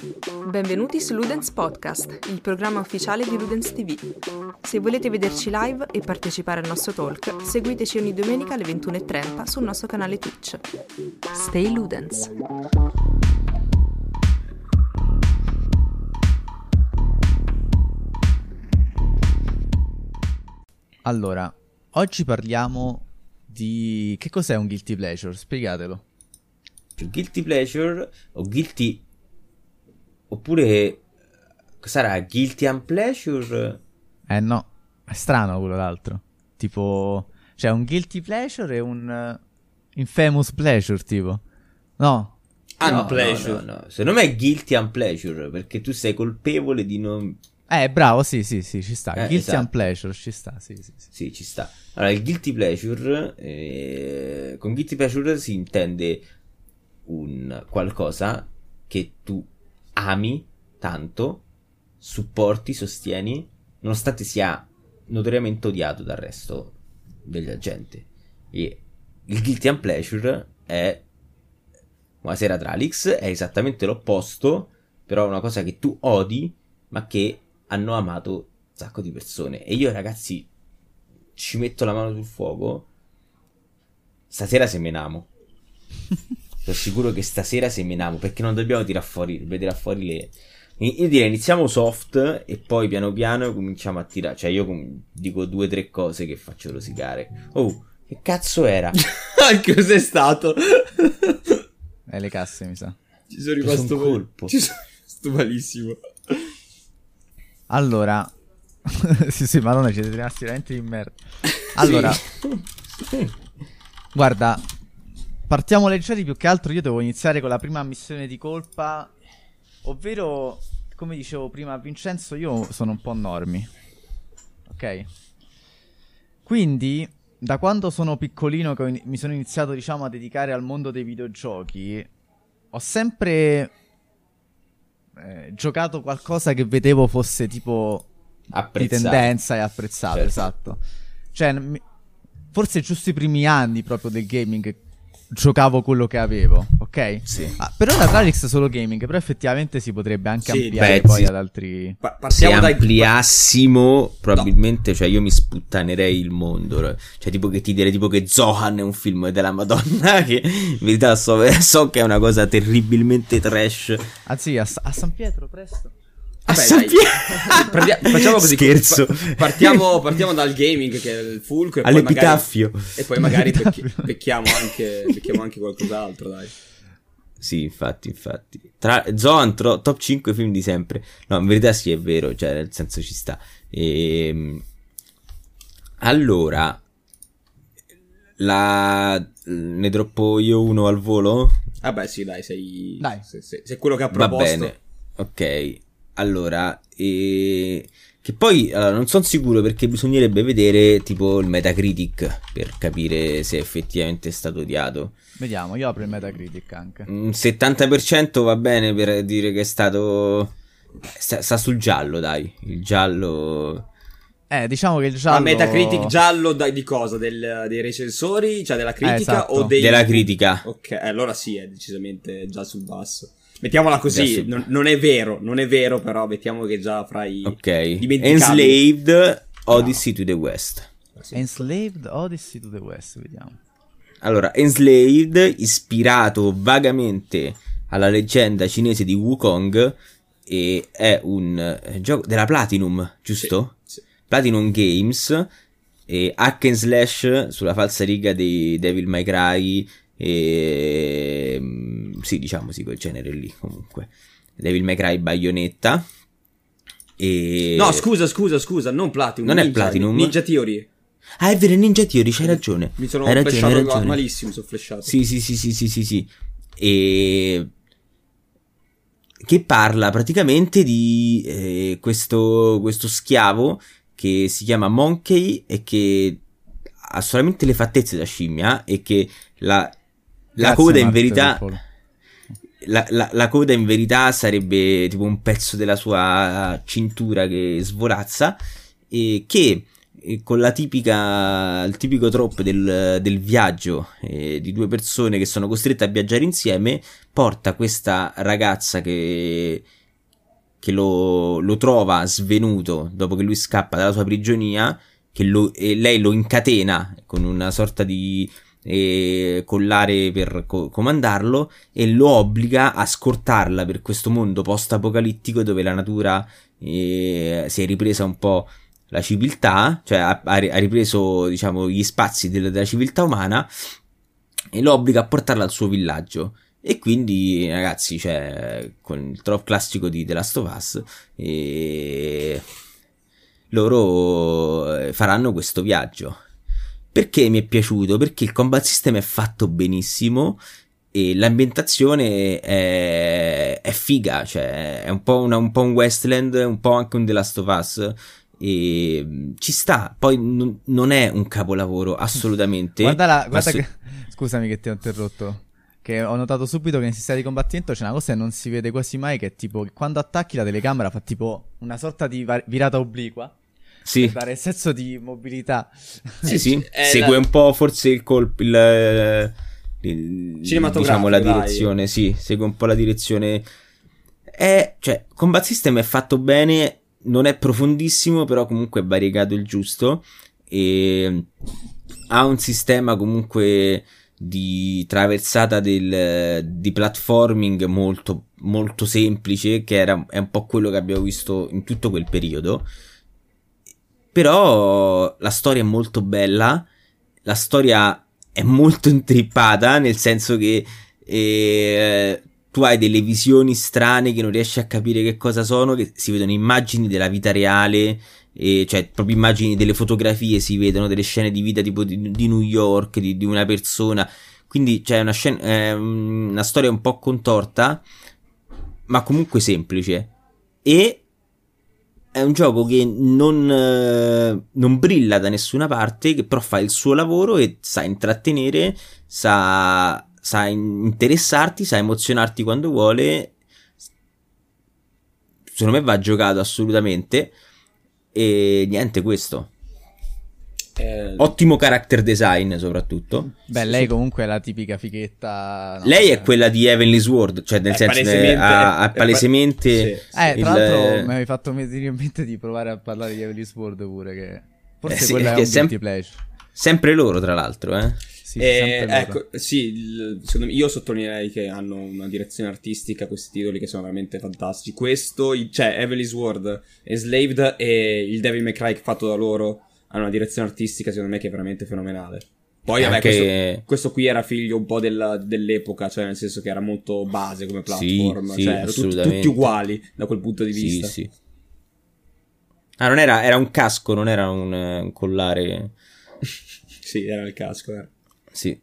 Benvenuti su Ludens Podcast, il programma ufficiale di Ludens TV. Se volete vederci live e partecipare al nostro talk, seguiteci ogni domenica alle 21.30 sul nostro canale Twitch. Stay Ludens! Allora, oggi parliamo di... Che cos'è un guilty pleasure? Spiegatelo. Guilty pleasure o guilty... Oppure sarà guilty unpleasure? Eh no, è strano quello l'altro. Tipo... Cioè un guilty pleasure e un uh, infamous pleasure tipo. No. Ah no, pleasure. No, no, no. Secondo me è guilty unpleasure perché tu sei colpevole di non eh, bravo, sì, sì, sì, ci sta. Eh, guilty esatto. and pleasure, ci sta, sì, sì, sì. Sì, ci sta. Allora, il guilty pleasure, eh, con guilty pleasure si intende un qualcosa che tu ami tanto, supporti, sostieni, nonostante sia notoriamente odiato dal resto della gente. E il guilty and pleasure è Buonasera Tralix, è esattamente l'opposto, però è una cosa che tu odi, ma che hanno amato un sacco di persone. E io, ragazzi, ci metto la mano sul fuoco. Stasera semenamo. Sono sicuro che stasera semenamo. Perché non dobbiamo tirare fuori, vedere fuori le. Io direi iniziamo soft e poi piano piano cominciamo a tirare. Cioè, io com- dico due o tre cose che faccio rosicare. Oh, che cazzo era? Anche cos'è stato? Eh, le casse, mi sa. Ci sono rimasto un colpo. Ci sono rimasto malissimo. Allora, sì, sì, madonna, siete rimasti veramente di merda. Allora, guarda, partiamo leggeri. Più che altro, io devo iniziare con la prima missione di colpa, ovvero, come dicevo prima a Vincenzo, io sono un po' normi. Ok? Quindi, da quando sono piccolino, che mi sono iniziato, diciamo, a dedicare al mondo dei videogiochi, ho sempre eh, giocato qualcosa che vedevo fosse tipo apprezzato. di tendenza e apprezzato, certo. esatto. Cioè, forse giusto i primi anni proprio del gaming giocavo quello che avevo, ok? Sì. Ah, per ora Tralix solo gaming, però effettivamente si potrebbe anche sì, ampliare beh, poi sì. ad altri... Pa- partiamo Se dai... ampliassimo, probabilmente, no. cioè io mi sputtanerei il mondo. Cioè tipo che ti direi tipo che Zohan è un film della Madonna, che in verità so, so che è una cosa terribilmente trash. Anzi, a, a San Pietro, presto. Vabbè, dai, facciamo così. Scherzo. partiamo, partiamo, dal gaming che è il fulcro. All'epitaffio. Magari, e poi magari becchi, becchiamo, anche, becchiamo anche qualcos'altro, dai. Sì, infatti, infatti. Tra Zoan, tro, top 5 film di sempre. No, in verità sì, è vero, cioè, nel senso ci sta. E, ehm, allora, la... ne droppo io uno al volo? Vabbè, sì, dai, sei... Dai. Sei, sei, sei quello che ha proposto. Va bene, ok. Allora, e... che poi allora, non sono sicuro perché bisognerebbe vedere tipo il Metacritic per capire se effettivamente è stato odiato. Vediamo, io apro il Metacritic anche. Un 70% va bene per dire che è stato... Sta, sta sul giallo, dai. Il giallo... Eh, diciamo che il giallo... Ma Metacritic giallo da, di cosa? Del, dei recensori? Cioè della critica? Eh, esatto. o dei... Della critica. Ok, allora sì, è decisamente già sul basso. Mettiamola così, non, non, è vero, non è vero, però mettiamo che già fra i Ok. Enslaved Odyssey no. to the West. Enslaved Odyssey to the West, vediamo. Allora, Enslaved, ispirato vagamente alla leggenda cinese di Wukong, e è un eh, gioco della Platinum, giusto? Sì, sì. Platinum Games, e hack and slash sulla falsa riga dei Devil May Cry e ehm, sì, diciamo sì, quel genere lì comunque. Devil May Cry Bayonetta. E... No, scusa, scusa, scusa, non Platinum. Non Ninja, è Platinum. Ninja Theory. Ah, è vero, Ninja Theory, c'hai ragione. Mi sono hai ragione, hai ragione. malissimo, sono flashato. Sì, sì, sì, sì, sì, sì, sì. E... Che parla praticamente di eh, questo, questo schiavo che si chiama Monkey e che ha solamente le fattezze da scimmia e che la, la coda in verità... La, la, la, coda in verità sarebbe tipo un pezzo della sua cintura che svorazza e che con la tipica, il tipico trope del, del viaggio eh, di due persone che sono costrette a viaggiare insieme, porta questa ragazza che, che lo, lo trova svenuto dopo che lui scappa dalla sua prigionia, che lo, e lei lo incatena con una sorta di eh, collare per co- comandarlo e lo obbliga a scortarla per questo mondo post-apocalittico dove la natura eh, si è ripresa un po' la civiltà, cioè ha, ha ripreso diciamo gli spazi della, della civiltà umana e lo obbliga a portarla al suo villaggio. E quindi, ragazzi, cioè, con il trop classico di The Last of Us, e... loro eh, faranno questo viaggio. Perché mi è piaciuto? Perché il combat system è fatto benissimo e l'ambientazione è, è figa, cioè è un po', una, un po' un Westland, un po' anche un The Last of Us e mm, ci sta. Poi n- non è un capolavoro assolutamente. guarda, la, guarda che... Scusami che ti ho interrotto. Che ho notato subito che nel sistema di combattimento c'è una cosa che non si vede quasi mai. Che è tipo quando attacchi la telecamera fa tipo una sorta di var- virata obliqua. Sì. Per dare il senso di mobilità. Sì, sì. Segue la... un po' forse il colpo. Il, il, diciamo la direzione. Dai. Sì, segue un po' la direzione. È, cioè, Combat System è fatto bene non è profondissimo, però comunque è variegato il giusto e ha un sistema comunque di traversata del, di platforming molto, molto semplice, che era, è un po' quello che abbiamo visto in tutto quel periodo. Però la storia è molto bella, la storia è molto intrippata, nel senso che eh, tu hai delle visioni strane che non riesci a capire che cosa sono, che si vedono immagini della vita reale, e, cioè proprio immagini delle fotografie, si vedono delle scene di vita tipo di, di New York, di, di, una persona. Quindi c'è una, scena, eh, una storia un po' contorta, ma comunque semplice. E è un gioco che non, eh, non, brilla da nessuna parte, che però fa il suo lavoro e sa intrattenere, sa sa interessarti, sa emozionarti quando vuole. Secondo me va giocato assolutamente. E niente, questo. Eh, Ottimo character design, soprattutto. Beh, lei comunque è la tipica fighetta. No, lei è quella di Heavenly Sword, cioè nel senso che ha, ha palesemente. Sì, sì. Eh, tra l'altro mi avevi fatto venire in mente di provare a parlare di Heavenly Sword pure. Che forse eh sì, quella è un sem- pleasure. Sempre loro, tra l'altro, eh. Sì, eh, ecco, sì, il, me, io sottolineerei che hanno una direzione artistica questi titoli che sono veramente fantastici. Questo, cioè Evelyn's World, Enslaved e il Devil May Cry fatto da loro hanno una direzione artistica secondo me che è veramente fenomenale. Poi, vabbè, Anche... questo, questo, qui era figlio un po' della, dell'epoca, cioè nel senso che era molto base come platform, sì, cioè sì, tutti, tutti, uguali da quel punto di vista. Sì, sì. Ah, non era, era un casco, non era un, un collare. sì, era il casco, eh. Sì.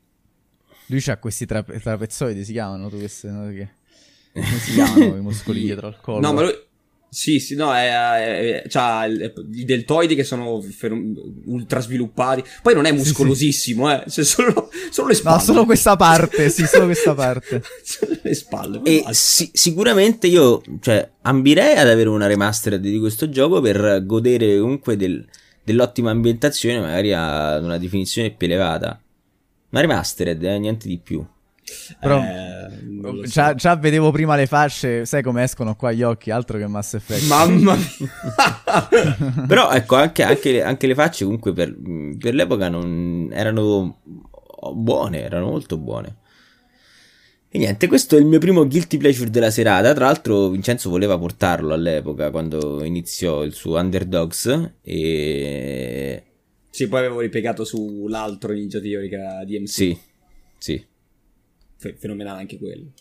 Lui c'ha questi trape- trapezoidi, si chiamano tu queste, no? Che... Come si chiamano i muscoli dietro al collo? No, ma lui... Sì, sì, no, è, è, è, c'ha i deltoidi che sono ultra sviluppati. Poi non è muscolosissimo, sì, sì. eh. Cioè, solo, solo, le spalle. No, solo questa parte, sì, solo questa parte. le spalle. E si, sicuramente io, cioè, ambirei ad avere una remastered di questo gioco per godere comunque del, dell'ottima ambientazione, magari ad una definizione più elevata. Ma remastered, eh, niente di più. Però eh, già, già, vedevo prima le fasce, sai come escono qua gli occhi, altro che Mass Effect. Mamma mia. Però ecco, anche, anche, anche, le facce comunque per, per, l'epoca non erano buone, erano molto buone. E niente, questo è il mio primo guilty pleasure della serata. Tra l'altro Vincenzo voleva portarlo all'epoca quando iniziò il suo Underdogs e sì, poi avevo ripiegato sull'altro Ninja Theory che era DMC. Sì, sì. F- fenomenale anche quello.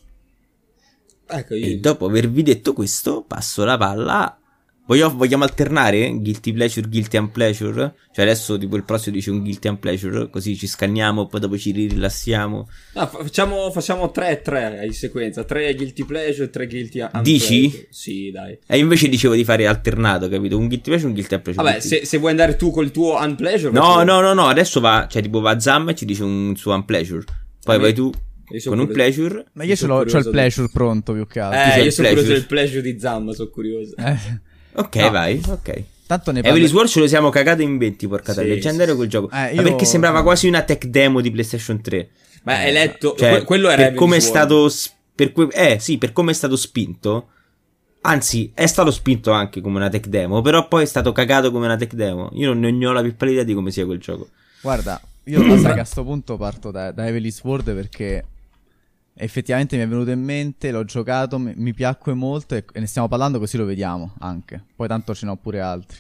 Ecco, io... E dopo avervi detto questo, passo la palla Voglio, vogliamo alternare? Guilty pleasure, guilty unpleasure? Cioè adesso tipo il prossimo dice un guilty unpleasure, così ci scanniamo, poi dopo ci rilassiamo. No, facciamo, facciamo 3-3 in sequenza, 3 guilty pleasure, 3 guilty unpleasure. Dici? Sì, dai. E invece dicevo di fare alternato, capito? Un guilty pleasure un guilty unpleasure. Vabbè, se, se, vuoi andare tu col tuo unpleasure... No, no, no, no, adesso va, cioè tipo va Zam e ci dice un suo unpleasure. Poi vai tu con un pleasure. Ma io ce l'ho, il pleasure di... pronto più che altro. Eh, io sono curioso del pleasure di Zam, sono curioso. Eh. Ok, no. vai, ok. Tanto ne parlo... Heavenly Sword ce lo siamo cagato in 20, porca sì, leggendario quel gioco. Eh, io... Ma perché sembrava quasi una tech demo di PlayStation 3. Ma hai letto... Cioè, que- quello era per come è stato... Per que- eh, sì, per come è stato spinto... Anzi, è stato spinto anche come una tech demo, però poi è stato cagato come una tech demo. Io non ne ho la più pallida di come sia quel gioco. Guarda, io lo sai che a sto punto parto da, da Heavenly Sword perché effettivamente mi è venuto in mente, l'ho giocato, mi, mi piacque molto e, e, ne stiamo parlando così lo vediamo anche. Poi tanto ce ne ho pure altri.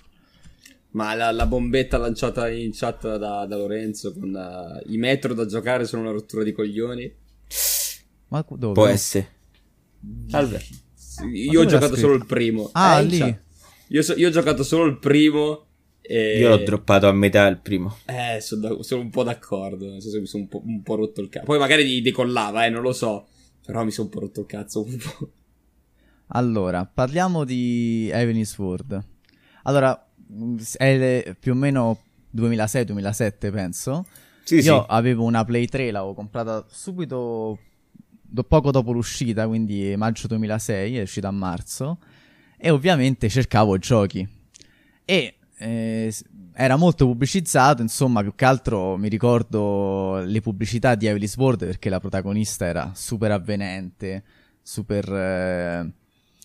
Ma la, la bombetta lanciata in chat da, da Lorenzo con uh, i metro da giocare sono una rottura di coglioni. Ma dove? Può essere. Salve. Io ho giocato solo il primo. Ah, eh, lì. Io, so, io ho giocato solo il primo e... Io l'ho droppato a metà il primo. Eh, sono, da, sono un po' d'accordo. Nel senso mi sono un po', un po', rotto il cazzo. Poi magari decollava, eh, non lo so. Però mi sono un po' rotto il cazzo un po'. Allora, parliamo di Heavenly Sword. Allora, è più o meno 2006-2007, penso. Sì, Io sì. avevo una Play 3, l'avevo comprata subito do, poco dopo l'uscita, quindi maggio 2006, è uscita a marzo. E ovviamente cercavo giochi. E eh, era molto pubblicizzato, insomma, più che altro mi ricordo le pubblicità di Evelyn Sword perché la protagonista era super avvenente, super... Eh,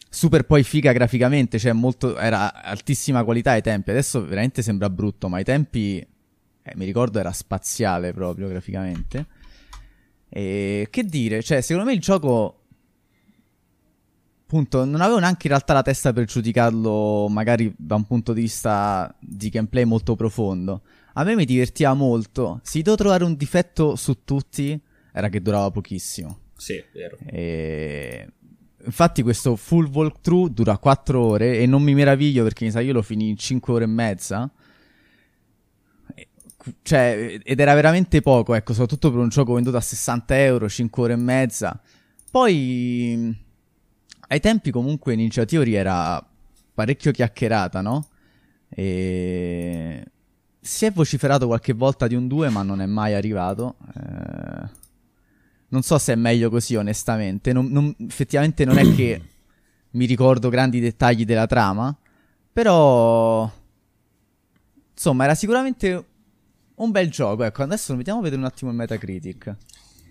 super poi figa graficamente, cioè molto, era altissima qualità ai tempi. Adesso veramente sembra brutto, ma ai tempi, eh, mi ricordo, era spaziale proprio graficamente. E che dire, cioè, secondo me il gioco appunto, non avevo neanche in realtà la testa per giudicarlo, magari da un punto di vista di gameplay molto profondo. A me mi divertiva molto. Se devo trovare un difetto su tutti, era che durava pochissimo. Sì, vero. E... Infatti questo full walkthrough dura 4 ore e non mi meraviglio perché mi sa io lo finì in 5 ore e mezza. Cioè, ed era veramente poco, ecco, soprattutto per un gioco venduto a 60 euro, 5 ore e mezza. Poi ai tempi comunque Ninja Theory era parecchio chiacchierata, no? E... Si è vociferato qualche volta di un 2, ma non è mai arrivato. Eh... Non so se è meglio così, onestamente. Non, non, effettivamente non è che mi ricordo grandi dettagli della trama, però... Insomma, era sicuramente un bel gioco. Ecco, adesso vediamo a vedere un attimo il Metacritic.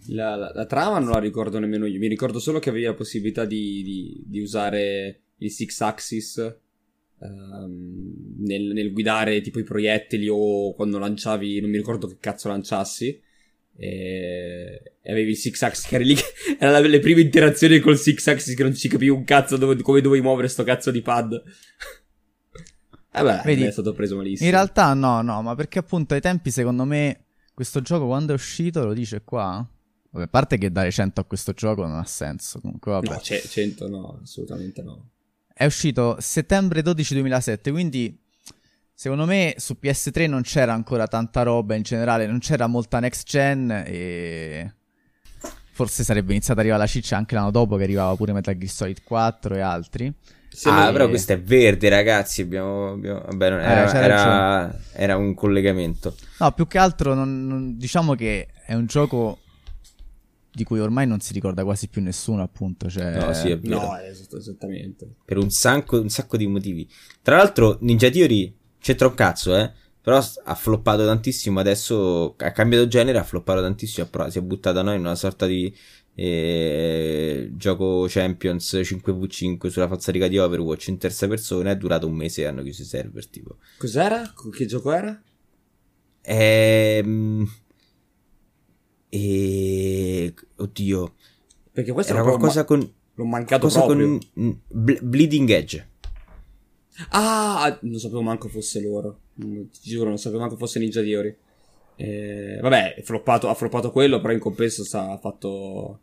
La, la, la, trama non la ricordo nemmeno io. Mi ricordo solo che avevi la possibilità di, di, di usare il Six Axis um, nel, nel, guidare tipo i proiettili o quando lanciavi, non mi ricordo che cazzo lanciassi. E, e avevi il Six Axis che era lì. Erano le prime interazioni col Six Axis che non ci capivo un cazzo dove, come dovevi muovere sto cazzo di pad. Vabbè, Vedi, è stato preso malissimo. In realtà no, no, ma perché appunto ai tempi secondo me questo gioco quando è uscito, lo dice qua, Vabbè, a parte che dare 100 a questo gioco non ha senso. Comunque, vabbè. No, c- 100 no, assolutamente no. È uscito settembre 12 2007, quindi secondo me su PS3 non c'era ancora tanta roba in generale, non c'era molta next gen e forse sarebbe iniziata ad arrivare la ciccia anche l'anno dopo che arrivava pure Metal Gear Solid 4 e altri. Se ah, però questo è verde, ragazzi. Abbiamo, abbiamo... Vabbè, non... era, eh, era, era, un collegamento. No, più che altro, non, non... diciamo che è un gioco di cui ormai non si ricorda quasi più nessuno, appunto. Cioè... No, sì, è vero. No, esattamente. Per un sacco, un sacco di motivi. Tra l'altro, Ninja Theory c'entra un cazzo, eh. Però ha floppato tantissimo. Adesso ha cambiato genere, ha floppato tantissimo. Si è buttato a noi in una sorta di eh, gioco Champions 5v5 sulla falsariga di Overwatch in terza persona. È durato un mese e hanno chiuso i server. Tipo, cos'era? Che gioco era? Ehm e... Oddio. Perché questo era qualcosa ma... con... L'ho mancato proprio. con Ble- Bleeding Edge. Ah, non sapevo manco fosse loro. Ti giuro, non sapevo manco fosse Ninja Theory. Eh, vabbè, floppato, ha floppato quello, però in compenso ha fatto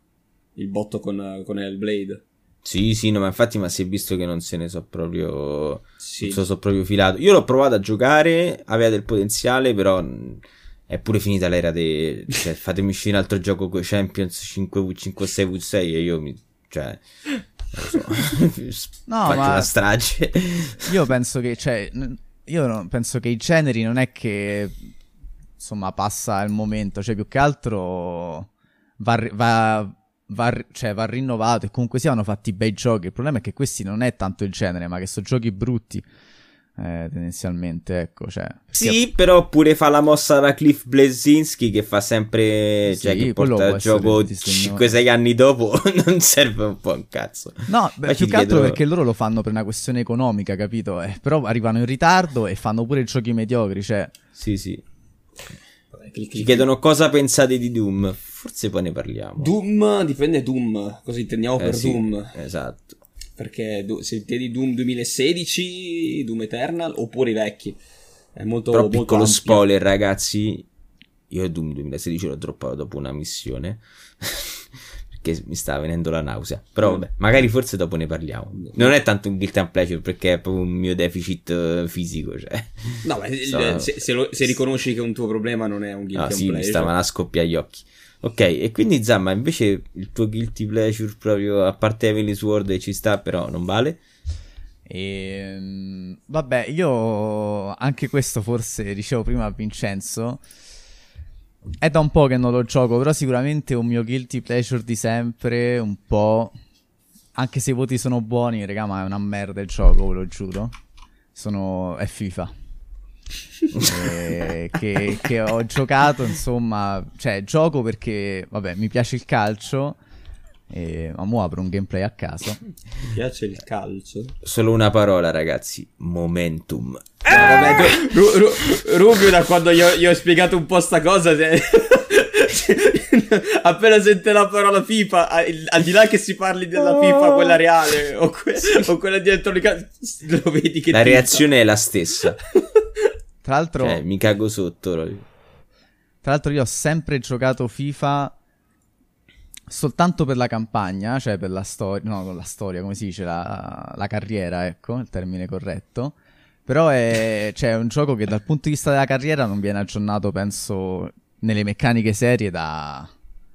il botto con, con Hellblade. Sì, sì, no, ma infatti ma si è visto che non se ne so proprio... Sì. Non so, so proprio filato. Io l'ho provato a giocare, aveva del potenziale, però è pure finita l'era dei... Cioè, fatemi uscire un altro gioco con Champions 5v5 6v6 e io mi... Cioè... So. no, Faccio ma... una strage. io penso che... Cioè, io penso che i generi non è che... Insomma, passa il momento. Cioè, più che altro... Va... va... Va, cioè, va rinnovato e comunque si hanno fatti bei giochi. Il problema è che questi non è tanto il genere, ma che sono giochi brutti. Eh, tendenzialmente, ecco, cioè, Sì, però pure fa la mossa da Cliff Blazinski che fa sempre, Sì, cioè che porta il gioco essere il 5-6 anni dopo, non serve un po' un cazzo. No, beh, più che altro perché loro lo fanno per una questione economica, capito? Eh, però arrivano in ritardo e fanno pure giochi mediocri, cioè... Sì, sì. Ci chiedono cosa pensate di Doom. Forse poi ne parliamo. Doom dipende Doom, cosa intendiamo Eh, per sì, Doom. Esatto. Perché se intendi Doom 2016, Doom Eternal oppure i vecchi. È molto, Però molto piccolo ampio. spoiler, ragazzi. Io Doom 2016 l'ho droppato dopo una missione. perché mi stava venendo la nausea. Però vabbè, magari forse dopo ne parliamo. Non è tanto un guilt and pleasure perché è proprio un mio deficit eh, fisico. Cioè. No, ma So- se, se lo- se riconosci che un tuo problema non è un guilty Ah, sì, mi pleasure. stavano a scoppiare gli occhi. Ok, e quindi Zamma, invece il tuo guilty pleasure proprio, a parte Heavenly Sword ci sta, però non vale? E, mm, vabbè, io anche questo forse dicevo prima a Vincenzo. È da un po' che non lo gioco, però sicuramente un mio guilty pleasure di sempre, un po'. Anche se i voti sono buoni, raga, ma è una merda il gioco, ve lo giuro. Sono... è FIFA. E che, che ho giocato, insomma, cioè gioco perché, vabbè, mi piace il calcio, e, ma mo apro un gameplay a caso. Mi piace il calcio. Solo una parola, ragazzi. Momentum. No, vabbè, tu- Ru- Ru- Rubio da quando gli ho, gli ho spiegato un po' sta cosa se- appena sente la parola FIFA al di là che si parli della FIFA quella reale o, que- o quella di Electronic Arts, lo vedi che La reazione è la stessa. Tra l'altro... Cioè, mi cago sotto. proprio. Tra l'altro io ho sempre giocato FIFA soltanto per la campagna, cioè per la storia, no, con la storia, come si dice, la, la carriera, ecco, il termine corretto. Però è, cioè, è un gioco che dal punto di vista della carriera non viene aggiornato, penso, nelle meccaniche serie da,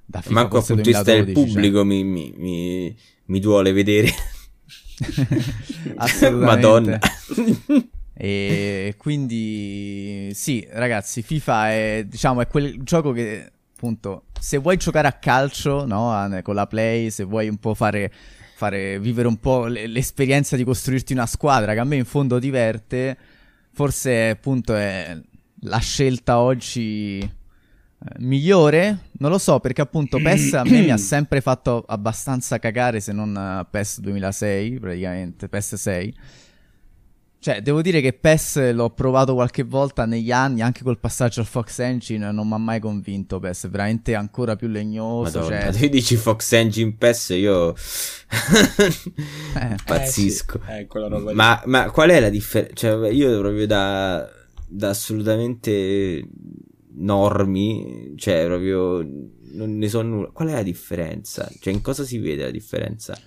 da FIFA Manco dal forse punto di vista del 2012, cioè. pubblico mi, mi, mi, mi duole vedere. Madonna. E quindi sì, ragazzi, FIFA è diciamo è quel gioco che appunto se vuoi giocare a calcio, no, con la Play, se vuoi un po' fare, fare vivere un po' l'esperienza di costruirti una squadra che a me in fondo diverte, forse appunto è la scelta oggi eh, migliore, non lo so, perché appunto PES a me mi ha sempre fatto abbastanza cagare se non eh, PES 2006, praticamente, PES 6. Cioè, devo dire che PES l'ho provato qualche volta negli anni, anche col passaggio al Fox Engine, non mi ha mai convinto PES, è veramente ancora più legnoso, Madonna, cioè... tu dici Fox Engine PES, io Eh. pazzisco. Eh, sì, eh. Ma, ma qual è la differenza? Cioè, io proprio da, da assolutamente normi, cioè proprio non ne so nulla. Qual è la differenza? Cioè, in cosa si vede la differenza?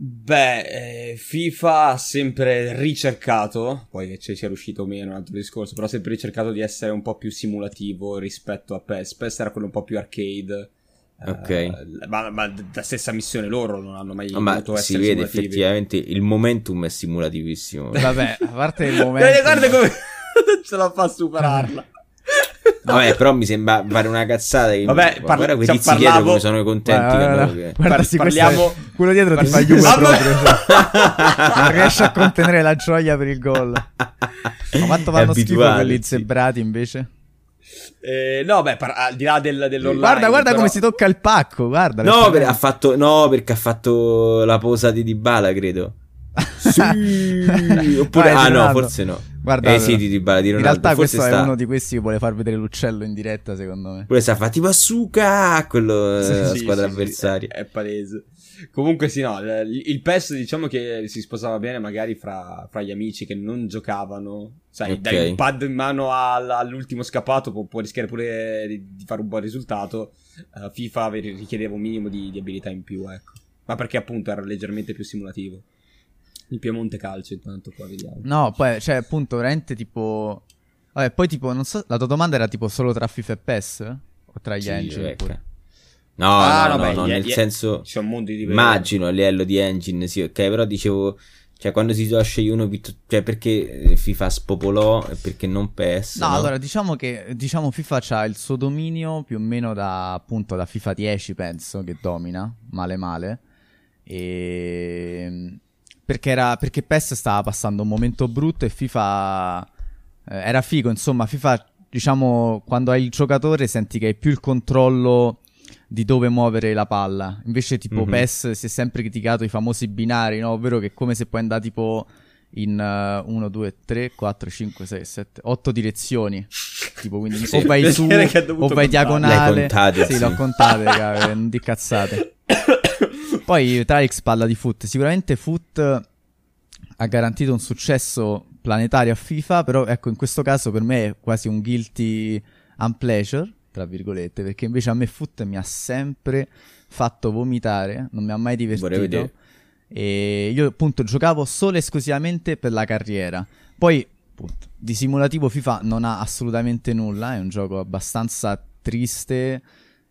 Beh, eh, FIFA ha sempre ricercato, poi che ci sia riuscito o meno è un altro discorso, però ha sempre ricercato di essere un po' più simulativo rispetto a PES. PES era quello un po' più arcade. Ok. Eh, ma, ma la stessa missione loro non hanno mai No, ma voluto si essere vede simulativi. effettivamente il momentum è simulativissimo. Vabbè, a parte il momento... Guarda, guarda come ce la fa a superarla. Vabbè, però mi sembra fare una cazzata. Che Vabbè, parla- guarda quei cioè, tizi dietro parlavo- come sono contenti. Guarda, guarda, che- guarda, Par- sì, parliamo- è- quello dietro ti fa Juve proprio, cioè. non riesce a contenere la gioia per il gol. Ma quanto vanno schifo quelli zebrati invece? Eh, no, beh, par- al di là del, dell'online. guarda, guarda però- come si tocca il pacco, guarda. No, perché- per- ha fatto, no, perché ha fatto la posa di Dybala, credo. Sì, oppure, ah no, forse no. Guarda, eh sì, di Dybala, di In Ronaldo. realtà forse questo sta, è uno di questi che vuole far vedere l'uccello in diretta, secondo me. Pure sta fa tipo Asuka, quello, Sì, eh, la sì, squadra sì, sì, avversaria. è, è palese. Comunque sì, no, il, il PES diciamo che si sposava bene magari fra, fra gli amici che non giocavano. Sai, Ok. dai un pad in mano al- all'ultimo scappato può, può rischiare pure di, di fare un buon risultato. Eh, FIFA richiedeva un minimo di, di abilità in più, ecco. Ma perché appunto era leggermente più simulativo. Il Piemonte Calcio intanto qua vediamo. No, poi, cioè, appunto, veramente tipo... Vabbè, poi tipo, non so, la tua domanda era tipo solo tra FIFA e PES? O tra gli Sì, engine? Pure? No, Ah, no, no, no, beh, no, gli- nel gli- senso, Ci sono mondi diversi. immagino a livello di engine, sì, ok, però dicevo, cioè quando si doveva scegliere uno, cioè perché eh, FIFA spopolò e perché non PES, No, no? allora diciamo che diciamo FIFA c'ha il suo dominio più o meno da appunto da FIFA 10 penso che domina, male male. E perché, era, perché PES stava passando un momento brutto e FIFA eh, era figo, insomma, FIFA, diciamo, quando hai il giocatore senti che hai più il controllo di dove muovere la palla. Invece, tipo, mm-hmm. PES si è sempre criticato i famosi binari, no? Ovvero che è come se puoi andare tipo in 1, 2, 3, 4, 5, 6, 7, 8 direzioni. Tipo, quindi sì, o vai su o vai diagonale. Contate, sì, sì, l'ho contate, raga, non di cazzate. Poi Trix parla di foot. Sicuramente foot ha garantito un successo planetario a FIFA, però ecco, in questo caso per me è quasi un guilty unpleasure, tra virgolette, perché invece a me foot mi ha sempre fatto vomitare, non mi ha mai divertito. E io appunto giocavo solo e esclusivamente per la carriera. Poi, appunto, di simulativo FIFA non ha assolutamente nulla, è un gioco abbastanza triste,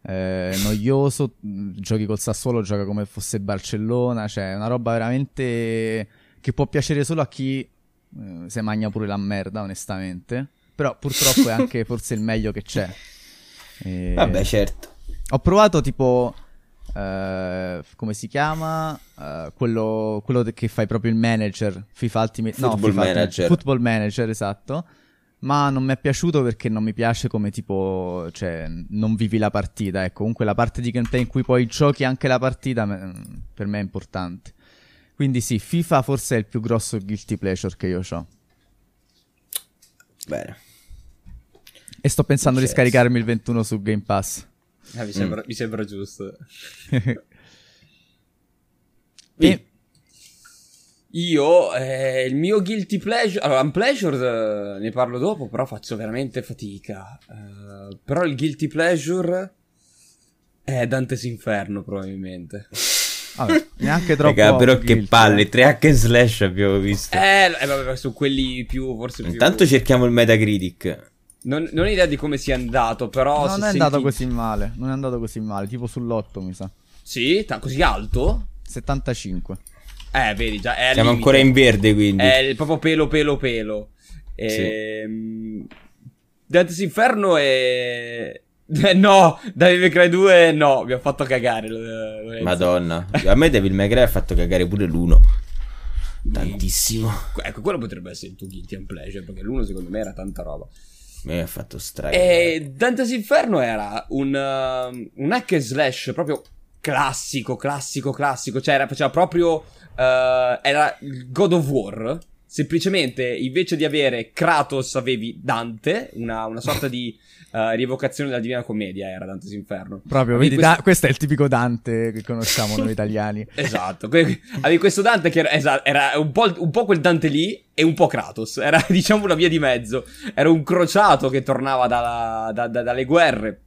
eh, noioso, giochi col Sassuolo, gioca come fosse Barcellona, cioè è una roba veramente che può piacere solo a chi eh, se magna pure la merda, onestamente. Però purtroppo è anche forse il meglio che c'è. E... Vabbè, certo. Ho provato tipo Uh, come si chiama? Uh, quello, quello, che fai proprio il manager FIFA Ultimate Football no, FIFA Manager. Ultimate, Football Manager, esatto. Ma non mi è piaciuto perché non mi piace come tipo, cioè, non vivi la partita. Ecco, comunque la parte di gameplay in cui poi giochi anche la partita per me è importante. Quindi sì, FIFA forse è il più grosso guilty pleasure che io ho. Bene. E sto pensando di scaricarmi il 21 su Game Pass. Eh, mi, sembra, mm. mi, sembra, giusto. e... Io, eh, il mio guilty pleasure, allora, unpleasure eh, ne parlo dopo, però faccio veramente fatica. Uh, però il guilty pleasure è Dante's Inferno, probabilmente. Vabbè, neanche troppo. Raga, però che palle, eh. tre hack and slash abbiamo visto. Eh, eh vabbè, su quelli più, forse più... Intanto cerchiamo il Metacritic. Non, non ho idea di come sia andato, però. Non è andato così male. Non è andato così male. Tipo sull'8, mi sa. Sì? T- così alto? 75. Eh, vedi, già. È Siamo ancora in verde, quindi. È proprio pelo, pelo, pelo. Ehm. Sì. Dante's Inferno è. No, Devil May Cry 2 no, mi ha fatto cagare. Madonna, a me Devil May Cry ha fatto cagare pure l'1. Tantissimo. Ecco, quello potrebbe essere il tuo guilty and pleasure, perché l'1 secondo me era tanta roba. Mi ha fatto strano. E Dante's Inferno era un, uh, un hack and slash proprio classico, classico, classico. Cioè, era, faceva proprio. Uh, era God of War. Semplicemente, invece di avere Kratos, avevi Dante, una, una sorta di uh, rievocazione della Divina Commedia, era Dante's Inferno. Proprio, vedi, questo... da- questo è il tipico Dante che conosciamo noi italiani. esatto, avevi questo Dante che era, esatto, era un, po', un, po', quel Dante lì e un po' Kratos, era diciamo una via di mezzo, era un crociato che tornava dalla, da, da, dalle guerre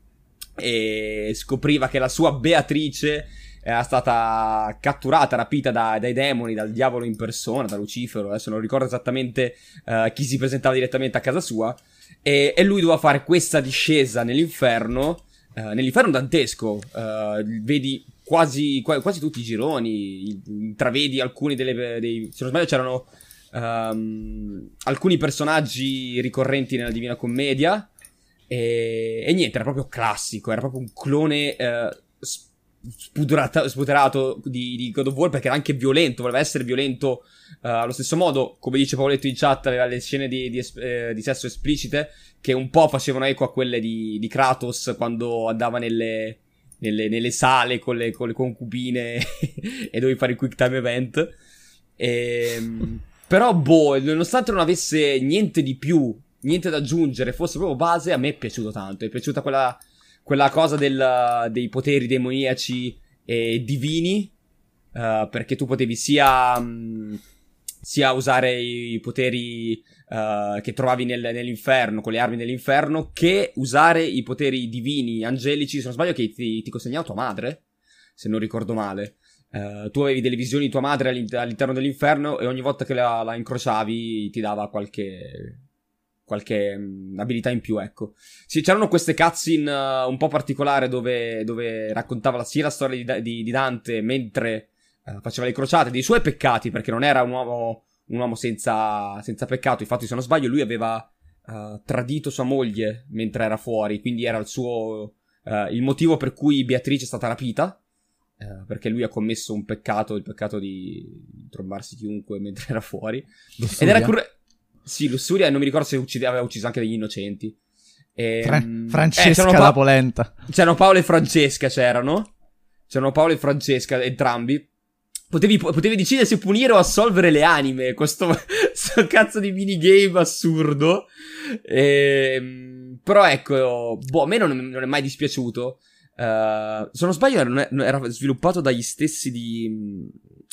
e scopriva che la sua Beatrice era stata catturata, rapita da, dai demoni, dal diavolo in persona, da Lucifero, adesso non ricordo esattamente uh, chi si presentava direttamente a casa sua, e, e lui doveva fare questa discesa nell'inferno, uh, nell'inferno dantesco, uh, vedi quasi, quasi, tutti i gironi, intravedi alcuni delle, dei, se non sbaglio c'erano um, alcuni personaggi ricorrenti nella Divina Commedia, e, e, niente, era proprio classico, era proprio un clone spuderato di, di, God of War perché era anche violento, voleva essere violento uh, allo stesso modo, come dice Paoletto in chat, aveva le scene di, di, eh, di, sesso esplicite che un po' facevano eco a quelle di, di Kratos quando andava nelle, nelle, nelle sale con le, con le concubine e dovevi fare il quick time event. E, ehm, però, boh, nonostante non avesse niente di più, niente da aggiungere, fosse proprio base, a me è piaciuto tanto. È piaciuta quella quella cosa del, dei poteri demoniaci e divini, uh, perché tu potevi sia, um, sia usare i poteri uh, che trovavi nel, nell'inferno, con le armi dell'inferno, che usare i poteri divini, angelici, se non sbaglio che ti, ti consegnava tua madre, se non ricordo male. Uh, tu avevi delle visioni di tua madre all'interno dell'inferno e ogni volta che la, la incrociavi ti dava qualche, qualche mh, mm, abilità in più, ecco. Sì, c'erano queste cutscene uh, un po' particolari dove, dove raccontava sia la storia di, di, di Dante mentre uh, faceva le crociate, dei suoi peccati, perché non era un uomo, un uomo senza, senza peccato. Infatti, se non sbaglio, lui aveva uh, tradito sua moglie mentre era fuori, quindi era il suo... il motivo per cui Beatrice è stata rapita. perché lui ha commesso un peccato, il peccato di trombarsi chiunque mentre era fuori. Ed era curre- Sì, Lussuria, non mi ricordo se uccide- aveva ucciso anche degli innocenti. E, Fra- mm, eh, Francesca la Pa- polenta. C'erano Paolo e Francesca, c'erano. C'erano Paolo e Francesca, entrambi. Potevi, potevi decidere se punire o assolvere le anime. Questo, questo cazzo di minigame assurdo. Ehm, però ecco, boh, a me non, non è mai dispiaciuto. Eh, se non sbaglio, era, era sviluppato dagli stessi di.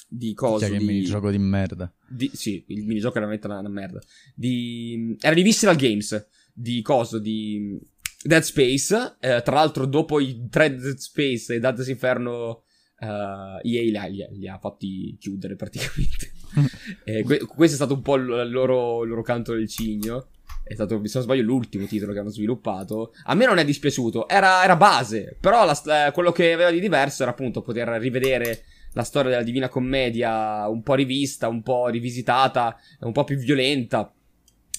Di cosa? Cioè, che di, minigioco di merda. di- sì, il minigioco era veramente una, una merda. Di, era di Visceral Games. Di coso? Di Dead Space. eh, tra l'altro, dopo i tre Dead Space e Dante's Inferno, eh, EA li ha, li ha- li ha fatti chiudere praticamente. Eh, que- questo è stato un po' il il loro, il loro canto del cigno. È stato, se non sbaglio, l'ultimo titolo che hanno sviluppato. A me non è dispiaciuto. Era, era base. Però la- eh, quello che aveva di diverso era appunto poter rivedere la storia della Divina Commedia un po' rivista, un po' rivisitata, un po' più violenta,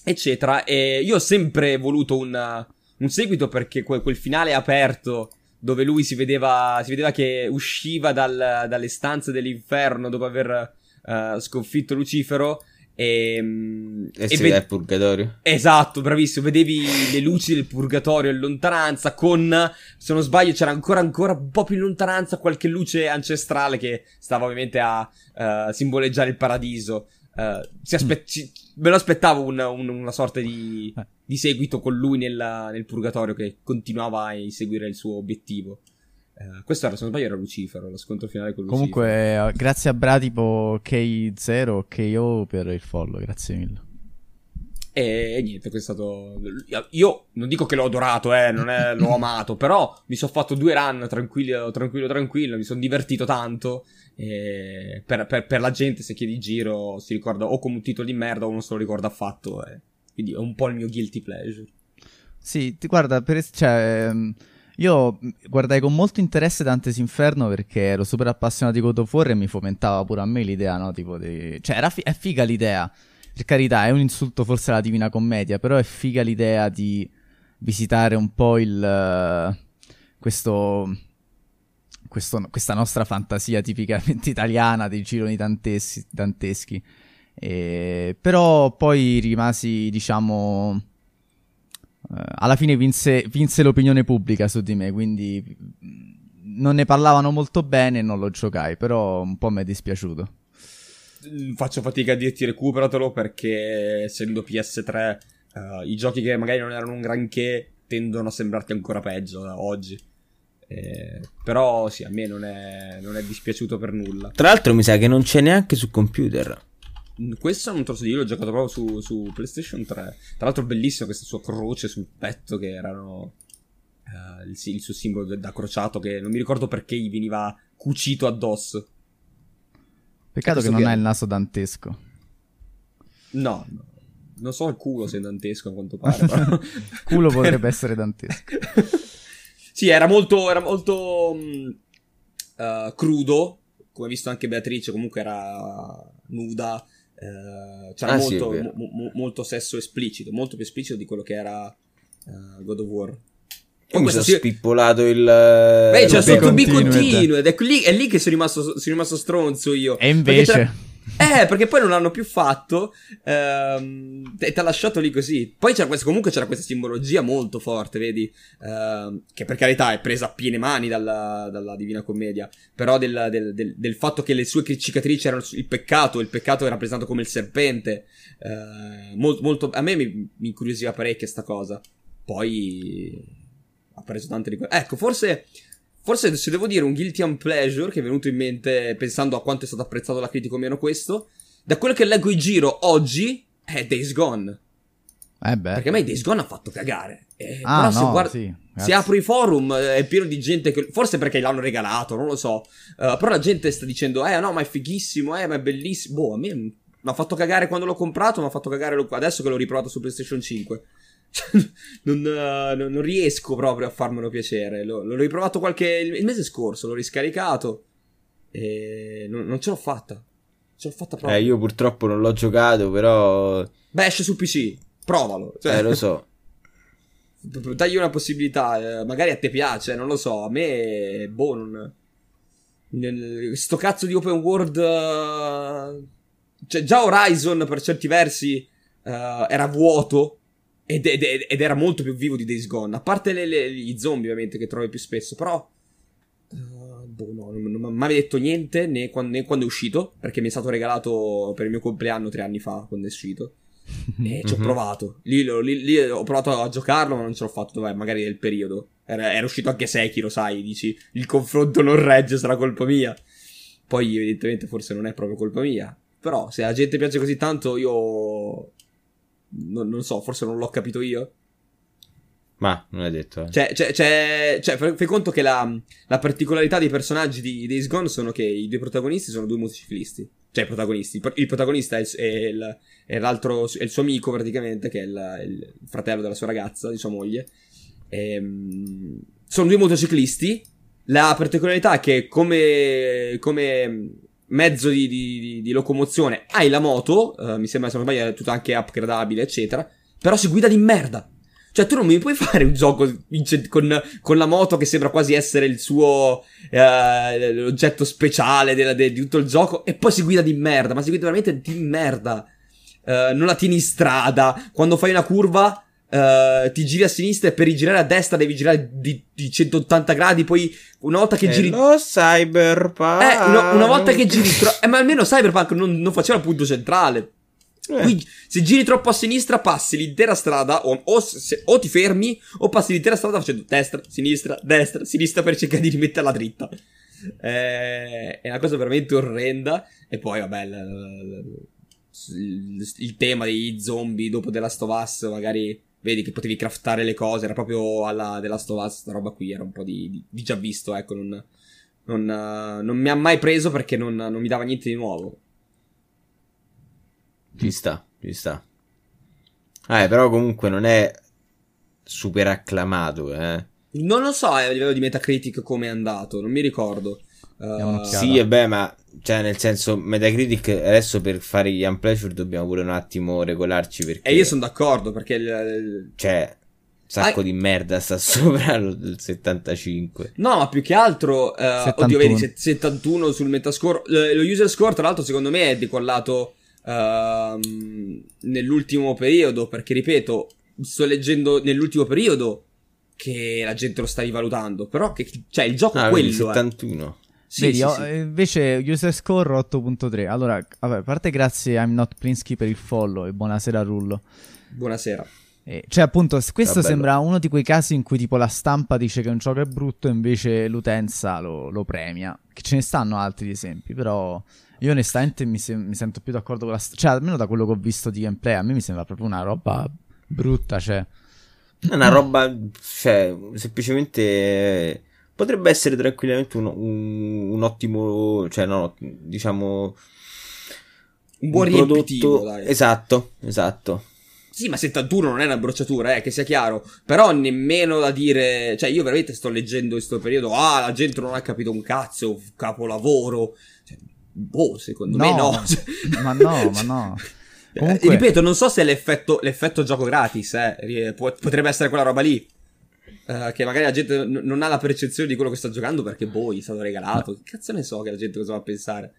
eccetera. E io ho sempre voluto un, un seguito perché quel, quel finale aperto dove lui si vedeva, si vedeva che usciva dal- dalle stanze dell'inferno dopo aver eh, sconfitto Lucifero. E, mm, E, e si ved- purgatorio. Esatto, bravissimo. Vedevi le luci del purgatorio in lontananza. Con, se non sbaglio, c'era ancora, ancora un po' più in lontananza qualche luce ancestrale che stava ovviamente a eh, simboleggiare il paradiso. Si aspe- ci- me lo aspettavo un- un- una sorta di, di seguito con lui nella- nel purgatorio che continuava a inseguire il suo obiettivo. Eh, questo era, se non sbaglio, era Lucifero, lo scontro finale con Lucifero. Comunque, grazie a Bratipo K0 KO per il follow, grazie mille. E, e niente, questo è stato. Io non dico che l'ho adorato, eh, non è, l'ho amato, però mi sono fatto due run tranquillo, tranquillo, tranquillo. Mi sono divertito tanto. E per, per- per la gente, se chiedi in giro, si ricorda o come un titolo di merda o non se lo ricorda affatto. eh. Quindi è un po' il mio guilty pleasure. Sì, ti guarda, per es- cioè, ehm, io mh, guardai con molto interesse Dante's Inferno perché ero super appassionato di God of War e mi fomentava pure a me l'idea, no? Tipo di... Cioè, fi- è figa l'idea. Per carità, è un insulto forse alla Divina Commedia, però è figa l'idea di visitare un po' il... eh, questo... questo- questa nostra fantasia tipicamente italiana dei gironi danteschi. danteschi. E- però poi rimasi, diciamo... eh, alla fine vinse, vinse l'opinione pubblica su di me, quindi mh, non ne parlavano molto bene e non lo giocai, però un po' mi è dispiaciuto. Mm, Faccio fatica a dirti recuperatelo perché essendo PS3, eh, i giochi che magari non erano un granché tendono a sembrarti ancora peggio eh, oggi. Eh, però sì, a me non è, non è dispiaciuto per nulla. Tra l'altro mi sa che non c'è neanche su computer. Questo non so dire, io l'ho giocato proprio su, su PlayStation 3. Tra l'altro bellissimo questa sua croce sul petto che erano eh, il, il suo simbolo da crociato che non mi ricordo perché gli veniva cucito addosso. Peccato che non ha il naso dantesco. No, no. non so il culo se è dantesco a quanto pare. però- Culo potrebbe essere dantesco. sì, era molto, era molto eh, crudo, come ha visto anche Beatrice, comunque era nuda. Eh, c'era Ah, sì, molto, vero. mo- mo- molto sesso esplicito, molto più esplicito di quello che era eh, God of War. Io mi sono sì- spippolato il... Beh, c'è stato B continuo ed è lì, è lì che sono rimasto, sono rimasto stronzo io. E invece... Eh, perché poi non l'hanno più fatto ehm, e ti ha lasciato lì così. Poi c'era questo, comunque c'era questa simbologia molto forte, vedi? Ehm, che per carità è presa a piene mani dalla, dalla Divina Commedia. Però del, del- del- del fatto che le sue cicatrici erano il peccato, il peccato era presentato come il serpente. eh, mol- molto, a me mi, mi incuriosiva parecchio sta cosa. Poi ha preso tante di quelle. Ecco, forse. Forse se devo dire un guilty unpleasure che è venuto in mente pensando a quanto è stato apprezzato la critica o meno questo, da quello che leggo in giro oggi è Days Gone. Eh beh. Perché a me Days Gone ha fatto cagare. Eh, Ah, però se, no, guarda- sì, se apro i forum eh, è pieno di gente che... Forse perché l'hanno regalato, non lo so. Eh, però la gente sta dicendo, eh no, ma è fighissimo, eh, ma è bellissimo. Boh, a me mi ha fatto cagare quando l'ho comprato, mi ha fatto cagare lo- adesso che l'ho riprovato su PlayStation 5. Cioè, non, eh, non- non riesco proprio a farmelo piacere. L'ho, l'ho riprovato qualche... il mese scorso, l'ho riscaricato. E non, non ce l'ho fatta. Ce l'ho fatta proprio. Eh, io purtroppo non l'ho giocato, però... Beh, esce su PC. Provalo. Cioè, Eh, lo so. Dagli una possibilità, eh, magari a te piace, non lo so, a me, boh, non... sto cazzo di open world... Uh, cioè, già Horizon per certi versi uh, era vuoto ed, ed, ed, era molto più vivo di Days Gone. A parte le, le, gli zombie, ovviamente, che trovi più spesso, però... Uh, boh, no, non, non, mi aveva detto niente né quando, né quando, è uscito, perché mi è stato regalato per il mio compleanno tre anni fa, quando è uscito. e ci ho mhm. provato. Lì, lì, lì, ho provato a giocarlo, ma non ce l'ho fatto, dov'è, magari nel periodo. Era, era uscito anche Sekiro, sai, dici, il confronto non regge, sarà colpa mia. Poi, evidentemente, forse non è proprio colpa mia. Però, se la gente piace così tanto, io... Non, non so, forse non l'ho capito io. Ma, non è detto. Eh. Cioè, cioè, cioè, cioè fai, conto che la, la, particolarità dei personaggi di Days Gone sono che i due protagonisti sono due motociclisti. Cioè, i protagonisti. Il protagonista è, il, è, il, è l'altro, è il suo amico praticamente, che è il, il fratello della sua ragazza, di sua moglie. E, ehm, sono due motociclisti. La particolarità è che come, come mezzo di, di, di, locomozione hai la moto, uh, mi sembra se non sbaglio è tutto anche upgradabile, eccetera, però si guida di merda. Cioè, tu non mi puoi fare un gioco con, con la moto che sembra quasi essere il suo uh, l'oggetto speciale della, de, di tutto il gioco e poi si guida di merda, ma si guida veramente di merda. Uh, non la tieni in strada. Quando fai una curva, Uh, ti giri a sinistra e per girare a destra devi girare di, di 180 gradi. Poi una volta che giri. Lo cyberpunk. Eh, una, una volta che giri. Tro... eh, ma almeno cyberpunk non, non faceva il punto centrale. Eh. Qui, se giri troppo a sinistra, passi l'intera strada. O, o, se, o, ti fermi, o passi l'intera strada facendo destra, sinistra, destra, sinistra per cercare di rimetterla dritta. Eh, è una cosa veramente orrenda. E poi, vabbè, l, l, l, il tema dei zombie dopo The Last of Us, magari vedi che potevi craftare le cose, era proprio alla della Last of Us, sta roba qui, era un po' di, di, di già visto, ecco, non, non, uh, non, mi ha mai preso perché non, non, mi dava niente di nuovo. Ci sta, ci sta. Eh, però comunque non è super acclamato, eh. Non lo so eh, a livello di Metacritic come è andato, non mi ricordo. Uh, sì, e beh, ma cioè, nel senso, Metacritic adesso per fare gli Unpleasure dobbiamo pure un attimo regolarci perché. E io sono d'accordo perché. Il... Cioè, un sacco ah, di merda sta sopra il 75. No, ma più che altro. Uh, oddio, vedi, 71 sul Metascore. Lo user score, tra l'altro, secondo me è decollato uh, nell'ultimo periodo. Perché, ripeto, sto leggendo nell'ultimo periodo che la gente lo sta rivalutando. Però, che, cioè, il gioco ah, è quello. 71. Eh. Sì, Vedi, sì, oh, sì. invece user score 8.3. Allora, vabbè, a parte grazie I'm Not Plinsky per il follow e buonasera Rullo. Buonasera. Eh, cioè, appunto, questo sembra uno di quei casi in cui tipo la stampa dice che un gioco è brutto e invece l'utenza lo, lo premia. Che ce ne stanno altri esempi, però io onestamente mi, se- mi sento più d'accordo con la... St- cioè, almeno da quello che ho visto di gameplay, a me mi sembra proprio una roba brutta, cioè... È una roba, cioè, semplicemente potrebbe essere tranquillamente un, un, un ottimo, cioè no, diciamo un buon un prodotto dai. esatto, esatto. Sì, ma 71 non è una brocciatura, eh, che sia chiaro. Però nemmeno da dire. Cioè, io veramente sto leggendo in questo periodo. Ah, la gente non ha capito un cazzo. Capolavoro. Cioè, boh, secondo no, me no. ma no, ma no. Eh, Comunque... ripeto, non so se l'effetto, l'effetto gioco gratis, eh. Potrebbe essere quella roba lì. Uh, che magari la gente n- non ha la percezione di quello che sta giocando perché boh, gli è stato regalato. Che cazzo ne so che la gente cosa va a pensare?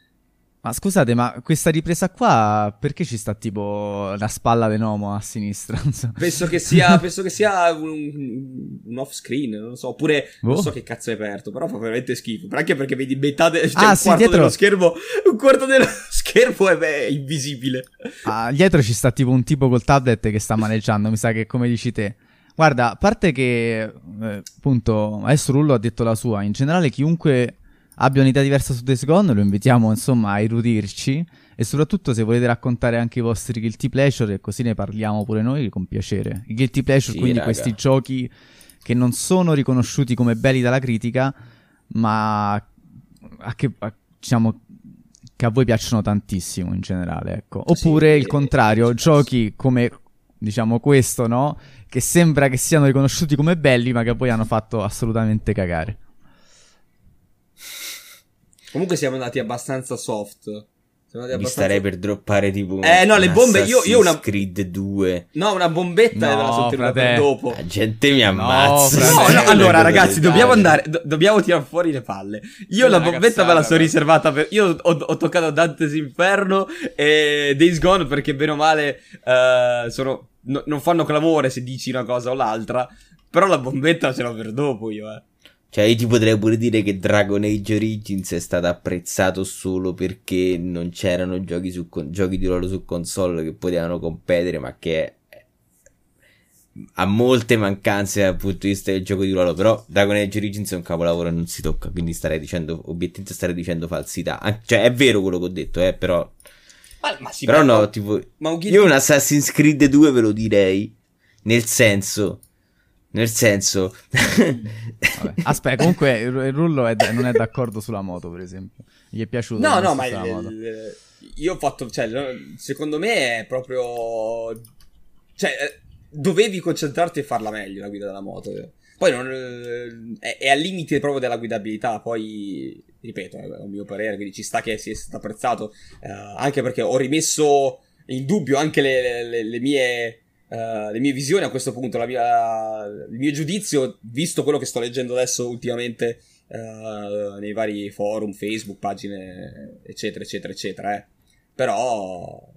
Ma scusate, ma questa ripresa qua perché ci sta tipo la spalla dell'uomo a sinistra? penso che sia, penso che sia un, un, off screen, non lo so, oppure oh. non so che cazzo è aperto, però fa veramente schifo. Anche perché vedi metà de- cioè ah, un sì, quarto dietro... dello schermo, un quarto dello schermo è, beh, è invisibile. Ah, dietro ci sta tipo un tipo col tablet che sta maneggiando, mi sa che come dici te. Guarda, a parte che, eh, appunto, adesso Rullo ha detto la sua, in generale chiunque abbia un'idea diversa su Days Gone lo invitiamo, insomma, a erudirci e soprattutto se volete raccontare anche i vostri guilty pleasure, così ne parliamo pure noi con piacere. I guilty pleasure, sì, quindi raga. questi giochi che non sono riconosciuti come belli dalla critica, ma a che, a, diciamo, che a voi piacciono tantissimo in generale, ecco. Oppure sì, il contrario, giochi come diciamo questo, no? Che sembra che siano riconosciuti come belli, ma che poi hanno fatto assolutamente cagare. Comunque siamo andati abbastanza soft. Mi abbastanza... starei per droppare tipo. Eh, no, le bombe. Io, io una. Creed 2. No, una bombetta no, me la sono tenuta per dopo. La gente mi ammazza. No, no, allora, ragazzi, dobbiamo andare. Do- dobbiamo tirare fuori le palle. Io la bombetta me la sono riservata per. Io ho, ho, toccato Dante's Inferno e Days Gone perché, bene o male, uh, sono. No, non fanno clamore se dici una cosa o l'altra. Però la bombetta ce l'ho per dopo io, eh. Cioè, io ti potrei pure dire che Dragon Age Origins è stato apprezzato solo perché non c'erano giochi, su, giochi di ruolo su console che potevano competere, ma che ha molte mancanze dal punto di vista del gioco di ruolo. Però Dragon Age Origins è un capolavoro e non si tocca. Quindi starei dicendo, obiettivamente starei dicendo falsità. Cioè, è vero quello che ho detto, eh, però. Ma, ma sì, però no, tipo. Ma un io un Assassin's Creed 2 ve lo direi. Nel senso nel senso... Aspetta, comunque il Rullo è non è d'accordo sulla moto, per esempio. Gli è piaciuto? No, no, ma il, io ho fatto... Cioè, secondo me è proprio... Cioè, eh, dovevi concentrarti e farla meglio la guida della moto. Poi non, eh, è, è, al limite proprio della guidabilità. Poi, ripeto, è un mio parere, quindi ci sta che sia stato apprezzato. Eh, anche perché ho rimesso in dubbio anche le, le, le mie uh, le mie visioni a questo punto, mia, il mio giudizio, visto quello che sto leggendo adesso ultimamente uh, nei vari forum, Facebook, pagine, eccetera, eccetera, eccetera. Eh. Però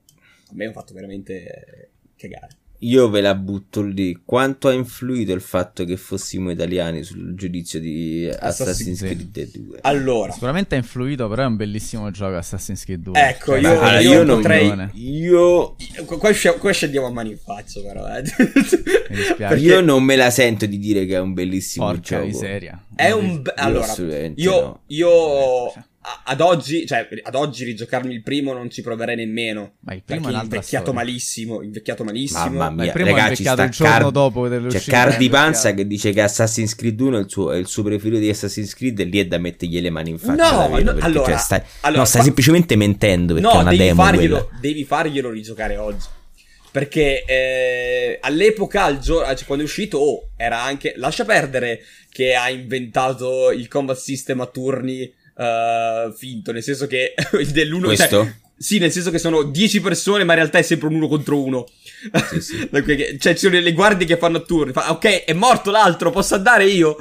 a me ha fatto veramente cagare. Io ve la butto lì. Quanto ha influito il fatto che fossimo italiani sul giudizio di Assassin's, Creed 2? Allora, sicuramente ha influito, però è un bellissimo gioco Assassin's Creed 2. Ecco, cioè, io, allora, io, io potrei. Io. Qua, qua scendiamo a mani in faccia, però. Eh. Perché... Io non me la sento di dire che è un bellissimo Porca gioco. miseria. È un. Be- allora, io. No. io cioè, ad oggi, cioè, ad oggi rigiocarmi il primo non ci proverei nemmeno. Ma il primo è invecchiato storia. malissimo, invecchiato malissimo. Mamma mia, il primo ragazzi, è invecchiato il giorno Car- dopo C'è Cardi Panza che dice che Assassin's Creed 1 è il suo, è il suo preferito di Assassin's Creed e lì è da mettergli le mani in faccia. No, no allora, cioè, stai, allora, no, stai fa... semplicemente mentendo perché no, è una devi demo farglielo, devi farglielo rigiocare oggi. Perché eh, all'epoca, al gio- cioè, quando è uscito, oh, era anche... Lascia perdere che ha inventato il combat system a turni uh, finto, nel senso che dell'uno... Questo? Cioè, sì, nel senso che sono 10 persone, ma in realtà è sempre un uno contro uno. Sì, sì. cioè, ci sono le guardie che fanno turni. Fa, ok, è morto l'altro, posso andare io?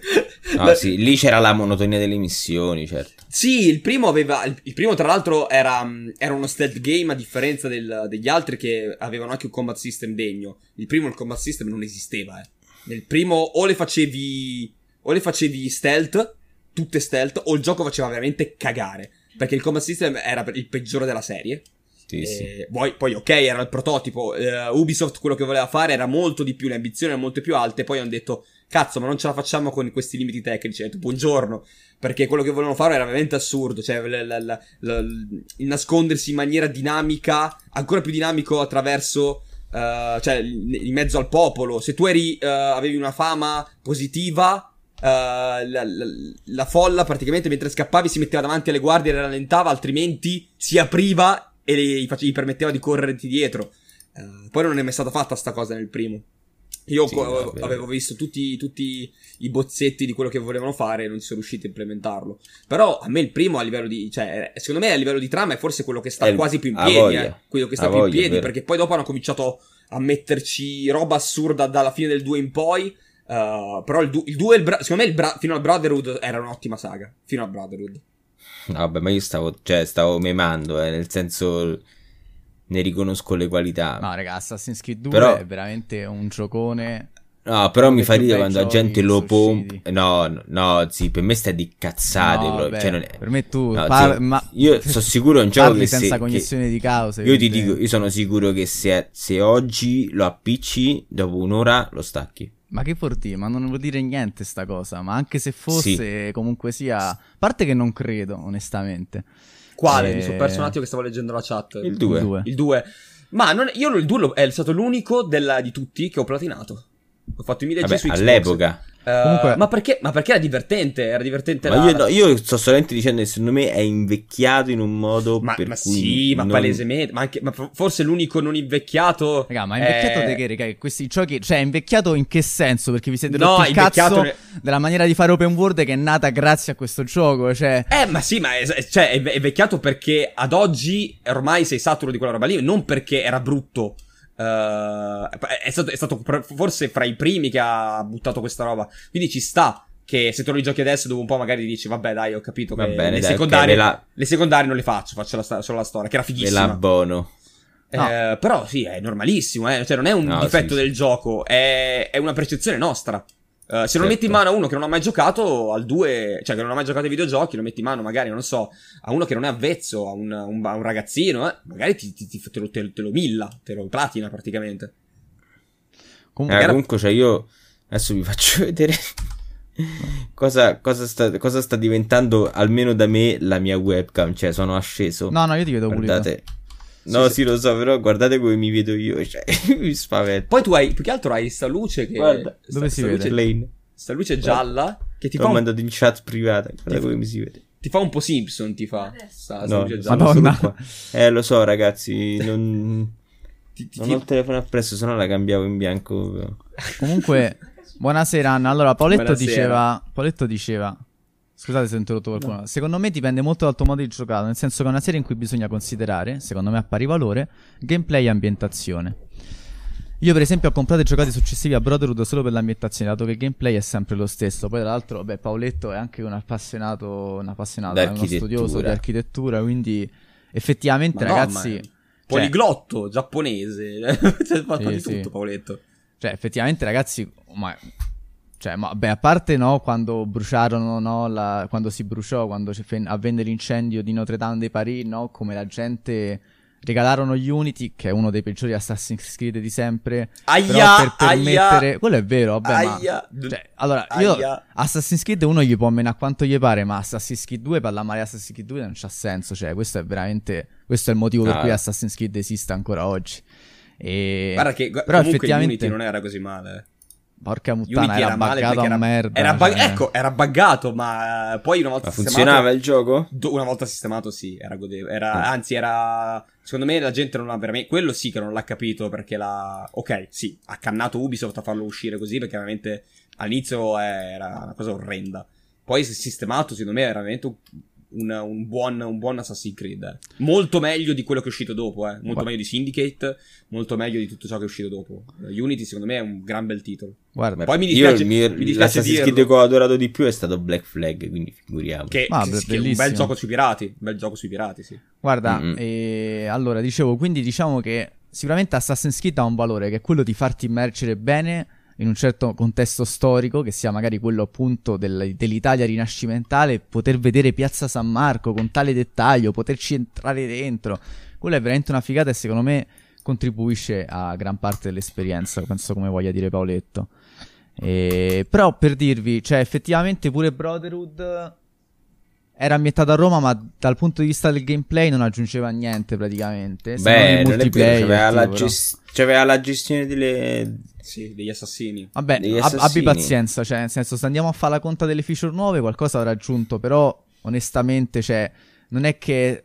no, la... sì, lì c'era la monotonia delle missioni, certo. Sì, il primo aveva. Il primo, tra l'altro, era, era uno stealth game a differenza del, degli altri che avevano anche un combat system degno. Il primo, il combat system non esisteva, eh. Nel primo, o le facevi. O le facevi stealth tutte stealth o il gioco faceva veramente cagare. Perché il combat system era il peggiore della serie. Sì, sì. Poi, poi, ok, era il prototipo. Uh, Ubisoft quello che voleva fare era molto di più, le ambizioni erano molto più alte. Poi hanno detto, cazzo, ma non ce la facciamo con questi limiti tecnici. Hanno detto, buongiorno. Perché quello che volevano fare era veramente assurdo. Cioè, l- l- l- il nascondersi in maniera dinamica, ancora più dinamico attraverso. Uh, cioè, in mezzo al popolo. Se tu eri, uh, avevi una fama positiva, Uh, la, la, la, folla praticamente mentre scappavi si metteva davanti alle guardie e le rallentava, altrimenti si apriva e gli, gli permetteva di correrti dietro. Uh, poi non è mai stata fatta sta cosa nel primo. Io sì, co- avevo visto tutti, tutti, i bozzetti di quello che volevano fare e non sono riusciti a implementarlo. Però a me il primo a livello di. cioè, secondo me a livello di trama è forse quello che sta è quasi più in piedi. Eh, quello che sta più voglia, in piedi. Perché poi dopo hanno cominciato a metterci roba assurda dalla fine del 2 in poi. Uh, però il 2 bra- secondo me bra- fino al Brotherhood era un'ottima saga. Fino al Brotherhood. Vabbè, ma io stavo, cioè, stavo memando, eh, nel senso ne riconosco le qualità. No, raga, Assassin's Creed 2 però... è veramente un giocone. No, però mi fa ridere quando la gente lo pompa. No, no, sì, per me stai di cazzate. No, beh, cioè, è... Per me tu. No, par- ma... Io sono sicuro è un gioco che senza se, cognizione che... di causa. Io ti dico, io sono sicuro che se, se oggi lo appicci, dopo un'ora lo stacchi. Ma che dire? Ma non vuol dire niente sta cosa. Ma anche se fosse, sì. comunque sia. A parte che non credo, onestamente. Quale? E... Mi sono perso un attimo che stavo leggendo la chat. Il 2. Il 2. Ma non, io il 2 è stato l'unico della, di tutti che ho platinato. Ho fatto i 1000 G su Xbox. All'epoca. Uh, Comunque... ma, perché, ma, perché, era divertente? Era divertente ma la... io, no, io, sto solamente dicendo che secondo me è invecchiato in un modo. Ma, per ma cui sì, non... ma palesemente. Ma, anche, ma forse l'unico non invecchiato. Raga, ma invecchiato è... di che, raga? Questi giochi. Cioè, invecchiato in che senso? Perché vi siete rotti no, il cazzo ne... della maniera di fare open world che è nata grazie a questo gioco. Cioè... Eh, ma sì, ma è, cioè, è, è invecchiato perché ad oggi ormai sei saturo di quella roba lì. Non perché era brutto. Uh, è, stato, è, stato, forse fra i primi che ha buttato questa roba. Quindi ci sta. Che se tu lo giochi adesso, dopo un po' magari dici, vabbè, dai, ho capito. Va bene, le, dai, secondarie, okay, la... le secondarie non le faccio, faccio la, solo la storia, che era fighissima. Me l'abbono. Eh, no. Però sì, è normalissimo, eh? cioè non è un no, difetto sì, del sì. gioco, è, è, una percezione nostra. Uh, se certo. lo metti in mano a uno che non ha mai giocato al 2, cioè che non ha mai giocato ai videogiochi, lo metti in mano magari, non so, a uno che non è avvezzo, a un, un, a un ragazzino, eh, magari ti, ti, ti, te, lo, te, lo, milla, te lo platina praticamente. Comunque, eh, comunque cioè io adesso vi faccio vedere cosa, cosa, sta, cosa, sta, diventando, almeno da me, la mia webcam, cioè sono asceso. No, no, io ti vedo Guardate. No, sì, sì, lo so, però guardate come mi vedo io, cioè, mi spavento. Poi tu hai, più che altro hai sta luce che... Guarda, dove sta, si vede? Luce, sta luce gialla che ti L'ho fa... Ho mandato in chat privata, guarda come mi si vede. Ti fa un po' Simpson, ti fa. Sta, no, luce gialla. Madonna. Eh, lo so, ragazzi, non... ti, ti, non ho il telefono appresso, se no la cambiavo in bianco. Comunque, buonasera Anna. Allora, Paoletto buonasera. diceva... Paoletto diceva... Scusate se ho interrotto qualcuno. No. Secondo me dipende molto dal tuo modo di giocare, nel senso che è una serie in cui bisogna considerare, secondo me a pari valore, gameplay e ambientazione. Io per esempio ho comprato i giocati successivi a Brotherhood solo per l'ambientazione, dato che il gameplay è sempre lo stesso. Poi tra l'altro, vabbè, Paoletto è anche un appassionato, un appassionato, è uno studioso di architettura, quindi effettivamente ma ragazzi... No, cioè, poliglotto, giapponese, cioè, fa sì, di tutto sì. Paoletto. Cioè effettivamente ragazzi, ma cioè, ma beh, a parte no, quando bruciarono, no, la, quando si bruciò, quando avvenne l'incendio di Notre Dame de Paris, no, come la gente regalarono Unity, che è uno dei peggiori Assassin's Creed di sempre. Aia, per permettere... Aia, Quello è vero, vabbè, aia, ma... Cioè, allora, io Assassin's Creed uno gli può menare quanto gli pare, ma Assassin's Creed 2, parlare male di Assassin's Creed 2 non c'ha senso, cioè, questo è veramente... Questo è il motivo per cui Assassin's Creed esiste ancora oggi. E... Guarda che però effettivamente... Unity non era così male. Eh. Porca puttana, era, era buggato a merda. Era bug- cioè... Ecco, era buggato, ma poi una volta ma funzionava il gioco? Una volta sistemato, sì, era godevole. Era, mm. Anzi, era. Secondo me la gente non ha veramente. Quello sì che non l'ha capito perché l'ha. Ok, sì, ha cannato Ubisoft a farlo uscire così perché veramente all'inizio era una cosa orrenda. Poi sistemato, secondo me, era veramente un, un, buon, un buon Assassin's Creed. Eh. Molto meglio di quello che è uscito dopo, eh. Molto Guarda. meglio di Syndicate, molto meglio di tutto ciò che è uscito dopo. Unity, secondo me, è un gran bel titolo. Guarda, poi mi dispiace, io, mi, mi dispiace L'Assassin's Creed che ho adorato di più è stato Black Flag, quindi figuriamo. Che, ah, che, che è un bel gioco sui pirati. Un bel gioco sui pirati, sì. Guarda, mm-hmm. e... allora, dicevo, quindi diciamo che sicuramente Assassin's Creed ha un valore che è quello di farti immergere bene in un certo contesto storico, che sia magari quello appunto del, dell'Italia rinascimentale, poter vedere Piazza San Marco con tale dettaglio, poterci entrare dentro, quello è veramente una figata e secondo me contribuisce a gran parte dell'esperienza, penso come voglia dire Paoletto. E, però per dirvi, cioè effettivamente pure Brotherhood era ambientato a Roma, ma dal punto di vista del gameplay non aggiungeva niente praticamente. Beh, non è vero, c'aveva, la, gest- c'aveva la gestione delle sì, degli assassini. Vabbè, degli assassini. abbi pazienza, cioè, nel senso, se andiamo a fare la conta delle feature nuove, qualcosa avrà aggiunto, però, onestamente, cioè, non è che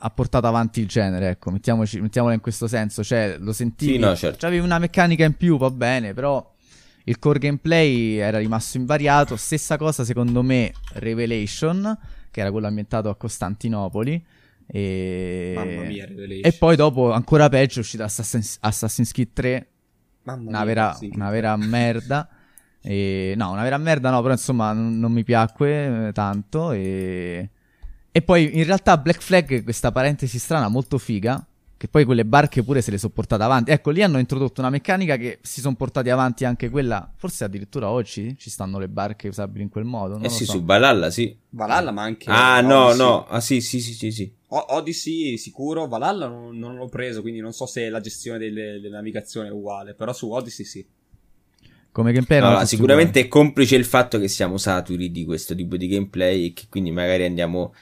ha portato avanti il genere, ecco, mettiamoci, mettiamola in questo senso, cioè, lo sentivi, sì, no, certo. avevi una meccanica in più, va bene, però il core gameplay era rimasto invariato, stessa cosa secondo me Revelation, che era quello ambientato a Costantinopoli, e... Mamma mia. E poi dopo, ancora peggio, è uscito Assassin's, Assassin's Creed 3, Mamma una, mia, vera, sì, una vera merda. E, no, una vera merda no, però insomma non, non mi piacque eh, tanto. E, e poi in realtà Black Flag, questa parentesi strana molto figa, che poi quelle barche pure se le sono portate avanti. Ecco, lì hanno introdotto una meccanica che si sono portati avanti anche quella. Forse addirittura oggi ci stanno le barche usabili in quel modo. Non eh sì, so. su Valhalla sì. Valhalla, ma anche. Ah, no, no. Ah, sì, sì, sì, sì. sì. O- Odyssey sicuro. Valhalla non, non, l'ho preso, quindi non so se la gestione delle, delle navigazioni è uguale. Però su Odyssey sì. Come gameplay allora, sicuramente è complice il fatto che siamo saturi di questo tipo di gameplay e che quindi magari andiamo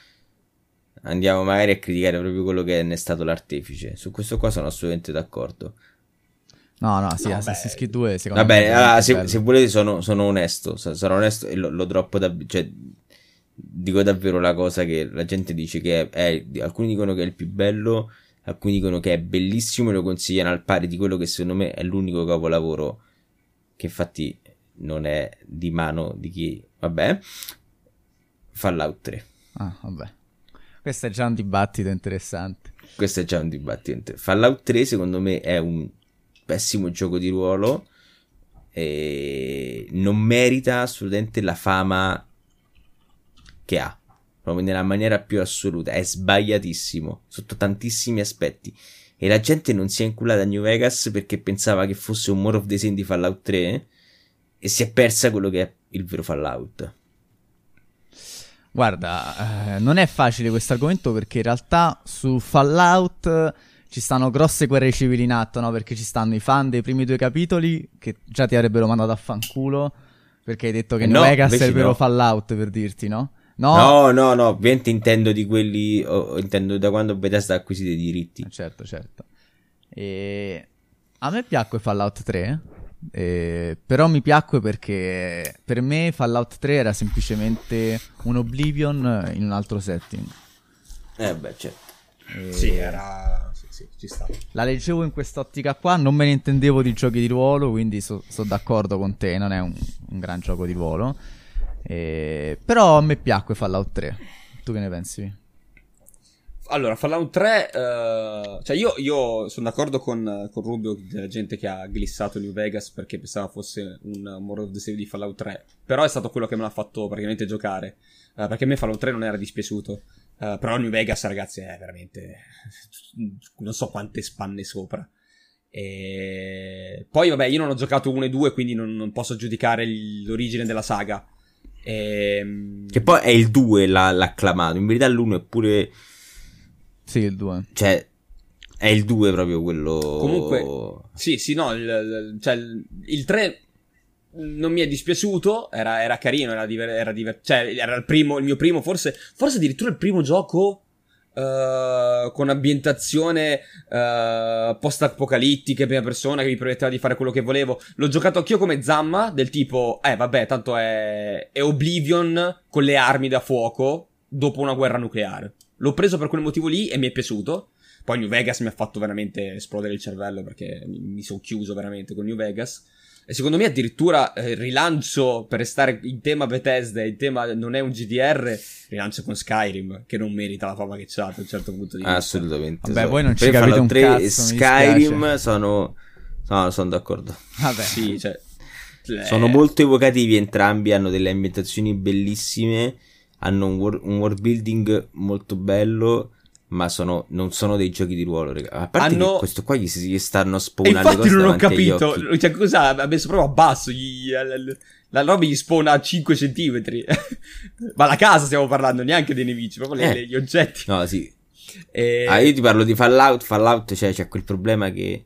andiamo magari a criticare proprio quello che ne è stato l'artefice. Su questo qua sono assolutamente d'accordo. No, no, sì, no, Assassin's Creed 2 secondo vabbè, me. Vabbè, se, se, volete sono, sono, onesto, sarò onesto e lo, lo droppo da... Cioè, dico davvero la cosa che la gente dice che è, è, alcuni dicono che è il più bello, alcuni dicono che è bellissimo e lo consigliano al pari di quello che secondo me è l'unico capolavoro che infatti non è di mano di chi, vabbè, Fallout 3. Ah, vabbè. Questo è già un dibattito interessante. Questo è già un dibattito. Fallout 3 secondo me è un pessimo gioco di ruolo e non merita assolutamente la fama che ha, proprio nella maniera più assoluta, è sbagliatissimo sotto tantissimi aspetti. E la gente non si è inculata a New Vegas perché pensava che fosse un More of the Same di Fallout 3 e si è persa quello che è il vero Fallout. Guarda, eh, non è facile questo argomento perché in realtà su Fallout ci stanno grosse guerre civili in atto, no? Perché ci stanno i fan dei primi due capitoli che già ti avrebbero mandato a fanculo perché hai detto che eh New no, Vegas è il vero no. Fallout per dirti, no? No, no, no, no, ovviamente intendo di quelli, oh, intendo da quando Bethesda ha acquisito i diritti. Eh, certo, certo. E... A me piacque Fallout 3, eh, però mi piacque perché per me Fallout 3 era semplicemente un Oblivion in un altro setting. Eh beh, certo. E... Sì, era... Sì, sì, ci stava. La leggevo in quest'ottica qua, non me ne intendevo di giochi di ruolo, quindi sono so d'accordo con te, non è un, un gran gioco di ruolo. Eh, però a me piacque Fallout 3. Tu che ne pensi? Allora, Fallout 3, uh, eh, cioè io, io, sono d'accordo con, con Rubio, della gente che ha glissato New Vegas perché pensava fosse un More of the Save di Fallout 3. Però è stato quello che me l'ha fatto praticamente giocare. Uh, perché a me Fallout 3 non era dispiaciuto. Uh, però New Vegas, ragazzi, è veramente. non so quante spanne sopra. E... Poi, vabbè, io non ho giocato 1 e 2, quindi non, non posso giudicare l'origine della saga. E... Ehm, che poi è il 2 l'ha, l'ha acclamato. In verità l'1 è pure... Sì, il 2. Cioè, è il 2 proprio quello... Comunque, sì, sì, no, il, cioè, il 3 non mi è dispiaciuto, era, era carino, era, diver- era, diver- cioè, era il, primo, il mio primo, forse, forse addirittura il primo gioco Uh, con ambientazione uh, post-apocalittica, prima persona, che mi permetteva di fare quello che volevo. L'ho giocato anch'io come Zamma, del tipo, eh vabbè, tanto è, è Oblivion con le armi da fuoco dopo una guerra nucleare. L'ho preso per quel motivo lì e mi è piaciuto. Poi New Vegas mi ha fatto veramente esplodere il cervello perché mi, mi sono chiuso veramente con New Vegas. E secondo me addirittura eh, rilancio per restare in tema Bethesda e in tema non è un GDR, rilancio con Skyrim, che non merita la fama che c'ha da un certo punto di vista. Assolutamente. Vabbè, so. voi non ci capite un 3 cazzo, Skyrim sono... No, sono d'accordo. Vabbè. Sì, cioè... Sono molto evocativi entrambi, hanno delle ambientazioni bellissime, hanno un, war- un world building molto bello ma sono, non sono dei giochi di ruolo, raga. A parte Hanno... questo qua gli, gli stanno spawnando Infatti non ho capito, cioè cosa, ha messo proprio a basso, gli, la, la, la roba gli spawna a 5 cm. ma la casa stiamo parlando, neanche dei nemici, proprio eh. le, gli oggetti. No, sì. E... Ah, io ti parlo di Fallout, Fallout cioè, c'è quel problema che...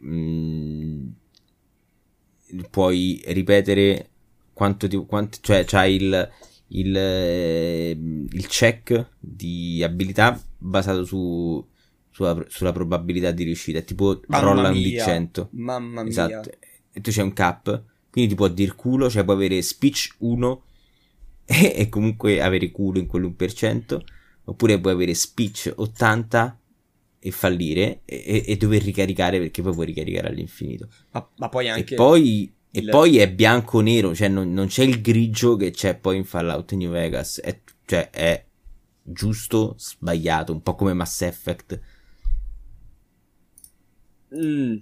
Mh, mm, puoi ripetere quanto ti... Quanto, cioè, c'hai il il, eh, il check di abilità basato su, sulla, sulla, probabilità di riuscita. È tipo Mamma rolla un D100. Mamma mia. Esatto. E tu c'è un cap. Quindi ti può dir culo, cioè puoi avere speech 1 e, e comunque avere culo in quell'1%. Oppure puoi avere speech 80 e fallire e, e, dover ricaricare perché poi puoi ricaricare all'infinito. Ma, ma poi anche... E poi e il... poi è bianco-nero, cioè non, non, c'è il grigio che c'è poi in Fallout New Vegas. È, cioè è giusto, sbagliato, un po' come Mass Effect. Mm.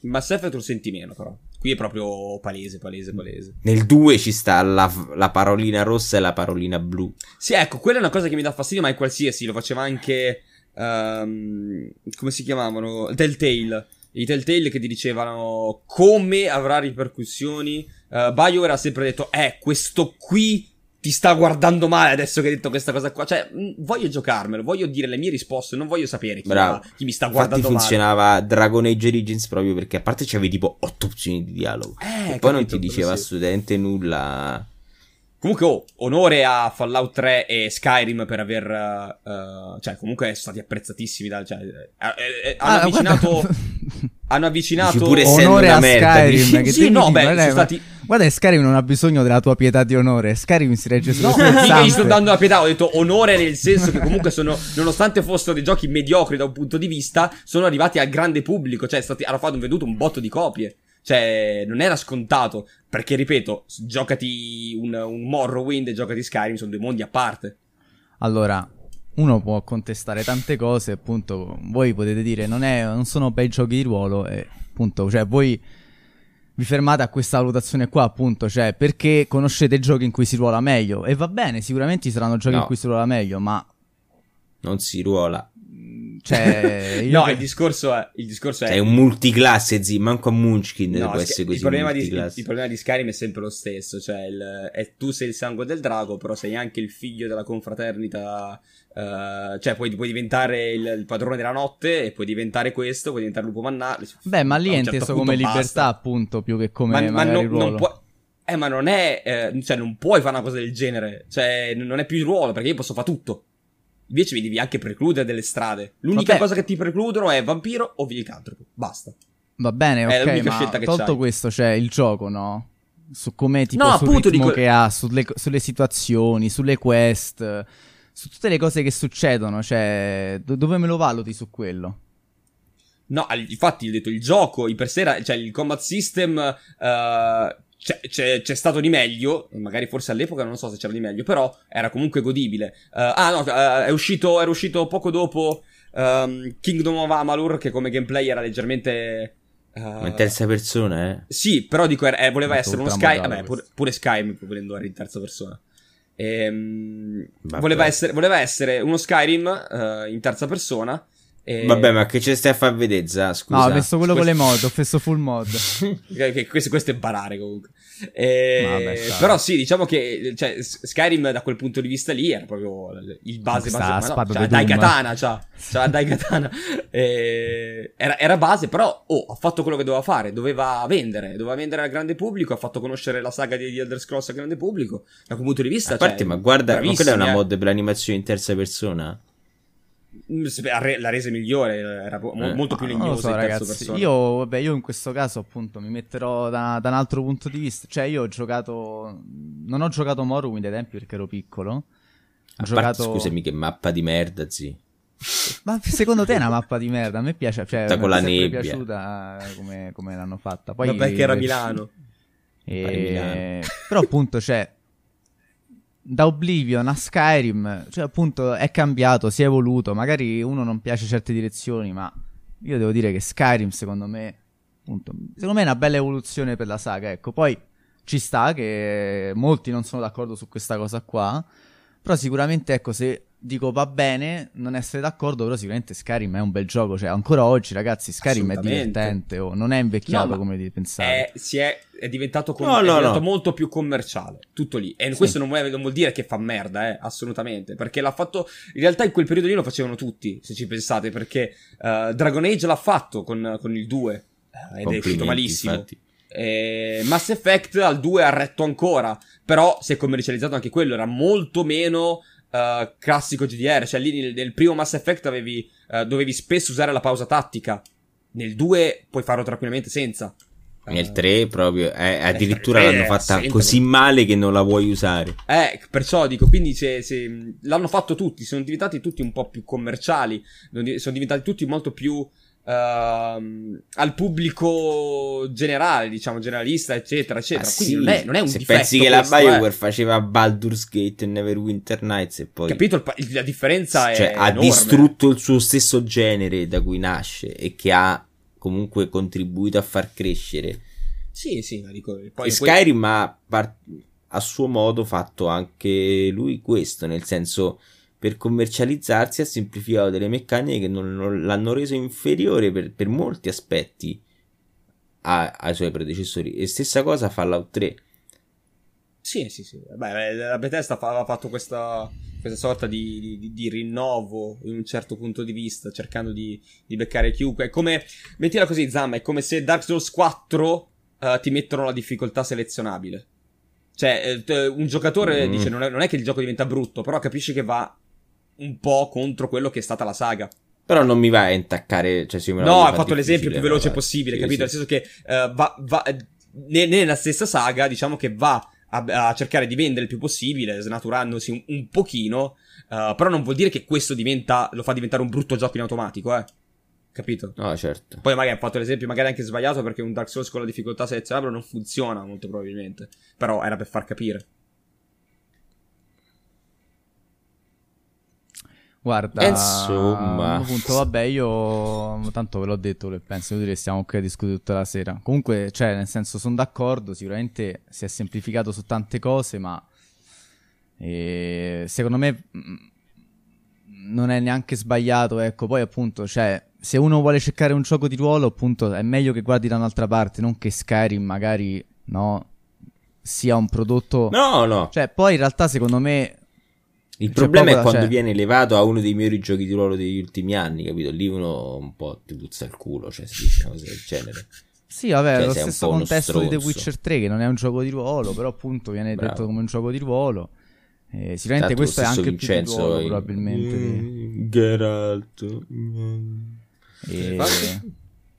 Mass Effect lo senti meno, però. Qui è proprio palese, palese, palese. Nel 2 ci sta la, la, parolina rossa e la parolina blu. Sì, ecco, quella è una cosa che mi dà fastidio, ma è qualsiasi. Lo faceva anche. Um, come si chiamavano? Telltale i Telltale che ti dicevano come avrà ripercussioni. Uh, BioWare ha sempre detto, eh, questo qui ti sta guardando male adesso che hai detto questa cosa qua. Cioè, mh, mm, voglio giocarmelo, voglio dire le mie risposte, non voglio sapere chi, va, chi mi sta guardando Infatti male. funzionava Dragon Age Origins proprio perché a parte c'avevi tipo 8 opzioni di dialogo. Eh, e poi capito, non ti diceva sì. assolutamente nulla. Comunque, oh, onore a Fallout 3 e Skyrim per aver. Uh, cioè, comunque sono stati apprezzatissimi. Da, cioè, eh, eh, hanno ah, avvicinato. hanno avvicinato pure onore a Skyrim. Che sì, no, beh, sono stati... Guarda, Skyrim non ha bisogno della tua pietà di onore. Skyrim si regge solo No, mica gli sto dando la pietà, ho detto onore nel senso che comunque sono, nonostante fossero dei giochi mediocri da un punto di vista, sono arrivati al grande pubblico, cioè stati, hanno fatto venduto un botto di copie. Cioè, non era scontato, perché ripeto, giocati un, un Morrowind e giocati Skyrim sono due mondi a parte. Allora, uno può contestare tante cose, appunto, voi potete dire non, è, non sono bei giochi di ruolo, e appunto, cioè voi vi fermate a questa valutazione qua, appunto, cioè perché conoscete giochi in cui si ruola meglio, e va bene, sicuramente ci saranno giochi no. in cui si ruola meglio, ma... Non si ruola. Cioè, no, il discorso è. Il discorso è... è un multiclasse, zi, manco a Munchkin no, può essere così. Il problema, di, il, il problema, di, Skyrim è sempre lo stesso. Cioè, il, è, tu sei il sangue del drago, però sei anche il figlio della confraternita. Uh, cioè, puoi, puoi diventare il, il, padrone della notte e puoi diventare questo, puoi diventare lupo mannale. Beh, ma lì è certo inteso come basta. libertà, appunto, più che come ma, ma non, non può, eh, ma non è. Eh, cioè, non puoi fare una cosa del genere. Cioè, non è più il ruolo, perché io posso fare tutto. Invece mi devi anche precludere delle strade. L'unica Vabbè. cosa che ti precludono è vampiro o vilicantropo. Basta. Va bene, ok, è l'unica ma scelta che tolto c'hai. questo c'è il gioco, no? Su come tipo no, sul ritmo dico... che ha, sulle, sulle, situazioni, sulle quest, su tutte le cose che succedono, cioè do- dove me lo valuti su quello? No, infatti ho detto il gioco in per sé, cioè il combat system uh, c'è, c'è, c'è, stato di meglio, magari forse all'epoca non so se c'era di meglio, però era comunque godibile. Uh, ah no, uh, è uscito, era uscito poco dopo um, Kingdom of Amalur che come gameplay era leggermente... Uh, Ma in terza persona, eh? Sì, però dico, era, eh, voleva essere uno Sky... Vabbè, pure, pure Skyrim volendo in terza persona. Ehm, voleva, essere, voleva, essere, uno Skyrim in terza persona e... Vabbè, ma che ci stai a far vedere? Scusa. No, ho messo quello questo... con le mod, ho messo full mod. questo, questo, è barare comunque. E... Vabbè, però sì, diciamo che cioè, Skyrim da quel punto di vista lì era proprio il base. base ma no, cioè, dai katana, cioè, cioè, dai katana. E... Era, era, base, però oh, ha fatto quello che doveva fare. Doveva vendere, doveva vendere al grande pubblico. Ha fatto conoscere la saga di Elder Scrolls al grande pubblico. Da quel punto di vista, a parte, cioè, ma guarda, ma quella è una eh. mod per l'animazione in terza persona? La resa migliore era eh, molto più legnosa so, ragazzi, io, vabbè, io in questo caso appunto mi metterò da, da, un altro punto di vista. Cioè io ho giocato non ho giocato Morrowind ai tempi perché ero piccolo. Ho a giocato... parte, scusami che mappa di merda zi ma secondo te è una mappa di merda? A me piace cioè, con la nebbia. è piaciuta come, come, l'hanno fatta. Poi vabbè che era Milano, e... Milano. però appunto cioè da Oblivion a Skyrim, cioè appunto è cambiato, si è evoluto, magari uno non piace certe direzioni, ma io devo dire che Skyrim secondo me, appunto, secondo me è una bella evoluzione per la saga, ecco, poi ci sta che molti non sono d'accordo su questa cosa qua, però sicuramente ecco se dico va bene non essere d'accordo, però sicuramente Skyrim è un bel gioco, cioè ancora oggi ragazzi Skyrim è divertente, oh, non è invecchiato no, come pensare. È, si è, è diventato, com- no, no, è diventato molto più commerciale, tutto lì. E sì. questo non vuol, non vuol, dire che fa merda, eh, assolutamente, perché l'ha fatto, in realtà in quel periodo lì lo facevano tutti, se ci pensate, perché uh, Dragon Age l'ha fatto con, con il 2 uh, ed è uscito malissimo. Infatti. E Mass Effect al 2 ha retto ancora, però si è commercializzato anche quello, era molto meno uh, classico GDR, cioè lì nel, nel primo Mass Effect avevi, uh, dovevi spesso usare la pausa tattica, nel 2 puoi farlo tranquillamente senza. Nel 3 proprio, eh, addirittura l'hanno fatta così male che non la vuoi usare. Eh, perciò dico, quindi se, se, l'hanno fatto tutti, sono diventati tutti un po' più commerciali, sono diventati tutti molto più Uh, al pubblico generale, diciamo, generalista, eccetera, eccetera. Ah, Quindi sì. non, è, non, è, un Se pensi che la BioWare eh. faceva Baldur's Gate e Neverwinter Nights e poi... Capito? La differenza cioè, è ha enorme. distrutto il suo stesso genere da cui nasce e che ha comunque contribuito a far crescere. Sì, sì, ma dico... Poi, Skyrim poi... ha a suo modo fatto anche lui questo, nel senso per commercializzarsi ha semplificato delle meccaniche che non, non l'hanno reso inferiore per, per molti aspetti a, ai suoi predecessori. E stessa cosa Fallout 3. Sì, sì, sì. Beh, la Bethesda aveva fatto questa, questa sorta di, di, di, rinnovo in un certo punto di vista, cercando di, di beccare chiunque. È come, mettila così, Zam, è come se Dark Souls 4 uh, eh, ti mettono la difficoltà selezionabile. Cioè, eh, un giocatore mm. dice, non è, non è che il gioco diventa brutto, però capisci che va un po' contro quello che è stata la saga. Però non mi vai a intaccare. Cioè, la No, far fatto l'esempio più veloce ma- possibile, sì, capito? sì. Nel senso che eh, va, va- eh, ne- nella stessa saga, diciamo che va a, a cercare di vendere il più possibile, snaturandosi un, un pochino. eh, però non vuol dire che questo diventa, lo fa diventare un brutto gioco in automatico, eh. Capito? No, certo. Poi magari ha fatto l'esempio magari anche sbagliato perché un Dark Souls con la difficoltà selezionabile non funziona molto probabilmente. Però era per far capire. Guarda, Insomma. appunto, vabbè, io tanto ve l'ho detto che penso, inutile che stiamo qui a discutere tutta la sera. Comunque, cioè, nel senso, sono d'accordo, sicuramente si è semplificato su tante cose, ma eh, secondo me mm, non è neanche sbagliato, ecco, poi appunto, cioè, se uno vuole cercare un gioco di ruolo, appunto, è meglio che guardi da un'altra parte, non che Skyrim magari, no, sia un prodotto... No, no. Cioè, poi in realtà secondo me Il c'è problema è quando cioè- viene elevato a uno dei migliori giochi di ruolo degli ultimi anni, capito? Lì uno un po' ti puzza il culo, cioè si dice una cosa del genere. Sì, vabbè, Cioè, lo stesso contesto di The. Witcher 3, che non è un gioco di ruolo, però appunto viene Bravo. detto come un gioco di ruolo. Eh, sicuramente Tanto questo è anche più di Vincenzo ruolo, in- probabilmente. Mm, Geralt. mm. e-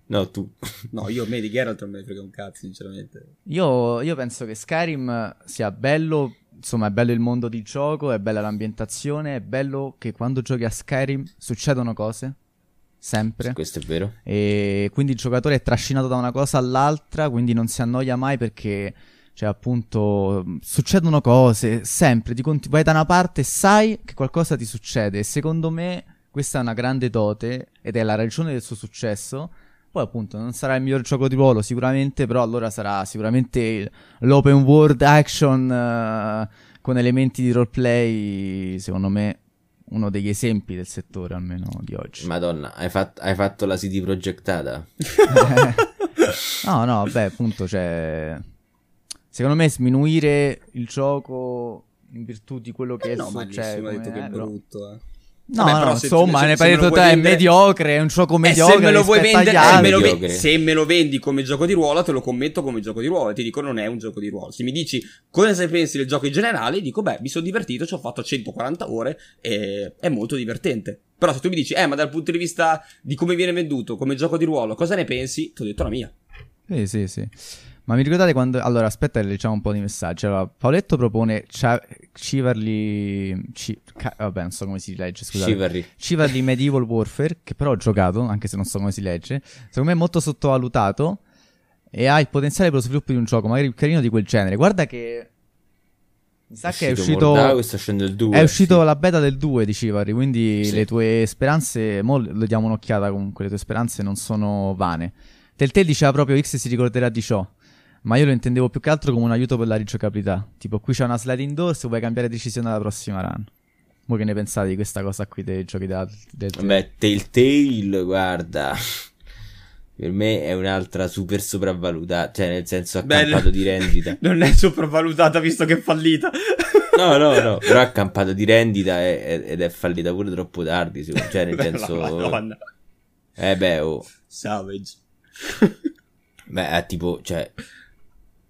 No, tu. No, io a me di Geralt non me ne frega un cazzo, sinceramente. Io, io penso che Skyrim sia bello, insomma, è bello il mondo di gioco, è bella l'ambientazione, è bello che quando giochi a Skyrim succedono cose, sempre. Questo è vero. E quindi il giocatore è trascinato da una cosa all'altra, quindi non si annoia mai perché, cioè, appunto, succedono cose sempre. Ti conti- vai da una parte e sai che qualcosa ti succede. E secondo me questa è una grande dote ed è la ragione del suo successo. Poi, appunto, non sarà il miglior gioco di ruolo sicuramente, però allora sarà sicuramente l'open world action eh, con elementi di roleplay, secondo me, uno degli esempi del settore almeno di oggi. Madonna, hai, fatto- hai fatto la CD progettata? no, no, beh, appunto, cioè. Secondo me sminuire il gioco in virtù di quello che Eh è no, successo. nessuno ha detto che è eh, brutto, eh. No, Vabbè, no, insomma, se- ne hai detto te, è vendere- mediocre, è un gioco Eh, mediocre. se me lo vuoi vendere, se me, lo ve- se me lo vendi come gioco di ruolo, te lo commento come gioco di ruolo. E ti dico, non è un gioco di ruolo. Se mi dici cosa ne pensi del gioco in generale, dico, beh, mi sono divertito, ci ho fatto 140 ore e è molto divertente. Però se tu mi dici, eh, ma dal punto di vista di come viene venduto, come gioco di ruolo, cosa ne pensi? Ti ho detto la mia. Sì, sì, sì. Ma mi ricordate quando... Allora, aspetta, che leggiamo un po' di messaggi. Allora, Paoletto propone Cia- Chivalry... Ci- ca- Vabbè, non so come si legge, scusate. Chivalry. Chivalry Medieval Warfare, che però ho giocato, anche se non so come si legge. Secondo me è molto sottovalutato e ha il potenziale per lo sviluppo di un gioco, magari più carino di quel genere. Guarda che... Mi sa che è uscito... Uscendo il 2. È uscito la beta del 2 di Chivalry, quindi Sì. le tue speranze, mo le diamo un'occhiata comunque, le tue speranze non sono vane. Telltale diceva proprio X si ricorderà di ciò, ma io lo intendevo più che altro come un aiuto per la rigiocabilità. Tipo qui c'è una sliding door se vuoi cambiare decisione alla prossima run. Voi che ne pensate di questa cosa qui dei giochi da, del Vabbè, Telltale, guarda. Per me è un'altra super sopravvalutata. Cioè, nel senso, ha Beh, campato di rendita. Non è sopravvalutata visto che è fallita. No, no, no. Però ha campato di rendita e- e- ed è fallita pure troppo tardi. Cioè, nel Bella senso. Madonna. Eh, beh, oh. Savage. Beh, è tipo, cioè.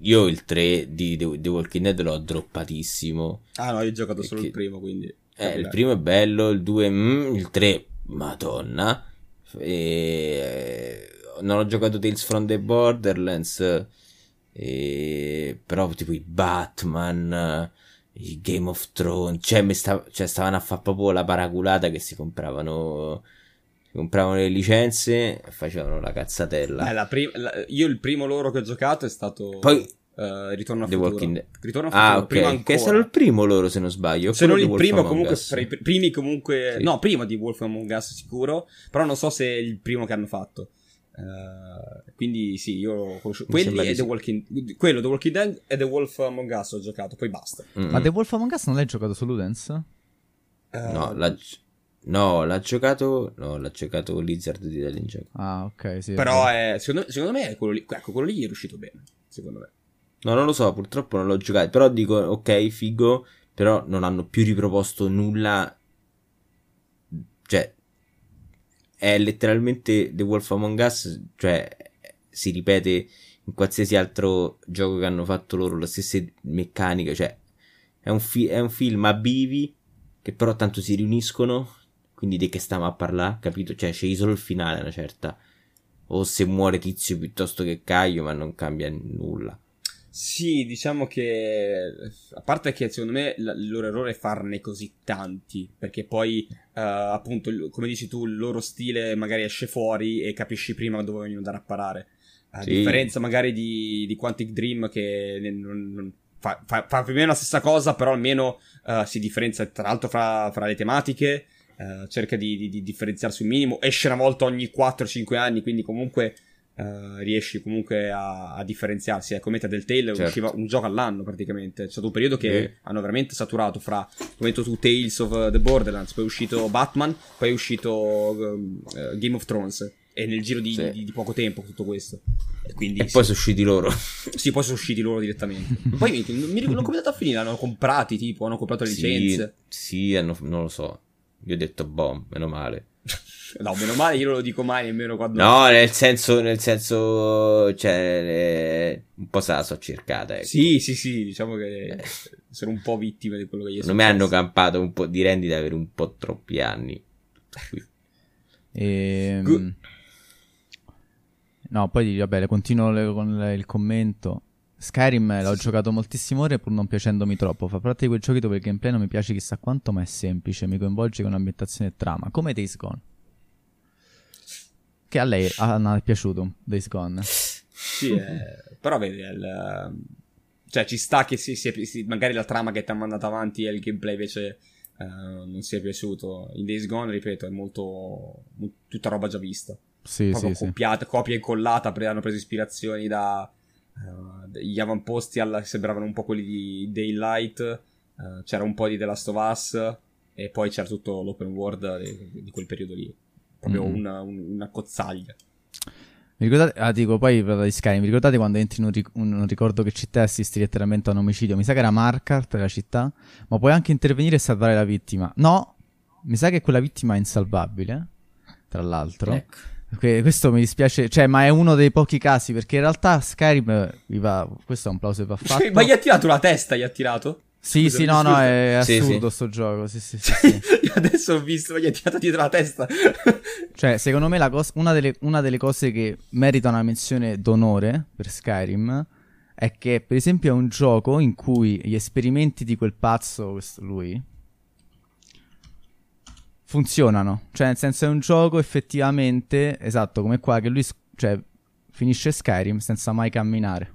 Io il 3 di The, The Walking Dead l'ho droppatissimo. Ah no, io ho giocato solo il primo, quindi... Eh, il primo è bello, il 2, mm, il 3, madonna. E... Non ho giocato Tales from the Borderlands. E... Però tipo i Batman, i Game of Thrones. Cioè, mi sta- cioè, stavano a fare proprio la paraculata che si compravano. Compravano le licenze e facevano la cazzatella. Eh, la prim- la- io il primo loro che ho giocato è stato... Poi eh, Ritorno a The futuro. Walking Dead. Ritorno a futuro, Ah, prima ok. Che è stato il primo loro, se non sbaglio. Se non il primo, comunque, fra i primi comunque... Sì. No, prima di Wolf Among Us sicuro, però non so se è il primo che hanno fatto. Eh, quindi sì, io ho conosciuto quelli e The. Walking quello The Walking Dead e The Wolf Among Us ho giocato, poi basta. Mm-mm. Ma The Wolf Among Us non l'hai giocato su Ludens? Eh, No, l'ha, no, l'ha giocato. No, l'ha giocato Lizard di Italian Gioco. Ah, ok, sì. però è, secondo, secondo me è quello lì, ecco, quello lì è riuscito bene, secondo me. No, non lo so, purtroppo non l'ho giocato. Però dico, ok, figo. Però non hanno più riproposto nulla. Cioè, è letteralmente The Wolf Among Us. Cioè, si ripete in qualsiasi altro gioco che hanno fatto loro. Le stesse meccaniche. Cioè, è un, fi- è un film a bivi. Che però tanto si riuniscono. Quindi di che stiamo a parlare, capito? Cioè, c'è solo il finale, una certa. O se muore Tizio piuttosto che Caio, ma non cambia nulla. Sì, diciamo che a parte che secondo me il loro errore è farne così tanti, perché poi uh, appunto, come dici tu, il loro stile magari esce fuori e capisci prima dove vogliono andare a parare. A sì. differenza magari di, di, Quantic Dream che non, non fa, fa, fa, più o meno la stessa cosa, però almeno uh, si differenzia tra l'altro fra, fra le tematiche, uh, cerca di, di, di, differenziarsi un minimo, esce una volta ogni 4-5 anni, quindi comunque Uh, riesci comunque a, a differenziarsi. Ecco, Meta del Tale certo. usciva un gioco all'anno praticamente. C'è stato un periodo che eh. hanno veramente saturato fra, come detto tu, Tales of the Borderlands, poi è uscito Batman, poi è uscito uh, Game of Thrones. E nel giro di, sì. di, di poco tempo tutto questo. E, quindi, e sì. poi sono usciti loro. sì, poi sono usciti loro direttamente. poi mi, mi, non come è andato a finire? Hanno comprati, tipo, hanno comprato le licenze. Sì, hanno, non lo so. Io ho detto, boh, meno male. No, meno male, io non lo dico mai nemmeno quando. No, nel senso, nel senso, cioè, eh, un po' se la so cercata. Ecco. Sì, sì, sì, diciamo che sono un po' vittime di quello che gli è successo. Non mi hanno campato un po' di rendita per un po' troppi anni. E... Ehm, no, poi vabbè, continuo con il commento. Skyrim l'ho giocato moltissime ore pur non piacendomi troppo. Fa parte di quel giochi dove il gameplay non mi piace chissà quanto, ma è semplice. Mi coinvolge con ambientazione e trama. Come Days Gone. Che a lei ha, piaciuto Days Gone. Sì, eh, però vedi, il, cioè ci sta che si, si, si, magari la trama che ti ha mandato avanti e il gameplay invece uh, non si è piaciuto. In Days Gone, ripeto, è molto, tutta roba già vista. Sì, Proprio sì, copiata, sì. copia e incollata, hanno preso ispirazioni da Uh, gli avamposti alla, sembravano un po' quelli di Daylight, uh, c'era un po' di The Last of Us e poi c'era tutto l'open world di, di quel periodo lì, proprio mm. una, un, una cozzaglia. Mi ricordate, ah dico poi di Skyrim, vi ricordate quando entri in un, ric- un ricordo che città assisti letteralmente a un omicidio? Mi sa che era Markart la città, ma puoi anche intervenire e salvare la vittima. No, mi sa che quella vittima è insalvabile, tra l'altro. Ecco. Questo mi dispiace, cioè, ma è uno dei pochi casi perché in realtà Skyrim vi va. Questo è un plauso che va fatto. ma gli ha tirato la testa? Gli ha tirato? Sì, Scusa, sì, no, no, è assurdo sì, sto gioco. Sì, sì, sì, sì. adesso ho visto, ma gli ha tirato dietro la testa. cioè, secondo me cos- una, delle, una delle cose che merita una menzione d'onore per Skyrim è che, per esempio, è un gioco in cui gli esperimenti di quel pazzo, questo lui, funzionano. Cioè, nel senso, è un gioco effettivamente, esatto, come qua, che lui cioè, finisce Skyrim senza mai camminare.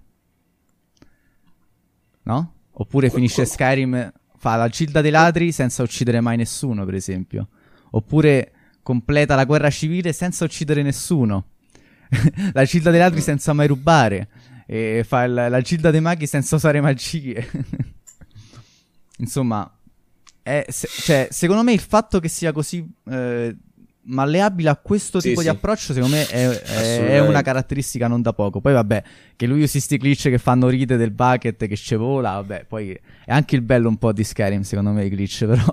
No? Oppure finisce Skyrim, fa la gilda dei ladri senza uccidere mai nessuno, per esempio. Oppure completa la guerra civile senza uccidere nessuno. la gilda dei ladri senza mai rubare. E fa il, la gilda dei maghi senza usare magie. Insomma, è, se, cioè, secondo me il fatto che sia così eh, malleabile a questo sì, tipo sì. di approccio, secondo me è, è, è, una caratteristica non da poco. Poi, vabbè, che lui usi sti glitch che fanno ride del bucket che ci vola, vabbè, poi è anche il bello un po' di Skyrim, secondo me, i glitch, però.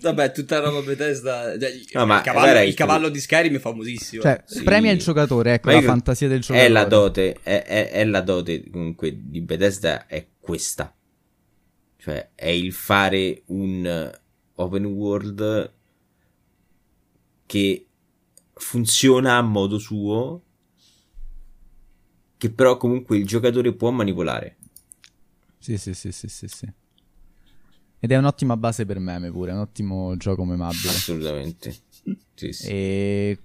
vabbè, tutta roba Bethesda. Cioè, no, il, cavallo, il cavallo, di Skyrim è famosissimo. Cioè, sì. premia il giocatore, ecco, ma la fantasia del giocatore. È la dote, è, è la dote comunque di Bethesda, è questa cioè, è il fare un open world che funziona a modo suo, che però comunque il giocatore può manipolare. Sì, sì, sì, sì, sì, sì. Ed è un'ottima base per meme pure, è un ottimo gioco memabile. Assolutamente. Sì, sì. E...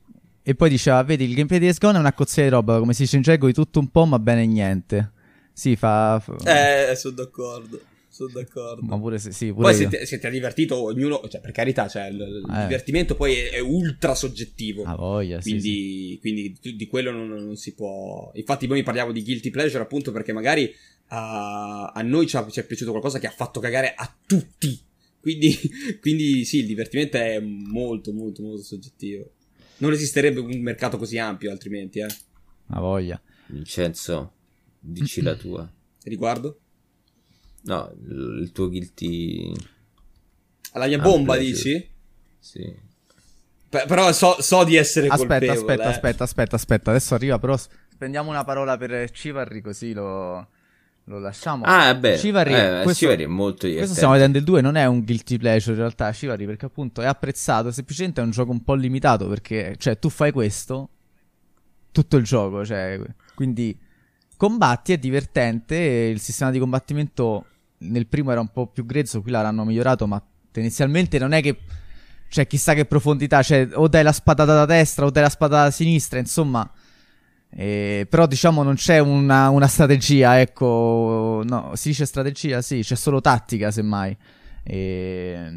e poi diceva, vedi, il gameplay di Days Gone è una cozzia di roba, come si dice in gergo, di tutto un po', ma bene niente. Sì, fa... Eh, sono d'accordo sono d'accordo. Ma pure se sì, pure poi se ti, se ti, ha divertito ognuno, cioè per carità, cioè, il, il eh. divertimento poi è, è, ultra soggettivo. Ah, voglia, quindi, sì, sì. quindi di quello non, non, si può... Infatti noi parliamo di guilty pleasure appunto perché magari a, a noi ci è piaciuto qualcosa che ha fatto cagare a tutti. Quindi, quindi sì, il divertimento è molto, molto, molto soggettivo. Non esisterebbe un mercato così ampio altrimenti, eh. Ha voglia. Vincenzo, dici la tua. Riguardo? No, il tuo guilty... La mia bomba, pleasure. dici? Sì. P- però so, so, di essere aspetta, colpevole. Aspetta, eh. aspetta, aspetta, aspetta. Adesso arriva, però spendiamo una parola per Civarri così lo, lo lasciamo. Ah, beh, Chivalry, eh, questo, Chivalry è molto divertente. Questo stiamo vedendo il 2, non è un guilty pleasure in realtà, Chivalry, perché appunto è apprezzato, semplicemente è un gioco un po' limitato, perché, cioè, tu fai questo, tutto il gioco, cioè, quindi combatti, è divertente, il sistema di combattimento nel primo era un po' più grezzo, qui l'hanno migliorato, ma tendenzialmente non è che cioè chissà che profondità, cioè o dai la spadata da destra o dai la spadata da sinistra, insomma. Eh, però diciamo non c'è una, una, strategia, ecco, no, si dice strategia, sì, c'è solo tattica semmai. Eh,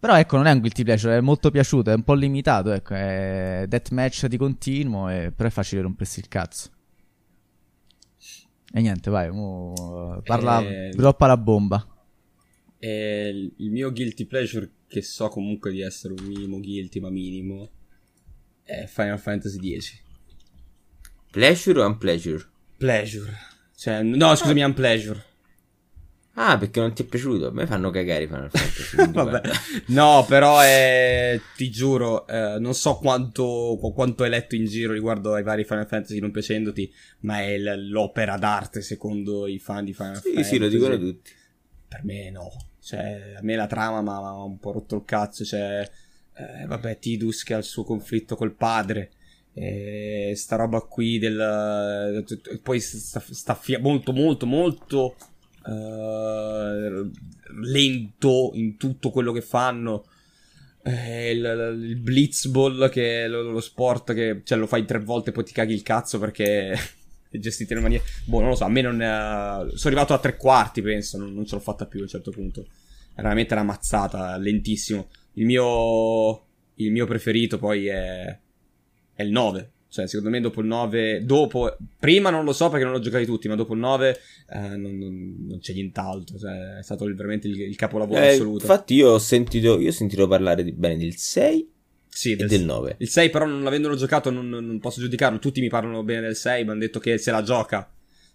però ecco, non è un guilty pleasure, è molto piaciuto, è un po' limitato, ecco, è deathmatch di continuo, e... però è facile rompersi il cazzo. E niente, vai, mo, parla, eh... droppa la bomba. E il mio guilty pleasure, che so comunque di essere un minimo guilty, ma minimo, è Final Fantasy X. Pleasure o unpleasure? Pleasure. Cioè, no, scusami, unpleasure. Ah, perché non ti è piaciuto? A me fanno cagare i Final Fantasy. Vabbè. No, però è, ti giuro, eh, non so quanto, quanto hai letto in giro riguardo ai vari Final Fantasy non piacendoti, ma è l'opera d'arte secondo i fan di Final sì, Fantasy. Sì, sì, lo dicono tutti. Per me no. Cioè, a me la trama mi ha un po' rotto il cazzo. Cioè, eh, vabbè, Tidus che ha il suo conflitto col padre. E sta roba qui del. Poi sta, sta fia- molto, molto, molto. Uh, lento in tutto quello che fanno. Eh, il, il Blitzball, che è lo, lo, sport che cioè, lo fai tre volte e poi ti caghi il cazzo perché gestite in maniera. Boh, non lo so. A me non. È... Sono arrivato a tre quarti, penso. Non, non, ce l'ho fatta più a un certo punto. È veramente una mazzata, lentissimo. Il mio. Il mio preferito poi è. È il 9. Cioè, secondo me dopo il 9. Dopo. Prima non lo so perché non l'ho giocati tutti, ma dopo il 9 eh, non, non, non, c'è nient'altro. Cioè, è stato veramente il, il capolavoro eh, assoluto. Infatti, io ho sentito. Io ho sentito parlare di, bene del 6 sì, del, del 9. Il 6 però non avendolo giocato non, non, posso giudicarlo. Tutti mi parlano bene del 6, mi hanno detto che se la gioca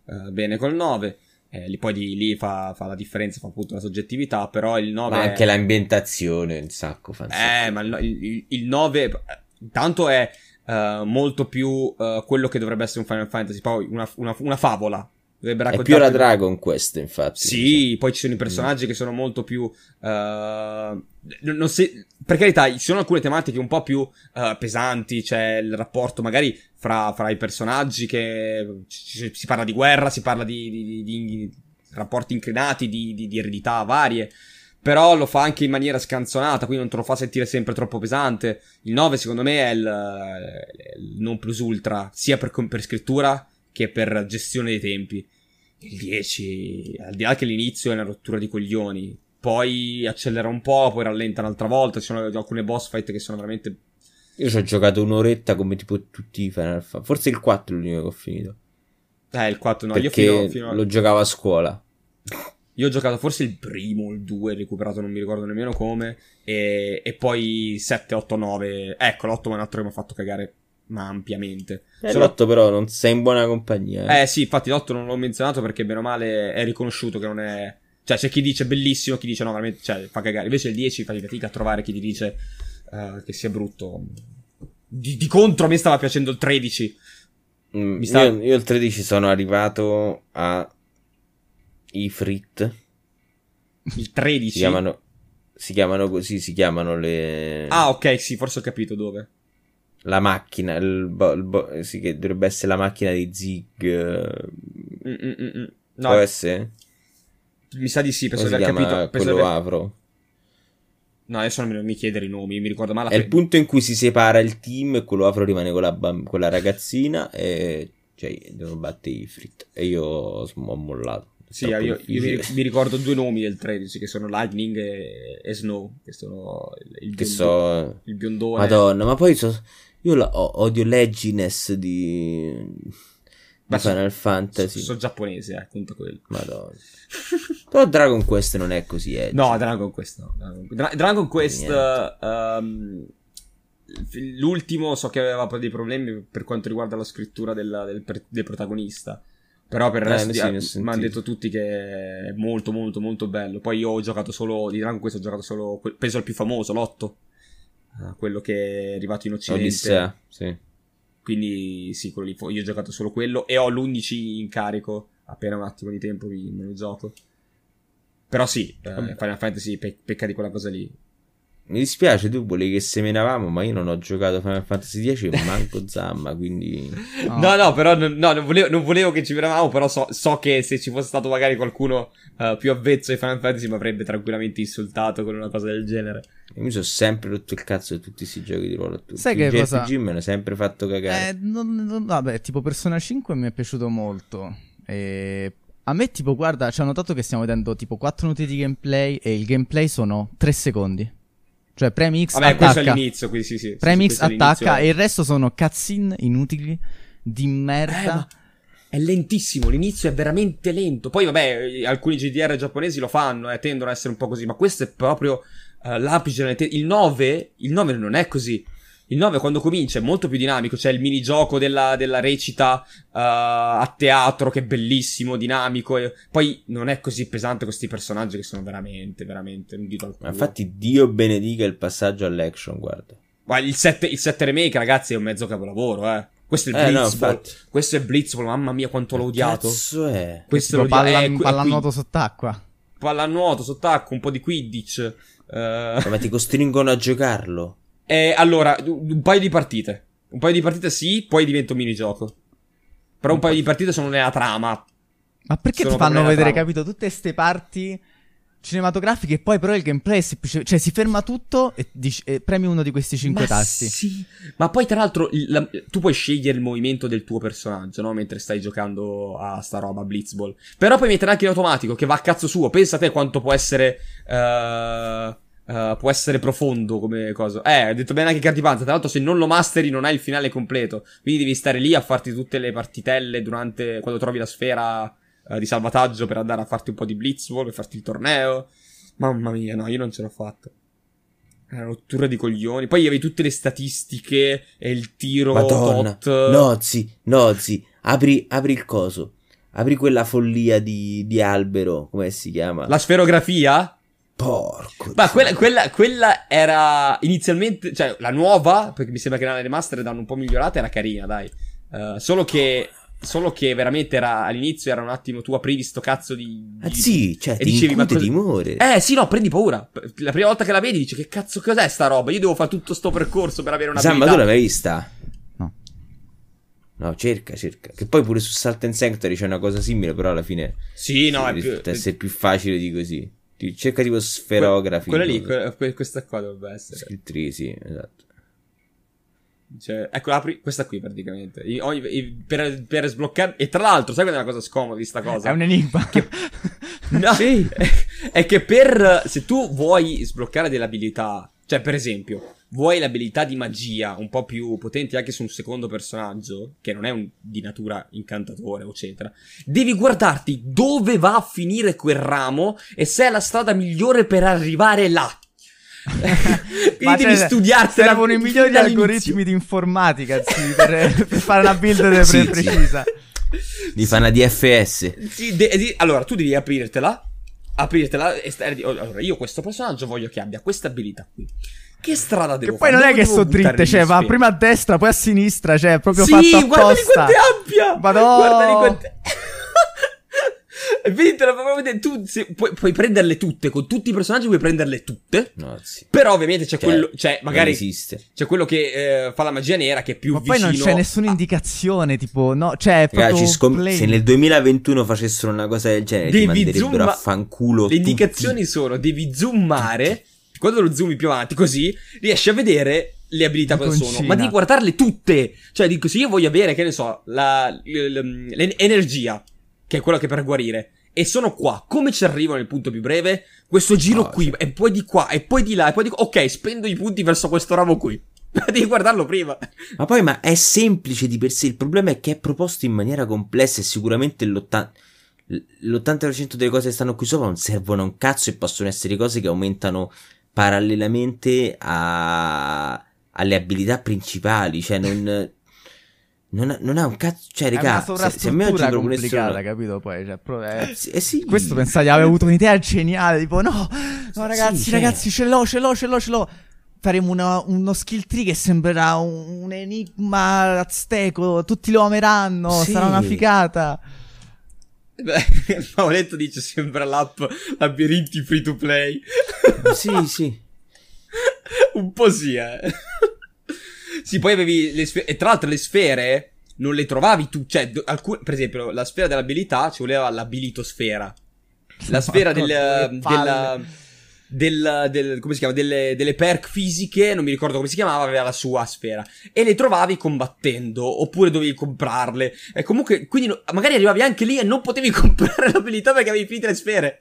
uh, bene col 9. Eh, poi di, lì fa, fa, la differenza, fa appunto la soggettività, però il 9... Ma anche è... l'ambientazione un sacco fa Eh, ma il, il, il 9 tanto è uh, molto più uh, quello che dovrebbe essere un Final Fantasy, poi una, una, una favola, è più la Dragon Quest, infatti. Sì, poi ci sono i personaggi mm. che sono molto più. Uh, non si, per carità, ci sono alcune tematiche un po' più pesanti. C'è il rapporto magari fra, fra i personaggi che ci, si parla di guerra, si parla di, di, di, di rapporti inclinati, di, eredità varie. Però lo fa anche in maniera scanzonata, quindi non te lo fa sentire sempre troppo pesante. Il 9, secondo me, è il, il non plus ultra, sia per, per scrittura che per gestione dei tempi. Il 10, al di là che l'inizio è una rottura di coglioni, poi accelera un po', poi rallenta un'altra volta, ci sono alcune boss fight che sono veramente... Io ci ho giocato un'oretta come tipo tutti i Final Fantasy, forse il 4 è l'unico che ho finito. Eh, il 4 no, Perché io fino, fino a... lo giocavo a scuola. Io ho giocato forse il primo, il 2, recuperato non mi ricordo nemmeno come, e, e poi 7, 8, 9, ecco l'8 è un altro che mi ha fatto cagare ma ampiamente. Eh, Solo... L'8 però non sei in buona compagnia. Eh, eh sì, infatti l'8 non l'ho menzionato perché bene o male è riconosciuto che non è... Cioè c'è chi dice bellissimo, chi dice no, veramente, cioè fa cagare. Invece il 10 fai fatica a trovare chi ti dice uh, che sia brutto. Di, di, contro a me stava piacendo il 13. Mm, stava... io, io il 13 sono arrivato a Ifrit. Il 13? Si chiamano, si chiamano così, si chiamano le... Ah ok, sì, forse ho capito dove la macchina, il bo- il bo- sì, che dovrebbe essere la macchina di Zig. Mm-mm-mm. No, Può essere? Mi sa di sì, penso di aver capito. Quello aver... Avro. No, adesso non mi chiedere i nomi, mi ricordo male. È il punto in cui si separa il team e quello Avro rimane con la, bamb- con la ragazzina e cioè devono battere i Frit. E io ho mollato. Sì, io, io mi, mi, ricordo due nomi del 13 che sono Lightning e, e Snow, che sono il, il, che so... il biondone. Madonna, ma poi so, io la, odio l'edginess di, di Final Fantasy. Sono so giapponese, eh, appunto quello. Madonna. Però Dragon Quest non è così edgy. No, Dragon Quest no. Dragon, Dragon Quest... Um, l'ultimo so che aveva dei problemi per quanto riguarda la scrittura della, del, del, protagonista. Però per il eh, resto sì, mi hanno detto tutti che è molto molto molto bello. Poi io ho giocato solo di Dragon Quest ho giocato solo penso al più famoso, l'8 quello che è arrivato in Occidente. Odissea, sì. Quindi sì, quello lì, io ho giocato solo quello e ho l'11 in carico appena un attimo di tempo mi, me lo gioco. Però sì, eh, Final Fantasy pe- pecca di quella cosa lì. Mi dispiace, tu volevi che semenavamo, ma io non ho giocato Final Fantasy X e manco Zamma, quindi... No, no, no però no, non, volevo, non, volevo, che ci vedevamo, però so, so, che se ci fosse stato magari qualcuno uh, più avvezzo ai Final Fantasy mi avrebbe tranquillamente insultato con una cosa del genere. Io mi sono sempre rotto il cazzo di tutti questi giochi di ruolo. Tutti. Sai che il cosa? JRPG me l'ha sempre fatto cagare. Eh, non, non, vabbè, tipo Persona 5 mi è piaciuto molto. E... A me, tipo, guarda, ci ho notato che stiamo vedendo tipo 4 minuti di gameplay e il gameplay sono 3 secondi. Cioè, premi X Vabbè, attacca. questo è all'inizio, quindi sì, sì. Premi X attacca e il resto sono cutscene inutili di merda. Eh, è lentissimo, l'inizio è veramente lento. Poi, vabbè, alcuni GDR giapponesi lo fanno e eh, tendono ad essere un po' così, ma questo è proprio uh, l'apice Il 9, il 9 non è così. Il 9 quando comincia è molto più dinamico, c'è il minigioco della, della recita uh, a teatro che è bellissimo, dinamico, e poi non è così pesante questi personaggi che sono veramente, veramente un dito al culo. Infatti Dio benedica il passaggio all'action, guarda. Ma il 7, il 7 remake ragazzi è un mezzo capolavoro, eh. Questo è Eh, no, Blitzball. infatti. Questo è Blitzball, mamma mia quanto l'ho odiato. Cazzo è? Questo l'ho odiato. palla, Eh, que- palla qui- nuoto sott'acqua. Pallanuoto, sott'acqua, un po' di Quidditch. eh. Ma ti costringono a giocarlo. Eh, allora, un paio di partite. Un paio di partite sì, poi diventa un minigioco. Però un paio di partite sono nella trama. Ma perché Sono ti fanno vedere, trama. capito, tutte ste parti cinematografiche e poi però il gameplay è semplice, cioè si ferma tutto e, dici- e premi uno di questi cinque Ma tasti. Sì. Ma poi, tra l'altro, il- la- tu puoi scegliere il movimento del tuo personaggio, no? Mentre stai giocando a sta roba, Blitzball. Però puoi mettere anche in automatico, che va a cazzo suo. Pensa a te quanto può essere. eh, eh, può essere profondo come cosa. Eh, ho detto bene anche Cardipanza. Tra l'altro, se non lo masteri, non hai il finale completo. Quindi devi stare lì a farti tutte le partitelle durante. quando trovi la sfera eh, di salvataggio per andare a farti un po' di Blitzball, per farti il torneo. Mamma mia, no, io non ce l'ho fatta. È una rottura di coglioni. Poi avevi tutte le statistiche e il tiro Madonna. tot. No, zi, no, zi. Apri, apri il coso. Apri quella follia di, di albero. Come si chiama? La sferografia? Porco. Ma quella, quella, quella era inizialmente, cioè la nuova, perché mi sembra che nella remaster danno un po' migliorata, era carina, dai. Eh, solo che, solo che veramente era, all'inizio era un attimo, tu aprivi sto cazzo di... Ah, di- sì, cioè, e ti dicevi, ma cosa- timore. Eh sì, no, prendi paura. La prima volta che la vedi dici che cazzo cos'è sta roba? Io devo fare tutto sto percorso per avere una Sam, ma tu l'hai vista? No. No, cerca, cerca. Che poi pure su Salt and Sanctuary c'è una cosa simile, però alla fine Sì, no, è più... essere più facile di così. Cerca tipo sferografi. Quella lì, cosa. que- que- questa qua dovrebbe essere. Sì, esatto. Cioè, ecco, apri questa qui praticamente. I- ogni- i- per, per sbloccare. E tra l'altro, sai qual è una cosa scomoda di sta cosa? È un enigma. No, è, è che per. Se tu vuoi sbloccare delle abilità. Cioè, per esempio, vuoi l'abilità di magia un po' più potenti anche su un secondo personaggio, che non è un- di natura incantatore, eccetera. Devi guardarti dove va a finire quel ramo e se è la strada migliore per arrivare là. Quindi Ma devi cioè, studiarti Servono i migliori algoritmi di informatica sì, per, per fare una build pre- Sì, sì. precisa. Di fa una DFS. Sì, de- di- allora, tu devi aprirtela. Aprirtela e stare di- Allora, io questo personaggio voglio che abbia questa abilità qui. Che strada devo Che poi fare? non è che buttare dritte, cioè va prima a destra, poi a sinistra, cioè è proprio Sì, fatto guardali apposta. quanto è ampia! Madonna. Guardali quante... E vedi, te la fa proprio vedere. Tu se- puoi, puoi prenderle tutte, con tutti i personaggi puoi prenderle tutte. No, sì. Però ovviamente c'è Cioè, quello... Cioè, Non magari... esiste. C'è quello che eh, fa la magia nera, che è più Ma poi vicino... non c'è nessuna a- indicazione, tipo, no, cioè è proprio Ragazzi, scom- se nel 2021 facessero una cosa del genere, ti Devi manderebbero zooma- a fanculo. Le tutti. indicazioni sono: devi zoomare. Quando lo zoomi più avanti, così riesci a vedere le abilità cosa sono. Ma devi guardarle tutte. Cioè, dico, se io voglio avere, che ne so, la, l- l'energia, che è quello che per guarire. E sono qua. Come ci arrivo nel punto più breve? Questo giro Oh, qui, e poi di qua, e poi di là, e poi di qua. Ok, spendo i punti verso questo ramo qui. devi guardarlo prima. Ma poi, ma è semplice di per sé. Il problema è che è proposto in maniera complessa e sicuramente l'80%, l'80% delle cose che stanno qui sopra non servono a un cazzo e possono essere cose che aumentano parallelamente a- alle abilità principali. Cioè, non. Non ha, non ha un cazzo. Cioè, è una raga, se, se a me oggi complicata, una- capito? Poi, cioè, pro- è- Eh, sì, eh sì. Questo pensate, aveva avuto un'idea geniale, tipo no, no ragazzi, Sì, cioè- ragazzi, ce l'ho, ce l'ho, ce l'ho, ce l'ho. Faremo una- uno skill tree che sembrerà un, un enigma azteco, tutti lo ameranno, Sì. sarà una figata. Beh, Paoletto dice sembra l'app labirinti free to play. sì, sì. Un po' sì, eh. sì, poi avevi le sfere. E tra l'altro le sfere non le trovavi tu. Cioè, alcun... per esempio, la sfera dell'abilità ci voleva l'abilitosfera. La sfera del, della, del, del, come si chiama, delle, delle, perk fisiche, non mi ricordo come si chiamava, aveva la sua sfera. E le trovavi combattendo, oppure dovevi comprarle. E comunque, quindi magari arrivavi anche lì e non potevi comprare l'abilità perché avevi finito le sfere.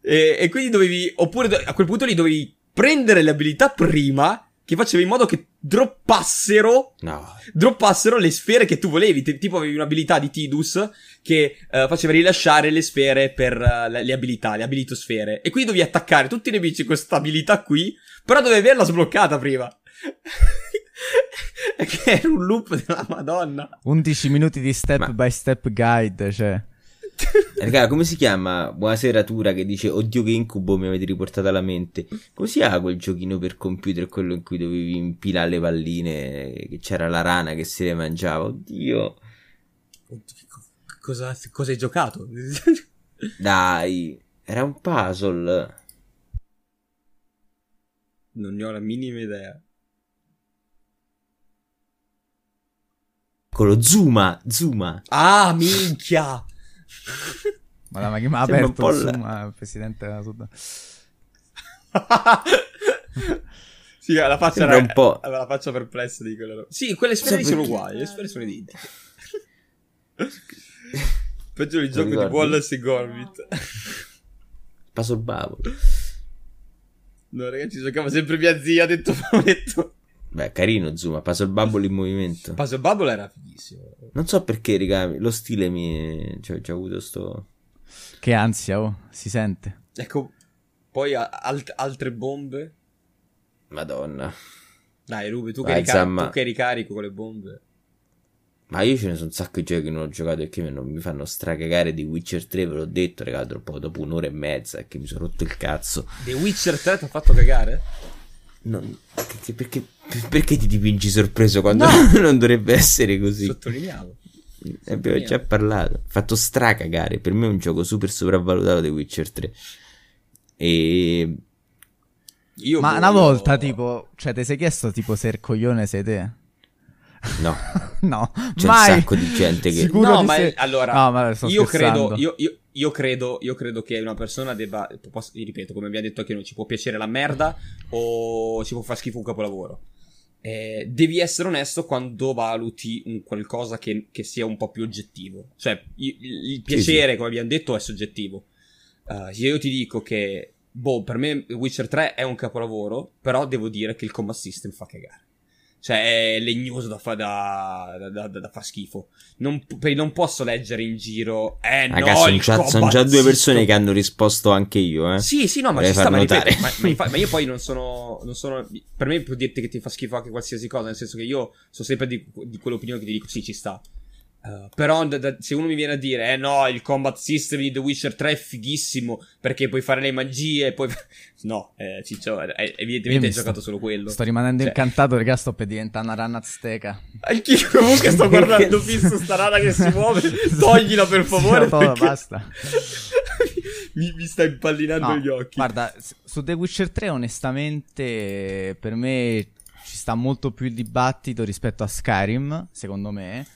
E, e quindi dovevi, oppure a quel punto lì dovevi prendere le abilità prima che faceva in modo che droppassero, no. droppassero le sfere che tu volevi. T- tipo avevi un'abilità di Tidus che uh, faceva rilasciare le sfere per uh, le, le, abilità, le abilitosfere. E quindi dovevi attaccare tutti i nemici con questa abilità qui, però dovevi averla sbloccata prima. che era un loop della madonna. 11 minuti di step Ma... by step guide, cioè... Raga, come si chiama? Buonasera Tura che dice Oddio che incubo mi avete riportato alla mente. Come si chiama quel giochino per computer, quello in cui dovevi impilare le palline, che c'era la rana che se le mangiava? Oddio. Cosa, cosa hai giocato? Dai, era un puzzle. Non ne ho la minima idea. Quello Zuma, Zuma. Ah, minchia! Madonna, ma chi mi ha aperto il presidente della Sud? sì, la faccia era un po'. Aveva la faccia perplessa di quello. Sì, quelle sfere sono uguali, le sfere sono identiche. Peggio il gioco di Wallace e Gorbit. Puzzle Bubble. No, ragazzi, giocava sempre mia zia, ha detto detto. Beh, carino Zuma, Puzzle Bubble in movimento. Puzzle Bubble era fighissimo. Non so perché, raga, lo stile mi... Cioè, ho avuto sto... Che ansia, oh, si sente. Ecco, poi alt- altre bombe. Madonna. Dai, Rubi, tu, Vai, tu che ricarico con le bombe. Ma io ce ne sono un sacco di giochi che non ho giocato e che non mi fanno stracagare di Witcher 3, ve l'ho detto, raga, troppo dopo un'ora e mezza che mi sono rotto il cazzo. The Witcher 3 ti ha fatto cagare? Non, perché, perché, perché, ti dipingi sorpreso quando no. non dovrebbe essere così? Sottolineavo. Ne abbiamo già parlato. Fatto stracagare. Per me è un gioco super sopravvalutato The Witcher 3. E. Io Ma voglio... una volta, tipo, cioè, ti sei chiesto, tipo, se il coglione sei te? No, no, c'è mai. un sacco di gente che. Sicuro no, ma sei... allora, no, ma io credo, io, io, io, credo, io credo che una persona debba. Posso, ripeto, come abbiamo detto anche noi, ci può piacere la merda o ci può far schifo un capolavoro. Eh, devi essere onesto quando valuti un qualcosa che, che, sia un po' più oggettivo. Cioè, il, il piacere, sì, sì. come abbiamo detto, è soggettivo. Uh, io ti dico che, boh, per me Witcher 3 è un capolavoro, però devo dire che il combat system fa cagare. Cioè, è legnoso da, fa, da, da, da far schifo. Non, non, posso leggere in giro. Eh, Ragazzi, no, sono, già, sono già due persone che hanno risposto anche io. Eh. Sì, sì, no, ma ci sta. Ma, ripeto, ma, ma, ma, io poi non sono, non sono. Per me può dirti che ti fa schifo anche qualsiasi cosa. Nel senso che io sono sempre di, di quell'opinione che ti dico, sì, ci sta. Uh, però da, da, se uno mi viene a dire, eh no, il combat system di The Witcher 3 è fighissimo perché puoi fare le magie, poi... no, eh, Ciccio, eh, evidentemente hai giocato solo quello. Sto rimanendo cioè... incantato perché sto per diventare una rana azteca. Anch'io comunque sto guardando fisso sta rana che si muove, toglila per favore. Sì, perché... basta. mi, mi, sta impallinando no, gli occhi. Guarda, su The Witcher 3 onestamente per me ci sta molto più il dibattito rispetto a Skyrim, secondo me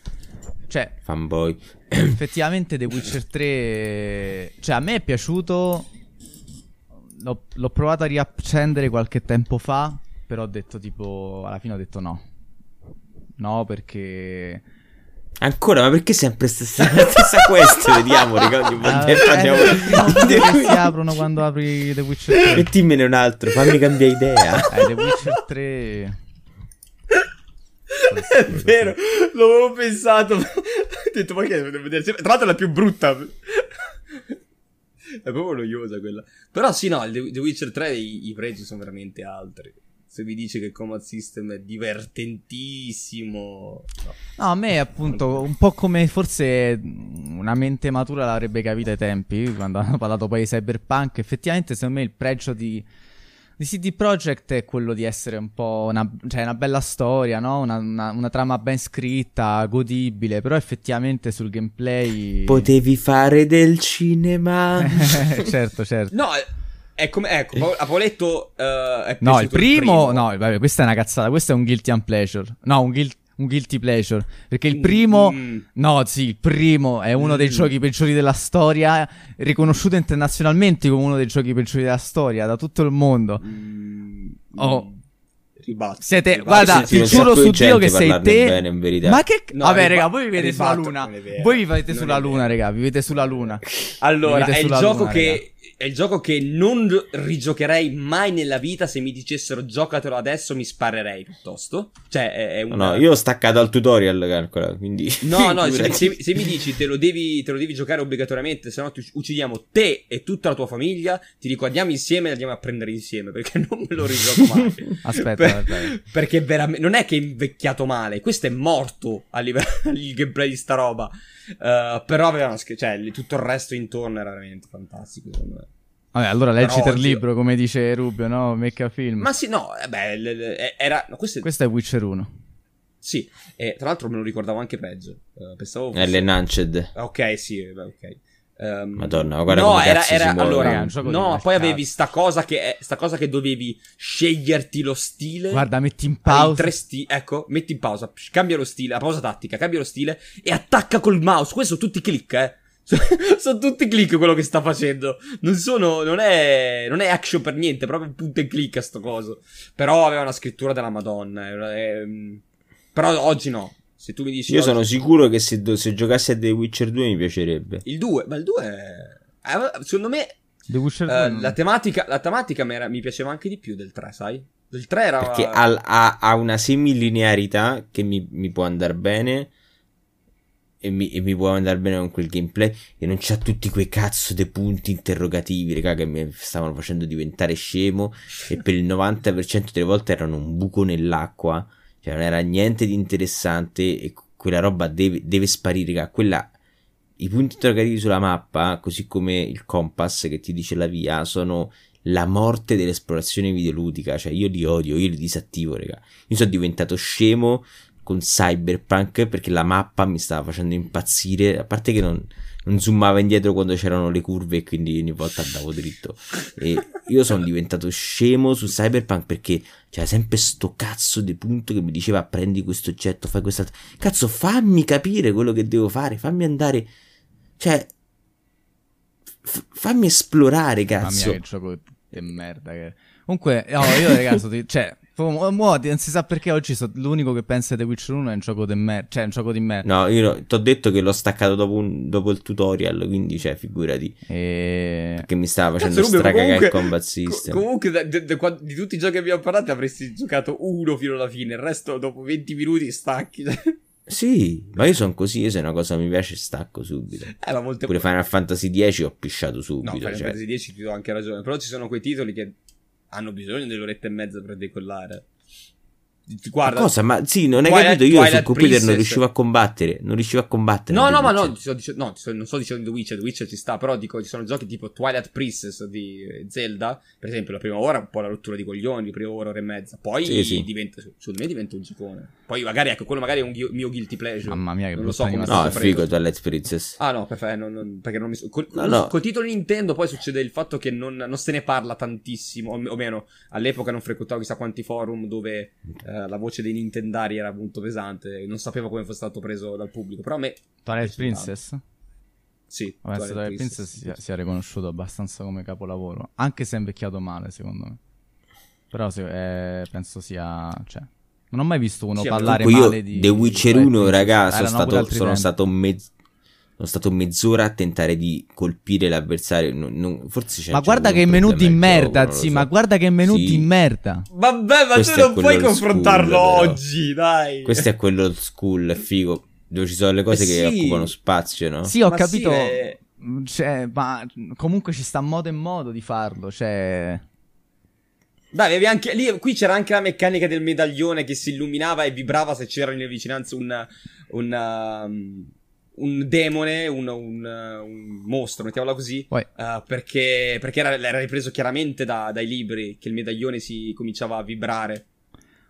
cioè, fanboy. effettivamente The Witcher 3... Cioè, a me è piaciuto... L'ho, l'ho provato a riaccendere qualche tempo fa, però ho detto tipo... Alla fine ho detto no. No, perché... Ancora, ma perché sempre stessa, stessa quest? Vediamo, ricordi un ah, eh, si aprono quando apri The Witcher 3. Mettimene un altro, fammi cambiare idea. Eh, The Witcher 3 è vero, l'avevo pensato. Ho detto, ma che devo vedere? Tra l'altro è la più brutta. È proprio noiosa quella. Però sì, no, The Witcher 3 i, i pregi sono veramente altri. Se vi dice che il combat system è divertentissimo. No. no, a me appunto un po' come forse una mente matura l'avrebbe capito ai tempi, quando hanno parlato poi di cyberpunk. Effettivamente secondo me il pregio di di CD Projekt è quello di essere un po' una, cioè una bella storia, no? Una, una, una, trama ben scritta, godibile, però effettivamente sul gameplay... Potevi fare del cinema. certo, certo. No, è come, ecco, Apoletto uh, è No, il primo, il primo, no, vabbè, questa è una cazzata, questo è un guilty unpleasure. No, un guilty un guilty pleasure. Perché il primo, mm. no, sì, il primo è uno mm. dei giochi peggiori della storia, riconosciuto internazionalmente come uno dei giochi peggiori della storia da tutto il mondo. Mm. Oh. Ribatto, Siete, ribatto. guarda, ti giuro su Dio che sei te. Bene, Ma che. No, Vabbè, ribatto, raga, voi vivete ribatto, sulla Luna. Voi vivete sulla Luna, raga. Vivete sulla Luna. Allora, vivete è il gioco luna, che. È il gioco che non rigiocherei mai nella vita. Se mi dicessero giocatelo adesso, mi sparerei piuttosto. Cioè, è, è una... No, io ho staccato al tutorial, calcola. Quindi. No, no, se, se, se, mi dici te lo, devi, te lo devi giocare obbligatoriamente, se no ti uccidiamo te e tutta la tua famiglia. Ti dico andiamo insieme e andiamo a prendere insieme. Perché non me lo rigioco mai. aspetta, per, aspetta. Perché veramente. Non è che è invecchiato male. Questo è morto a livello il gameplay di sta roba. Uh, però avevano cioè, tutto il resto intorno era veramente fantastico, secondo me. Vabbè, allora leggi per libro, come dice Rubio, no? Mecca film. Ma sì, no, eh, beh, l- era... No, questo, è... questo è Witcher 1. Sì, e tra l'altro me lo ricordavo anche peggio. Uh, pensavo fosse... È l'Enanced. Ok, sì, beh, ok. Um, Madonna, guarda no, era, era allora, no, poi avevi sta cosa, che, sta cosa che dovevi sceglierti lo stile. Guarda, metti in pausa. Sti- ecco, metti in pausa, cambia lo stile, la pausa tattica, cambia lo stile e attacca col mouse. Questo tutti clic, eh. Sono tutti click quello che sta facendo. Non sono. Non è. Non è action per niente, proprio punto e click a sto coso. Però aveva una scrittura della Madonna. È, mm, però oggi no. Se tu mi dici. Io oggi... sono sicuro che se, se giocassi a The Witcher 2 mi piacerebbe. Il 2, ma il 2 è. Eh, secondo me. The Witcher 2. Uh, la tematica, la tematica mi, era, mi, piaceva anche di più del 3, sai? Del 3 era. Perché ha, ha, ha una semilinearità che mi, mi può andare bene e mi, e mi può andare bene con quel gameplay e non c'ha tutti quei cazzo dei punti interrogativi, raga, che mi stavano facendo diventare scemo e per il 90% delle volte erano un buco nell'acqua, cioè non era niente di interessante e quella roba deve, deve sparire, raga, quella i punti interrogativi sulla mappa, così come il compass che ti dice la via, sono la morte dell'esplorazione videoludica. Cioè, io li odio, io li disattivo, raga. Io sono diventato scemo con Cyberpunk perché la mappa mi stava facendo impazzire. A parte che non, non zoomava indietro quando c'erano le curve e quindi ogni volta andavo dritto. E io sono diventato scemo su Cyberpunk perché c'era sempre sto cazzo di punto che mi diceva prendi questo oggetto, fai questa... Cazzo, fammi capire quello che devo fare, fammi andare... Cioè... F- fammi esplorare, cazzo. Mamma mia, che gioco di merda che... Comunque, no, io ragazzi, cioè, Mo, non si sa perché oggi so, l'unico che pensa The Witcher 1 è un gioco di merda. Cioè, un gioco di merda. No, io ti ho detto che l'ho staccato dopo, un, dopo, il tutorial. Quindi, cioè, figurati. E... Perché mi stava facendo stracagare il combat system. Co- comunque, da, da, da, di tutti i giochi che abbiamo parlato, avresti giocato uno fino alla fine. Il resto, dopo 20 minuti, stacchi. Sì, ma io sono così, io se una cosa mi piace stacco subito. Eh, ma molte... Pure Final Fantasy X ho pisciato subito. No, Final cioè... Fantasy X ti do anche ragione, però ci sono quei titoli che hanno bisogno dell'oretta e mezza per decollare. Guarda, ma cosa? Ma sì, non hai Twilight, capito? Io Twilight sul computer Princess. non riuscivo a combattere. Non riuscivo a combattere. No, no, ma no, sto no, non sto dicendo The Witcher. The Witcher ci sta. Però dico, ci sono giochi tipo Twilight Princess di Zelda. Per esempio, la prima ora un po' la rottura di coglioni, la prima ora, ora e mezza. Poi sì, sì. diventa, secondo me diventa un giocone. Poi magari, ecco, quello magari è un mio guilty pleasure. Mamma mia, che non lo so come No, è figo Twilight Princess. Ah, no, perfetto. Non, non, perché non mi so- col, no, no. col titolo Nintendo poi succede il fatto che non, non se ne parla tantissimo. O, o, meno, all'epoca non frequentavo chissà quanti forum dove eh, la voce dei Nintendari era molto pesante. Non sapevo come fosse stato preso dal pubblico. Però a me. Twilight Princess? Sì. Vabbè, Twilight, Twilight Princess, Princess si, si, è riconosciuto abbastanza come capolavoro. Anche se è invecchiato male, secondo me. Però se, eh, penso sia. Cioè, non ho mai visto uno sì, parlare male io, di. The Witcher 1, ragazzi, sono stato, sono stato mezzo sono stato mezz'ora a tentare di colpire l'avversario. Non, non, forse c'è Ma guarda che menù di merda, sì, so. ma guarda che menù sì. di merda. Vabbè, ma Questo tu non puoi confrontarlo school, oggi, dai. Questo è quello old school, figo, dove ci sono le cose eh che sì. occupano spazio, no? Sì, ho ma capito. Sì, è... Cioè, ma comunque ci sta modo e modo di farlo, cioè... Dai, anche lì, qui c'era anche la meccanica del medaglione che si illuminava e vibrava se c'era in vicinanza un, un, um, un demone, un, un, un mostro, mettiamola così, uh, perché, perché era, era, ripreso chiaramente da, dai libri, che il medaglione si cominciava a vibrare.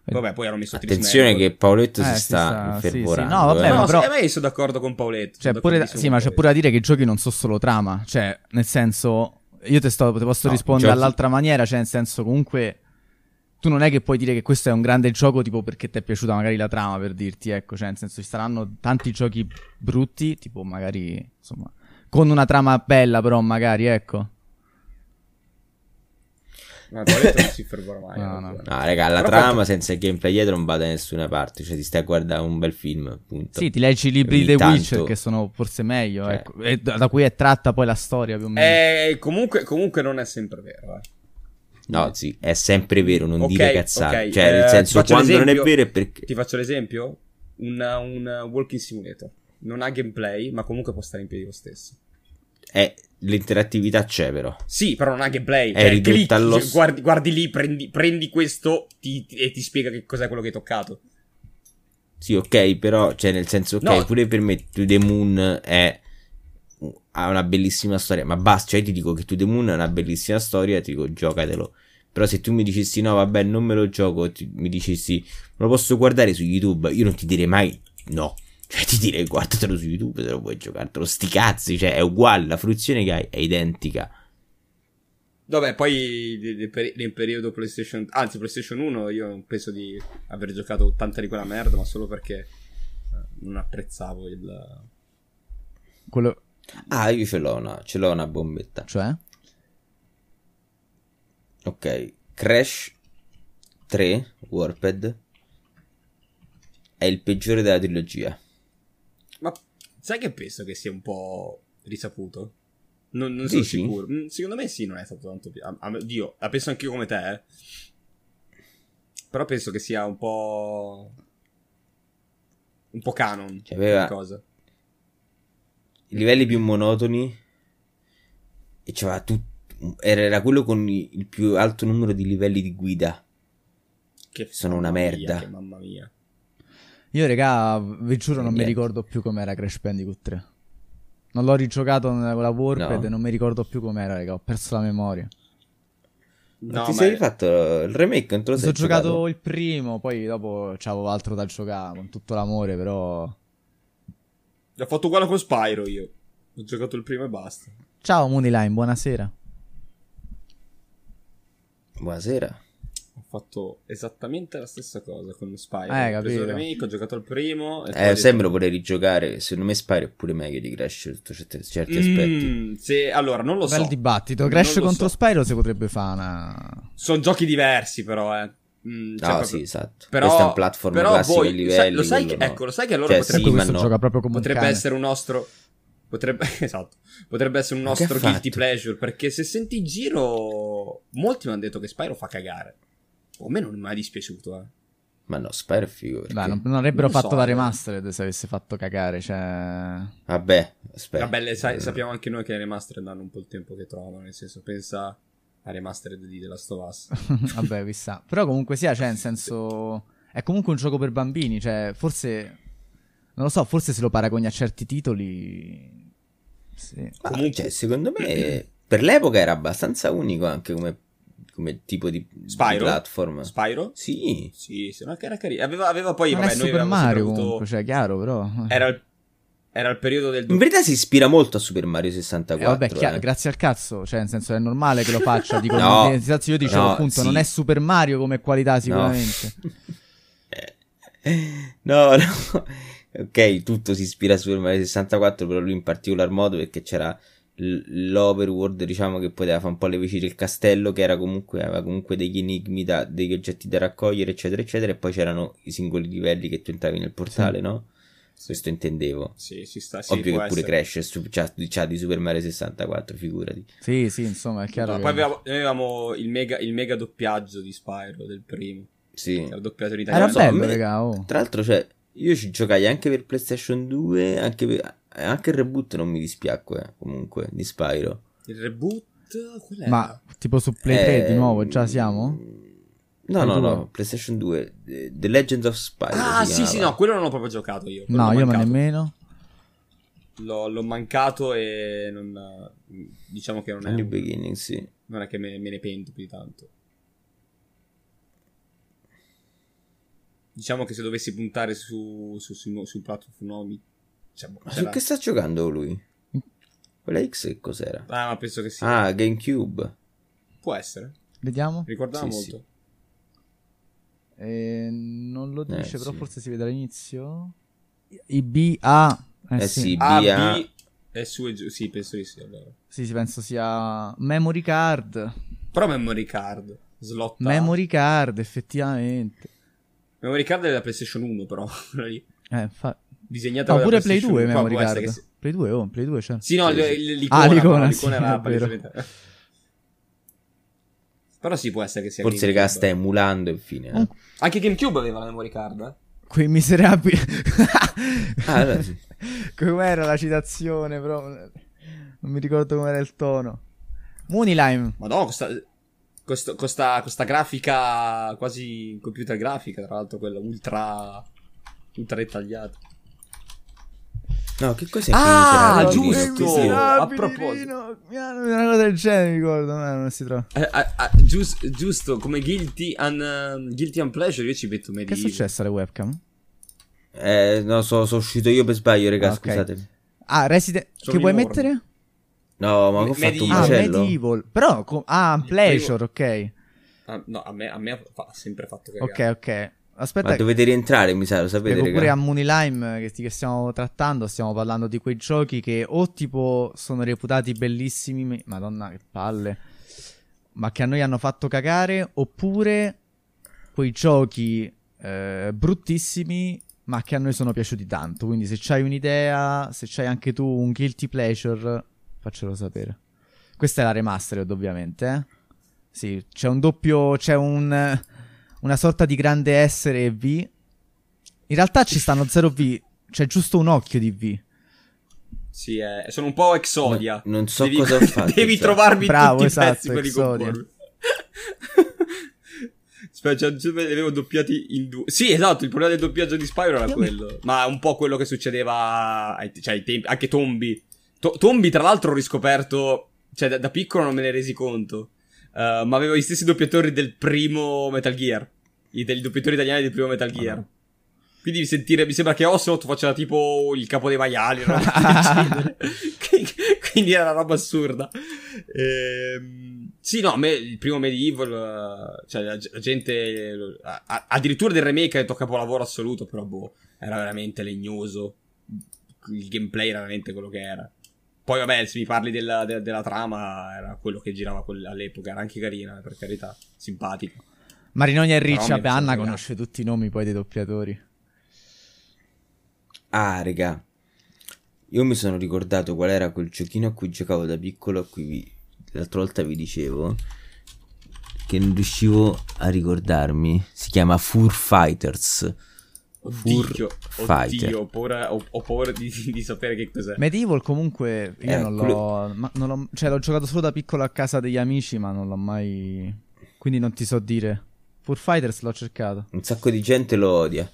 Vabbè, poi hanno messo Attenzione che Paoletto eh, si, sta si sta infervorando. Sì, sì. No, vabbè, eh. no, però... me sono d'accordo con Paoletto. Cioè, pure, sì, ma c'è pure da dire che i giochi non sono solo trama. Cioè, nel senso, io te, sto, te posso no, rispondere giochi... all'altra maniera, cioè, nel senso, comunque tu non è che puoi dire che questo è un grande gioco tipo perché ti è piaciuta magari la trama per dirti, ecco, cioè nel senso ci saranno tanti giochi brutti, tipo magari, insomma, con una trama bella però magari, ecco. Ma non si fermerà mai. No, no. no raga, la però trama quanto... senza il gameplay dietro non va da nessuna parte. Cioè, ti stai a guardare un bel film, appunto. Sì, ti leggi i libri di The tanto... Witcher che sono forse meglio, cioè... ecco. E da, da, cui è tratta poi la storia più o meno. Eh, comunque, comunque non è sempre vero, eh. No, sì, è sempre vero, non okay, dire cazzate. Okay. Cioè, nel eh, senso, quando non è vero è perché... Ti faccio l'esempio? Un, un walking simulator. Non ha gameplay, ma comunque può stare in piedi lo stesso. Eh, l'interattività c'è però. Sì, però non ha gameplay. È cioè, click, allo... cioè, guardi, guardi, lì, prendi, prendi questo ti, e ti spiega che cos'è quello che hai toccato. Sì, ok, però, cioè, nel senso, ok, no. pure per me To The Moon è ha una bellissima storia, ma basta, cioè ti dico che To The Moon è una bellissima storia, ti dico giocatelo. Però se tu mi dicessi no, vabbè, non me lo gioco, ti, mi dicessi lo posso guardare su YouTube, io non ti direi mai no. Cioè ti direi guardatelo su YouTube se lo vuoi giocartelo, sti cazzi, cioè è uguale, la fruizione che hai è identica. Vabbè, poi nel periodo PlayStation, anzi PlayStation 1 io penso di aver giocato tanta di quella merda, ma solo perché eh, non apprezzavo il... Quello, Ah, io ce l'ho una, ce l'ho una bombetta. Cioè? Ok, Crash 3 Warped è il peggiore della trilogia. Ma sai che penso che sia un po' risaputo? Non, non sono sicuro. Mm, secondo me sì, non è stato tanto... Dio, la penso anch'io come te, eh. Però penso che sia un po'... Un po' canon. Cioè, aveva... Cosa i livelli più monotoni e c'era tutto era quello con il più alto numero di livelli di guida. Che sono una merda. mia, mamma mia. Io regà vi giuro non mi ricordo più com'era Crash Bandicoot 3 non l'ho rigiocato con la Warped no. e non mi ricordo più com'era regà ho perso la memoria. No, ti sei rifatto il remake? Non te lo sei Ho giocato? il primo, poi dopo c'avevo altro da giocare con tutto l'amore, però ho fatto uguale con Spyro io. Ho giocato il primo e basta. Ciao Moonline, buonasera. Buonasera. Ho fatto esattamente la stessa cosa con Spyro. Eh, ho preso remake, ho giocato il primo. eh, sempre lo vorrei rigiocare. Secondo me Spyro è pure meglio di Crash sotto certi, certi mm, aspetti. Se, allora, non lo Bel so. dibattito. Crash contro so. Spyro si potrebbe fare una... Sono giochi diversi però, eh. Mm, cioè no, proprio... sì, esatto. Però, Questo è un platform però classico voi, livelli. Sai, lo sai che, no. ecco, lo sai che allora cioè, potrebbe, sì, no. gioca proprio come potrebbe essere un nostro potrebbe, esatto, potrebbe essere un nostro guilty pleasure perché se senti in giro molti mi hanno detto che Spyro fa cagare. A me non mi è mai dispiaciuto, eh. Ma no, Spyro è figo. Perché... Beh, non, non avrebbero non fatto so, la eh. remastered se avesse fatto cagare. Cioè... Vabbè, aspetta. Vabbè, le, sai, sappiamo anche noi che le remastered hanno un po' il tempo che trovano. Nel senso, pensa a remastered di The Last of Us. Vabbè, chissà. Però comunque sia, cioè, nel senso... È comunque un gioco per bambini, cioè, forse... Non lo so, forse se lo paragoni a certi titoli... Sì. comunque, cioè, secondo me, per l'epoca era abbastanza unico anche come, come tipo di, Spyro? di platform. Spyro? Sì. Sì, se no che era carino. Aveva, aveva poi... Non vabbè, è Super Mario avuto... comunque, cioè, chiaro, però... Era il era il periodo del... In verità si ispira molto a Super Mario 64. Eh, vabbè, chiaro, eh. grazie al cazzo. Cioè, nel senso, è normale che lo faccia. Dico, no, nel senso, io dicevo, no, appunto, sì. non è Super Mario come qualità sicuramente. No. no, no. Ok, tutto si ispira a Super Mario 64, però lui in particolar modo perché c'era l'overworld, diciamo, che poteva fare un po' le veci del castello, che era comunque, aveva comunque degli enigmi, da, degli oggetti da raccogliere, eccetera, eccetera, e poi c'erano i singoli livelli che tu entravi nel portale, sì. no? Questo intendevo. Sì, si sta. Sì, Ovvio che pure essere. Crash su, c'ha, c'ha, di Super Mario 64, figurati. Sì, sì, insomma, è chiaro. No, che... Poi avevamo, noi avevamo il mega, il mega doppiaggio di Spyro del primo. Sì. Era doppiato in italiano. Era bello, raga. Oh. Tra l'altro, cioè, io ci giocai anche per PlayStation 2, anche, per, anche il reboot non mi dispiacque, comunque, di Spyro. Il reboot? Qual Ma tipo su Play 3 di nuovo, già siamo? No, no, no, PlayStation 2, The Legend of Spyro. Ah, sì, sì, no, quello non ho proprio giocato io. No, io ma nemmeno. l'ho, l'ho mancato e non, diciamo che non A è, New un- Beginning, sì. non è che me, me ne pento più di tanto. Diciamo che se dovessi puntare su, su, su, sul platform boh, Ma su che sta giocando lui? Quella X che cos'era? Ah, ma penso che sì. Ah, GameCube. Può essere. Vediamo. Ricordava Sì, molto. Eh, non lo Eh, dice, però sì. forse si vede all'inizio. IBA. Eh, Eh sì. sì, A. B e su e giù. Sì, penso di sì. Allora. Sì, sì, penso sia memory card. Però memory card. Slot. Memory card, effettivamente. Memory card è della PlayStation 1, però. Eh, fa... Disegnata No, pure la Play PlayStation 2 1. Però memory card. sì. Play 2, oh, Play 2 c'è. Sì, no, Sì, l- sì. l- l'icona, Ah, l'icona, però, sì, l'icona era Però sì, può essere che sia Forse, GameCube. raga, sta emulando infine. eh. Anche GameCube aveva la memory card, eh? Quei miserabili. Ah, allora sì. Com'era la citazione, però? Non mi ricordo com'era il tono. Moonilime. Madonna, questa, questo- questa, questa grafica quasi computer grafica, tra l'altro quella ultra ultra dettagliata. No, che cos'è Ah, giusto! a proposito. Mi hanno- Una cosa del genere, mi ricordo. No, non si trova. Eh, eh, eh, gius- giusto, come Guilty and, guilty and Pleasure io ci metto Che è Medieval. successo alle webcam? Eh, no, so- sono uscito io per sbaglio, raga, Ah, ok. scusate. Ah, Resident. Sono che vuoi mettere? No, ma ho fatto un Ah, macello. Medieval. Però. co- ah, Pleasure, ok. Ah, no, a me, a me fa- ha sempre fatto cagare. Ok, ok. Aspetta, Ma dovete rientrare, mi sa, lo sapete, Spiego pure a raga. Moonilime che, che stiamo trattando, stiamo parlando di quei giochi che o tipo sono reputati bellissimi, madonna che palle, ma che a noi hanno fatto cagare, oppure quei giochi eh, bruttissimi ma che a noi sono piaciuti tanto. Quindi se c'hai un'idea, se c'hai anche tu un guilty pleasure, faccelo sapere. Questa è la remastered ovviamente, eh? Sì, c'è un doppio, c'è un una sorta di grande S e V. In realtà ci stanno 0V, c'è giusto un occhio di V. Sì, eh, sono un po' Exodia. No, non so devi, cosa ho fatto, Devi cioè. trovarmi Bravo, tutti esatto, i pezzi per Exodia. ricompormi. Aspetta, cioè, li avevo doppiati in due. Sì, esatto, il problema del doppiaggio di Spyro era Io mi- quello. Ma è un po' quello che succedeva ai, cioè, ai tempi. Anche Tombi. To- Tombi, tra l'altro, ho riscoperto. Cioè, da, da piccolo non me ne resi conto. Uh, ma avevo gli stessi doppiatori del primo Metal Gear. I, dei doppiatori italiani del primo Metal Gear. Quindi mi sentire, mi sembra che Ocelot faceva tipo il capo dei maiali, genere. Quindi- era una roba assurda. Ehm, sì, no, a me il primo Medieval, cioè la, la gente, a- addirittura del remake ha detto capolavoro assoluto, però boh, era veramente legnoso. Il gameplay era veramente quello che era. Poi vabbè, se mi parli della, della- della trama, era quello che girava all'epoca, era anche carina, per carità, simpatica. Marinoni e Ricci, vabbè, Anna conosce tutti i nomi poi dei doppiatori. Ah, raga. Io mi sono ricordato qual era quel giochino a cui giocavo da piccolo, a cui vi- l'altra volta vi dicevo, che non riuscivo a ricordarmi. Si chiama Fur Fighters. Fur Oddio, Fighter. oddio, ho paura, ho, ho paura di, di sapere che cos'è. Medieval comunque io Eh, non l'ho, ma- non l'ho- cioè l'ho giocato solo da piccolo a casa degli amici, ma non l'ho mai quindi non ti so dire. Fur Fighters l'ho cercato. Un sacco di gente lo odia.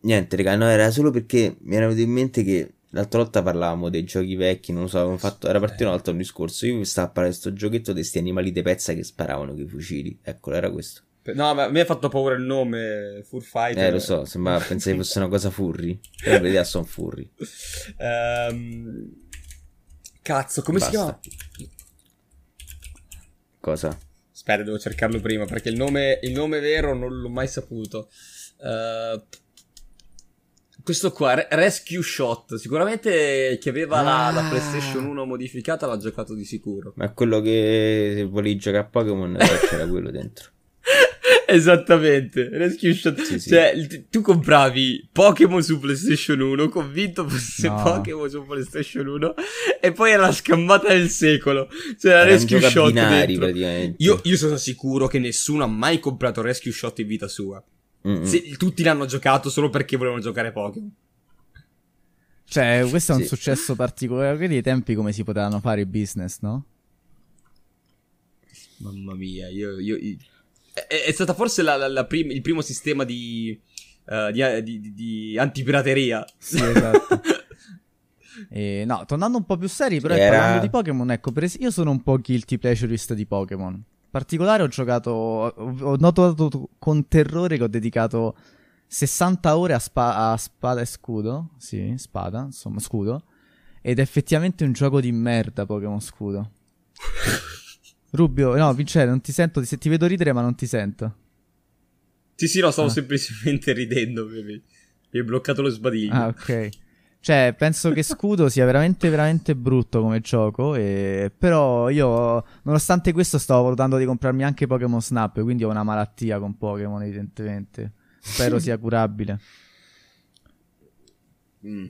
Niente, raga, no, era solo perché mi era venuto in mente che l'altra volta parlavamo dei giochi vecchi, non lo so, avevamo fatto, era partito un discorso, io mi stavo a parlare di sto giochetto di sti animali di pezza che sparavano con i fucili, eccolo, era questo. No, ma a me ha fatto paura il nome, Fur Fighter. Eh, lo so, sembrava, pensai fosse una cosa furry, però in verità sono furry. Ehm, Cazzo, come si Basta. chiama? Cosa? Aspetta, devo cercarlo prima perché il nome, il nome vero non l'ho mai saputo. Eh, questo qua, Re- Rescue Shot. Sicuramente chi aveva la, la Ah. PlayStation 1 modificata l'ha giocato di sicuro. Ma quello che se volevi giocare a Pokémon eh, c'era quello dentro. Esattamente, Rescue Shot. Sì, sì. Cioè, tu compravi Pokémon su PlayStation 1, convinto fosse No. Pokémon su PlayStation 1, e poi era la scammata del secolo. Cioè, la Era Rescue Shot binari. Io, io sono sicuro che nessuno ha mai comprato Rescue Shot in vita sua. Se- tutti l'hanno giocato solo perché volevano giocare Pokémon. Cioè, questo è un Sì. successo particolare. Vedi ai tempi come si potevano fare i business, no? Mamma mia, io. io- io- È, è stata forse la- la- la prim- il primo sistema di. eh, di, di- di- di antipirateria. Sì, esatto. E, no, tornando un po' più seri, però Era- parlando di Pokémon, ecco, per es- io sono un po' guilty pleasurist di Pokémon. In particolare ho giocato, ho, ho notato con terrore che ho dedicato 60 ore a, spa- a spada e scudo, sì, spada, insomma, scudo, ed è effettivamente un gioco di merda Pokémon scudo. Rubio, no, Vincenzo, non ti sento, se ti vedo ridere ma non ti sento. Sì, sì, no, stavo Ah. semplicemente ridendo. Mi mi hai bloccato lo sbadiglio. Ah, ok. Cioè, penso che Scudo sia veramente, veramente brutto come gioco. E... Però io, nonostante questo, stavo valutando di comprarmi anche Pokémon Snap. Quindi ho una malattia con Pokémon, evidentemente. Spero sia curabile. Mm.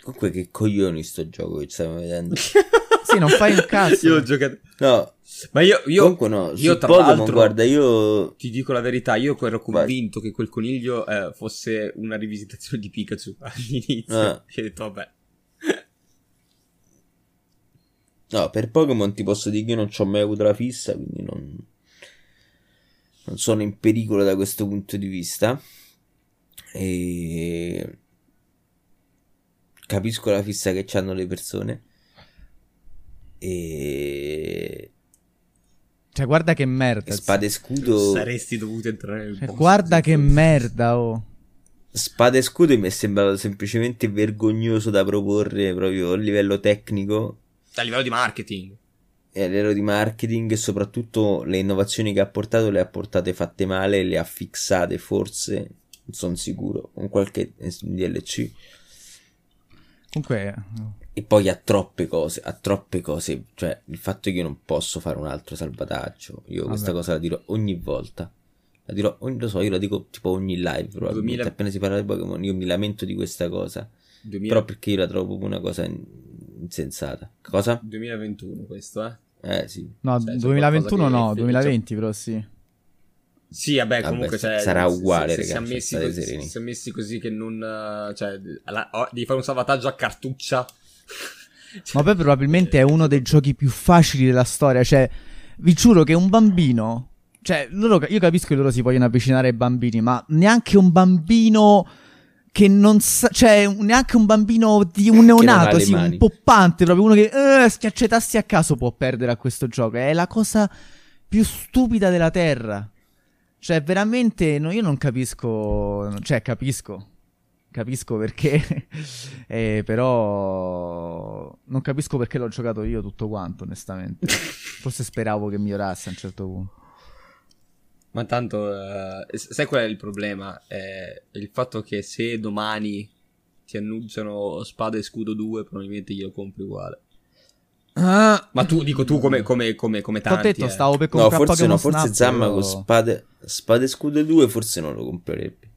Comunque, che coglioni sto gioco che stiamo vedendo. Sì, non fai un cazzo. Io ho giocato. No, Ma io, io, comunque no. io tra Pokémon, l'altro- guarda, io. ti dico la verità, io ero Vai. convinto che quel coniglio eh, fosse una rivisitazione di Pikachu all'inizio. Ah. E ho detto, vabbè. No, per Pokémon ti posso dire che io non ci ho mai avuto la fissa, quindi non. Non sono in pericolo da questo punto di vista. E. Capisco la fissa che hanno le persone. E. Cioè, guarda che merda. Spada e scudo. Saresti dovuto entrare nel Cioè, guarda che merda, oh. Spada e scudo mi è sembrato semplicemente vergognoso da proporre proprio a livello tecnico A livello di marketing. e a livello di marketing e soprattutto le innovazioni che ha portato le ha portate fatte male, le ha fissate forse, non sono sicuro, con qualche DLC Comunque, e poi ha troppe cose, ha troppe cose, cioè il fatto che io non posso fare un altro salvataggio, io questa Vabbè. cosa la dirò ogni volta. La dirò, ogni- lo so, io la dico tipo ogni live, probabilmente 2000 appena si parla di Pokémon io mi lamento di questa cosa. 2000 Però perché io la trovo proprio una cosa in- insensata. Cosa? 2021 questo, eh? Eh sì. no, Cioè, c'è 2021 qualcosa che- no, che- 2020 però sì. Sì, vabbè, Vabbè, comunque sa- cioè, sarà uguale, se, se ragazzi, siamo messi così, se siamo messi così che non... Cioè, alla- oh, devi fare un salvataggio a cartuccia. Ma poi probabilmente è uno dei giochi più facili della storia. Cioè, vi giuro che un bambino. Cioè, loro- io capisco che loro si vogliono avvicinare ai bambini, ma neanche un bambino che non sa. Cioè, neanche un bambino di un neonato, sì, un poppante, proprio uno che eh, schiaccia i tasti a caso può perdere a questo gioco. È la cosa più stupida della terra. Cioè, veramente, no, io non capisco. Cioè, capisco. Capisco perché. eh, però. Non capisco perché l'ho giocato io tutto quanto, onestamente. Forse speravo che migliorasse a un certo punto. Ma tanto, eh, sai qual è il problema? È il fatto che se domani ti annunciano Spada e Scudo 2, probabilmente glielo compri uguale. Ah, Ma tu, dico tu come, come, come, come tanti. detto, eh. stavo per No, comprare forse Pokémon no, forse Snap, Zamma con spade, spade e scudo 2 forse non lo comprerebbe.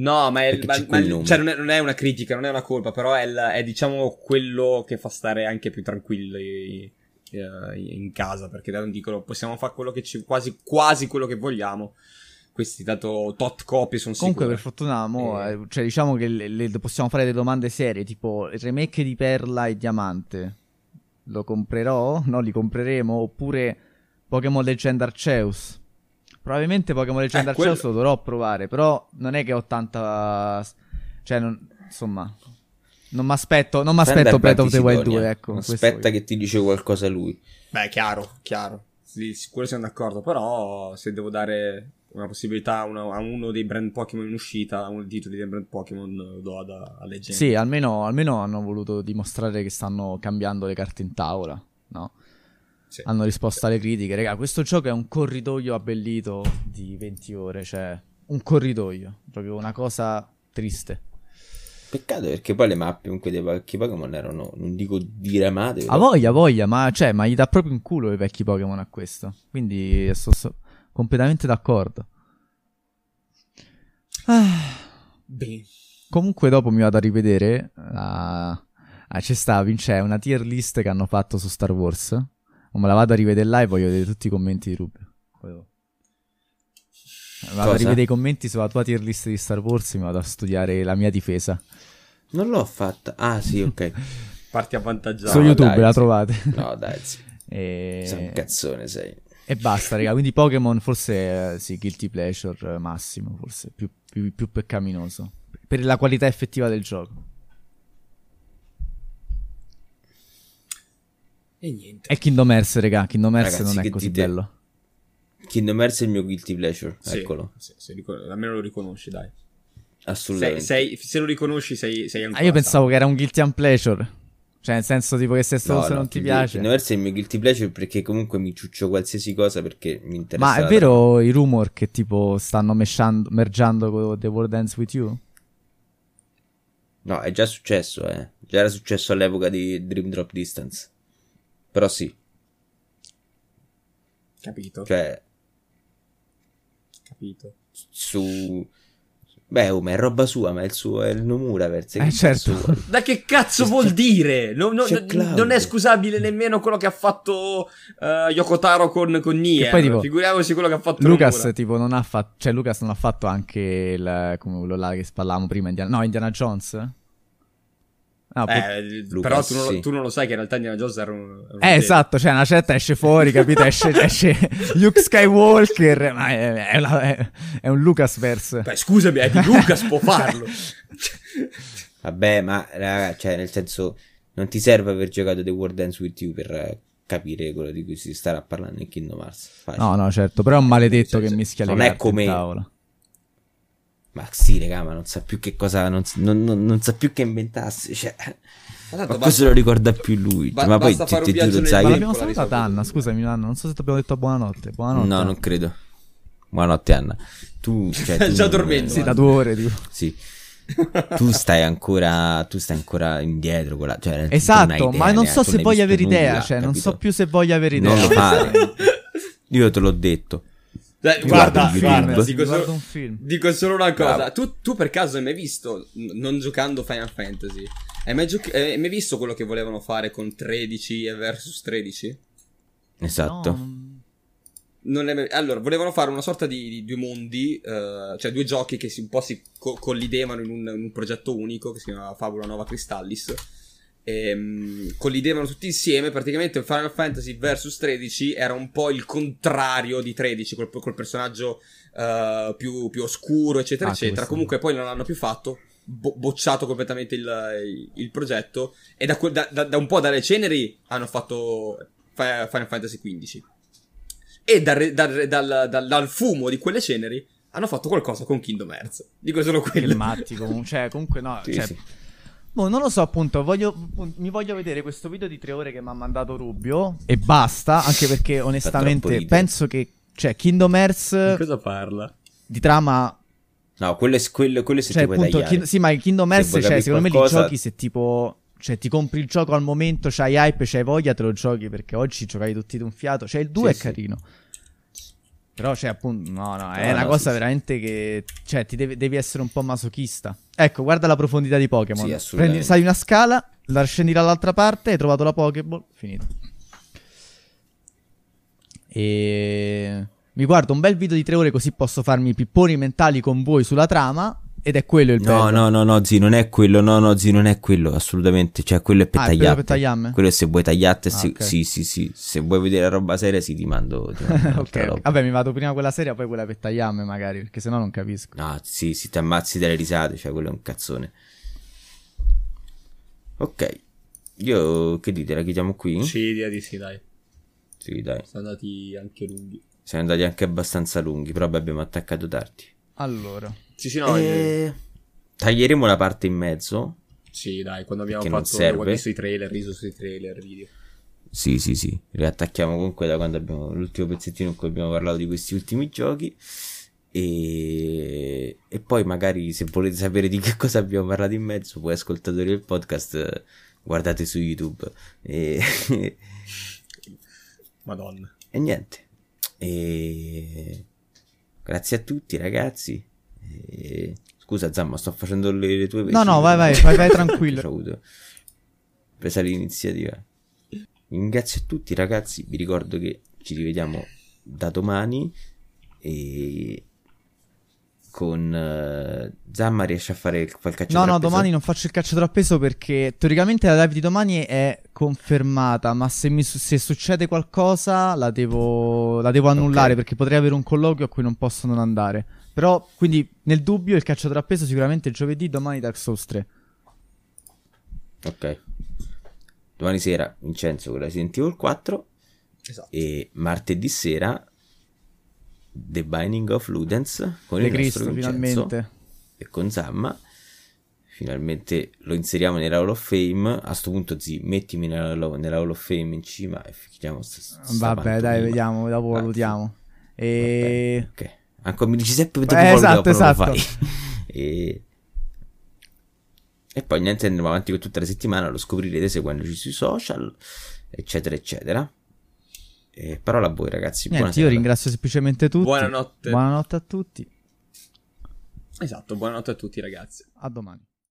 No, ma, è, ma- ma- cioè, non, è, non è una critica, non è una colpa, però è, il- è, diciamo quello che fa stare anche più tranquilli eh, in casa, perché da- dicono possiamo fare quello che ci, quasi, quasi quello che vogliamo. Questi dato tot copie sono Comunque, per fortuna, mo, Eh. eh, cioè, diciamo che le- le- possiamo fare delle domande serie, tipo remake di Perla e Diamante. Lo comprerò? No, li compreremo? Oppure Pokémon Legend Arceus? Probabilmente Pokémon Legend Eh, quello- Arceus lo dovrò provare, però non è che ho tanta... Cioè, non- insomma... Non mi aspetto, non mi aspetto Breath of the Wild Sidonia. 2, ecco. Aspetta che ti dice qualcosa lui. Beh, chiaro, chiaro. Sì, sicuro siamo d'accordo, però se devo dare una possibilità a uno, a uno dei brand Pokémon in uscita, a uno dei titoli dei brand Pokémon, lo do ad, a Legend. Sì, almeno, almeno hanno voluto dimostrare che stanno cambiando le carte in tavola, no? Sì. Hanno risposto alle critiche. Raga, questo gioco è un corridoio abbellito di 20 ore, cioè un corridoio, proprio una cosa triste. Peccato perché poi le mappe comunque dei vecchi Pokémon erano, non dico diramate, A però voglia, voglia, ma, cioè, ma gli dà proprio in culo i vecchi Pokémon a questo. Quindi sto, sto completamente d'accordo. Ah, Bene. comunque dopo mi vado a rivedere. ah, ah, c'è sta, Vince, è una tier list che hanno fatto su Star Wars. Me la vado a rivedere là e voglio vedere tutti i commenti di Rubio. Voglio- Vado a Cosa? rivedere i commenti sulla tua tier list di Star Wars e mi vado a studiare la mia difesa. non l'ho fatta. Ah, sì, ok. Parti avvantaggiato. Su No, YouTube dai, la sì. trovate. No, dai, sì. E... sei un cazzone sei. E basta, raga. Quindi Pokémon forse eh, sì, guilty pleasure eh, massimo, forse più, più, più peccaminoso. Per la qualità effettiva del gioco. E niente. È Kingdom Hearts, raga. Kingdom Hearts Ragazzi, non è così dite? bello. Kingdom Hearts è il mio guilty pleasure, Sì, eccolo, sì, sì, ricon- almeno lo riconosci, dai. Sei, assolutamente. sei- se lo riconosci, sei, sei ancora. Ah, io pensavo che era un guilty and pleasure. Cioè, nel senso, tipo, che se, No, se no, non ti piace. Kingdom Hearts è il mio guilty pleasure perché comunque mi ciuccio qualsiasi cosa perché mi interessa. Ma è vero i rumor che tipo stanno mesciando, mergiando con The World Ends With You? No, è già successo, eh. Già era successo all'epoca di Dream Drop Distance. Però sì, Capito, cioè, capito. su... Beh, oh, ma è roba sua, ma è il suo, è il Nomura verso Eh, certo. Da che cazzo vuol dire? Non, non- C'è Cloud. non è scusabile nemmeno quello che ha fatto eh, Yokotaro con, con Nier. Poi, tipo, Figuriamoci quello che ha fatto Lucas, Nomura. tipo, non ha fatto. Cioè, Lucas non ha fatto anche il. Come quello là che parlavamo prima. Indiana, no, Indiana Jones? No, po- Eh, Lucas, però tu non, lo, sì. tu non lo sai che in realtà Indiana Jones era un... era un Eh, esatto, cioè una certa esce fuori, capito? Esce, esce Luke Skywalker, ma è, è una- è- è un Lucasverse. Beh, scusami, eh, di Lucas può farlo. Vabbè, ma raga, cioè, nel senso, non ti serve aver giocato The World Ends With You per eh, capire quello di cui si starà parlando in Kingdom Hearts. Facile. No, no, certo, però è un maledetto Sì, che sì. mischia le Non è carte in come- tavola. Ma sì, raga, ma non sa più che cosa, non, non- non- non sa più che inventarsi, cioè... Esatto, Ma basta- lo ricorda più lui? ba- ma poi ti, ti giuro, sai, Ma l'abbiamo salutata. Anna, scusami Anna, non so se ti abbiamo detto buonanotte. Buonanotte. No, non credo. Buonanotte, Anna. Tu, cioè, tu Già non- dormendo, Sì, da due ore, tipo. Sì. Tu stai ancora, tu stai ancora indietro con la, cioè, non Esatto, idea ma non so se voglio avere idea, nulla, cioè, non capito? so più se voglio avere idea. Non lo fare. Io te l'ho detto. Guarda guarda, guarda, film. dico, Guarda solo, un film. dico solo una cosa. Tu, tu per caso hai mai visto, non giocando Final Fantasy, hai mai, gioc- hai mai visto quello che volevano fare con 13 e versus 13? Esatto. No, Non è mai- Allora, volevano fare una sorta di, di due mondi, eh, cioè due giochi che si, un po' si co- collidevano in un, in un progetto unico che si chiamava Fabula Nova Cristallis. E, mm, collidevano tutti insieme. Praticamente Final Fantasy vs 13 era un po' il contrario di 13, col, col personaggio eh, più, più oscuro, eccetera, Ah, eccetera. Comunque poi non l'hanno più fatto. bo- bocciato completamente il, il- progetto. E da, da- da- un po' dalle ceneri hanno fatto Fi- Final Fantasy XV. E dal, dal- dal- dal- fumo di quelle ceneri hanno fatto qualcosa con Kingdom Hearts. Dico solo Che quello. matti comunque, cioè comunque no, Sì, cioè, sì. Boh, non lo so appunto, voglio, mi voglio vedere questo video di tre ore che mi ha mandato Rubio e basta, anche perché onestamente penso che, cioè Kingdom Hearts Cosa parla? di trama, No, quello è, quello, quello è se cioè ti vuoi appunto. Kin- sì ma il Kingdom Se Hearts, vuoi cioè secondo me qualcosa- li giochi se tipo... Cioè, ti compri il gioco al momento, c'hai hype, c'hai voglia, te lo giochi perché oggi giocavi tutti d'un fiato. Cioè, il 2 Sì, è sì. carino. Però, cioè, appunto, no, no, è No, una no, cosa sì, sì. veramente che. Cioè, ti devi, devi essere un po' masochista. Ecco, guarda la profondità di Pokémon. Sì. Prendi, sali una scala, la scendi dall'altra parte, hai trovato la Pokéball, finito. E. Mi guardo un bel video di tre ore così posso farmi i pipponi mentali con voi sulla trama. Ed è quello il No, bello. no, no, no, zi, non è quello, no, no, zi, non è quello, assolutamente, cioè quello è per Ah, è quello tagliamme? Quello è se vuoi tagliatte, Ah, se- ok. sì, sì, sì, se vuoi vedere la roba seria, sì, ti mando, ti mando ok, un'altra ok. roba. Vabbè, mi vado prima quella seria, poi quella per tagliarmi magari, perché sennò non capisco. No, sì, si ti ammazzi dalle risate, cioè quello è un cazzone. Ok, io, che dite, la chiudiamo qui? Sì, direi di sì, dai. Sì, dai, Sono andati anche lunghi. siamo andati anche abbastanza lunghi, però vabbè, abbiamo attaccato tardi. Allora, Sì, sì, no. eh, Eh, Taglieremo la parte in mezzo. Sì, dai, quando abbiamo fatto i trailer, riso sui trailer, video. Sì, sì, sì. Riattacchiamo comunque da quando abbiamo l'ultimo pezzettino in cui abbiamo parlato di questi ultimi giochi. E, e poi magari se volete sapere di che cosa abbiamo parlato in mezzo, voi ascoltatori del podcast, guardate su YouTube. E, Madonna. e niente. E grazie a tutti ragazzi. E, scusa Zamma, sto facendo le, le tue No, no, vai, vai, vai, vai tranquillo. Presa l'iniziativa. Ringrazio a tutti ragazzi, vi ricordo che ci rivediamo da domani e con eh, Zamma riesce a fare qualche No, no, domani non faccio il cacciatore appeso perché teoricamente la live di domani è confermata, ma se, mi se succede qualcosa la devo, la devo annullare Ok. perché potrei avere un colloquio a cui non posso non andare. Però, quindi, nel dubbio, il cacciatore appeso sicuramente giovedì, domani Dark Souls 3. Ok. domani sera Vincenzo con Resident Evil 4 Esatto. e martedì sera The Binding of Ludens con De il Cristo, nostro Vincenzo finalmente. e con Zamma. Finalmente lo inseriamo nella Hall of Fame. A sto punto, zi, mettimi nella, nella Hall of Fame in cima e sta, sta Vabbè, dai, vediamo, dopo valutiamo. E... Vabbè, ok. Ancora mi dici sempre Eh, dopo valuti, esatto, non esatto. lo fai. e... e poi niente, andiamo avanti con tutta la settimana, lo scoprirete seguendoci sui social, eccetera, eccetera. E parola a voi ragazzi. Niente, buonasera. io ringrazio semplicemente tutti. Buonanotte. Buonanotte a tutti. Esatto, buonanotte a tutti ragazzi. A domani.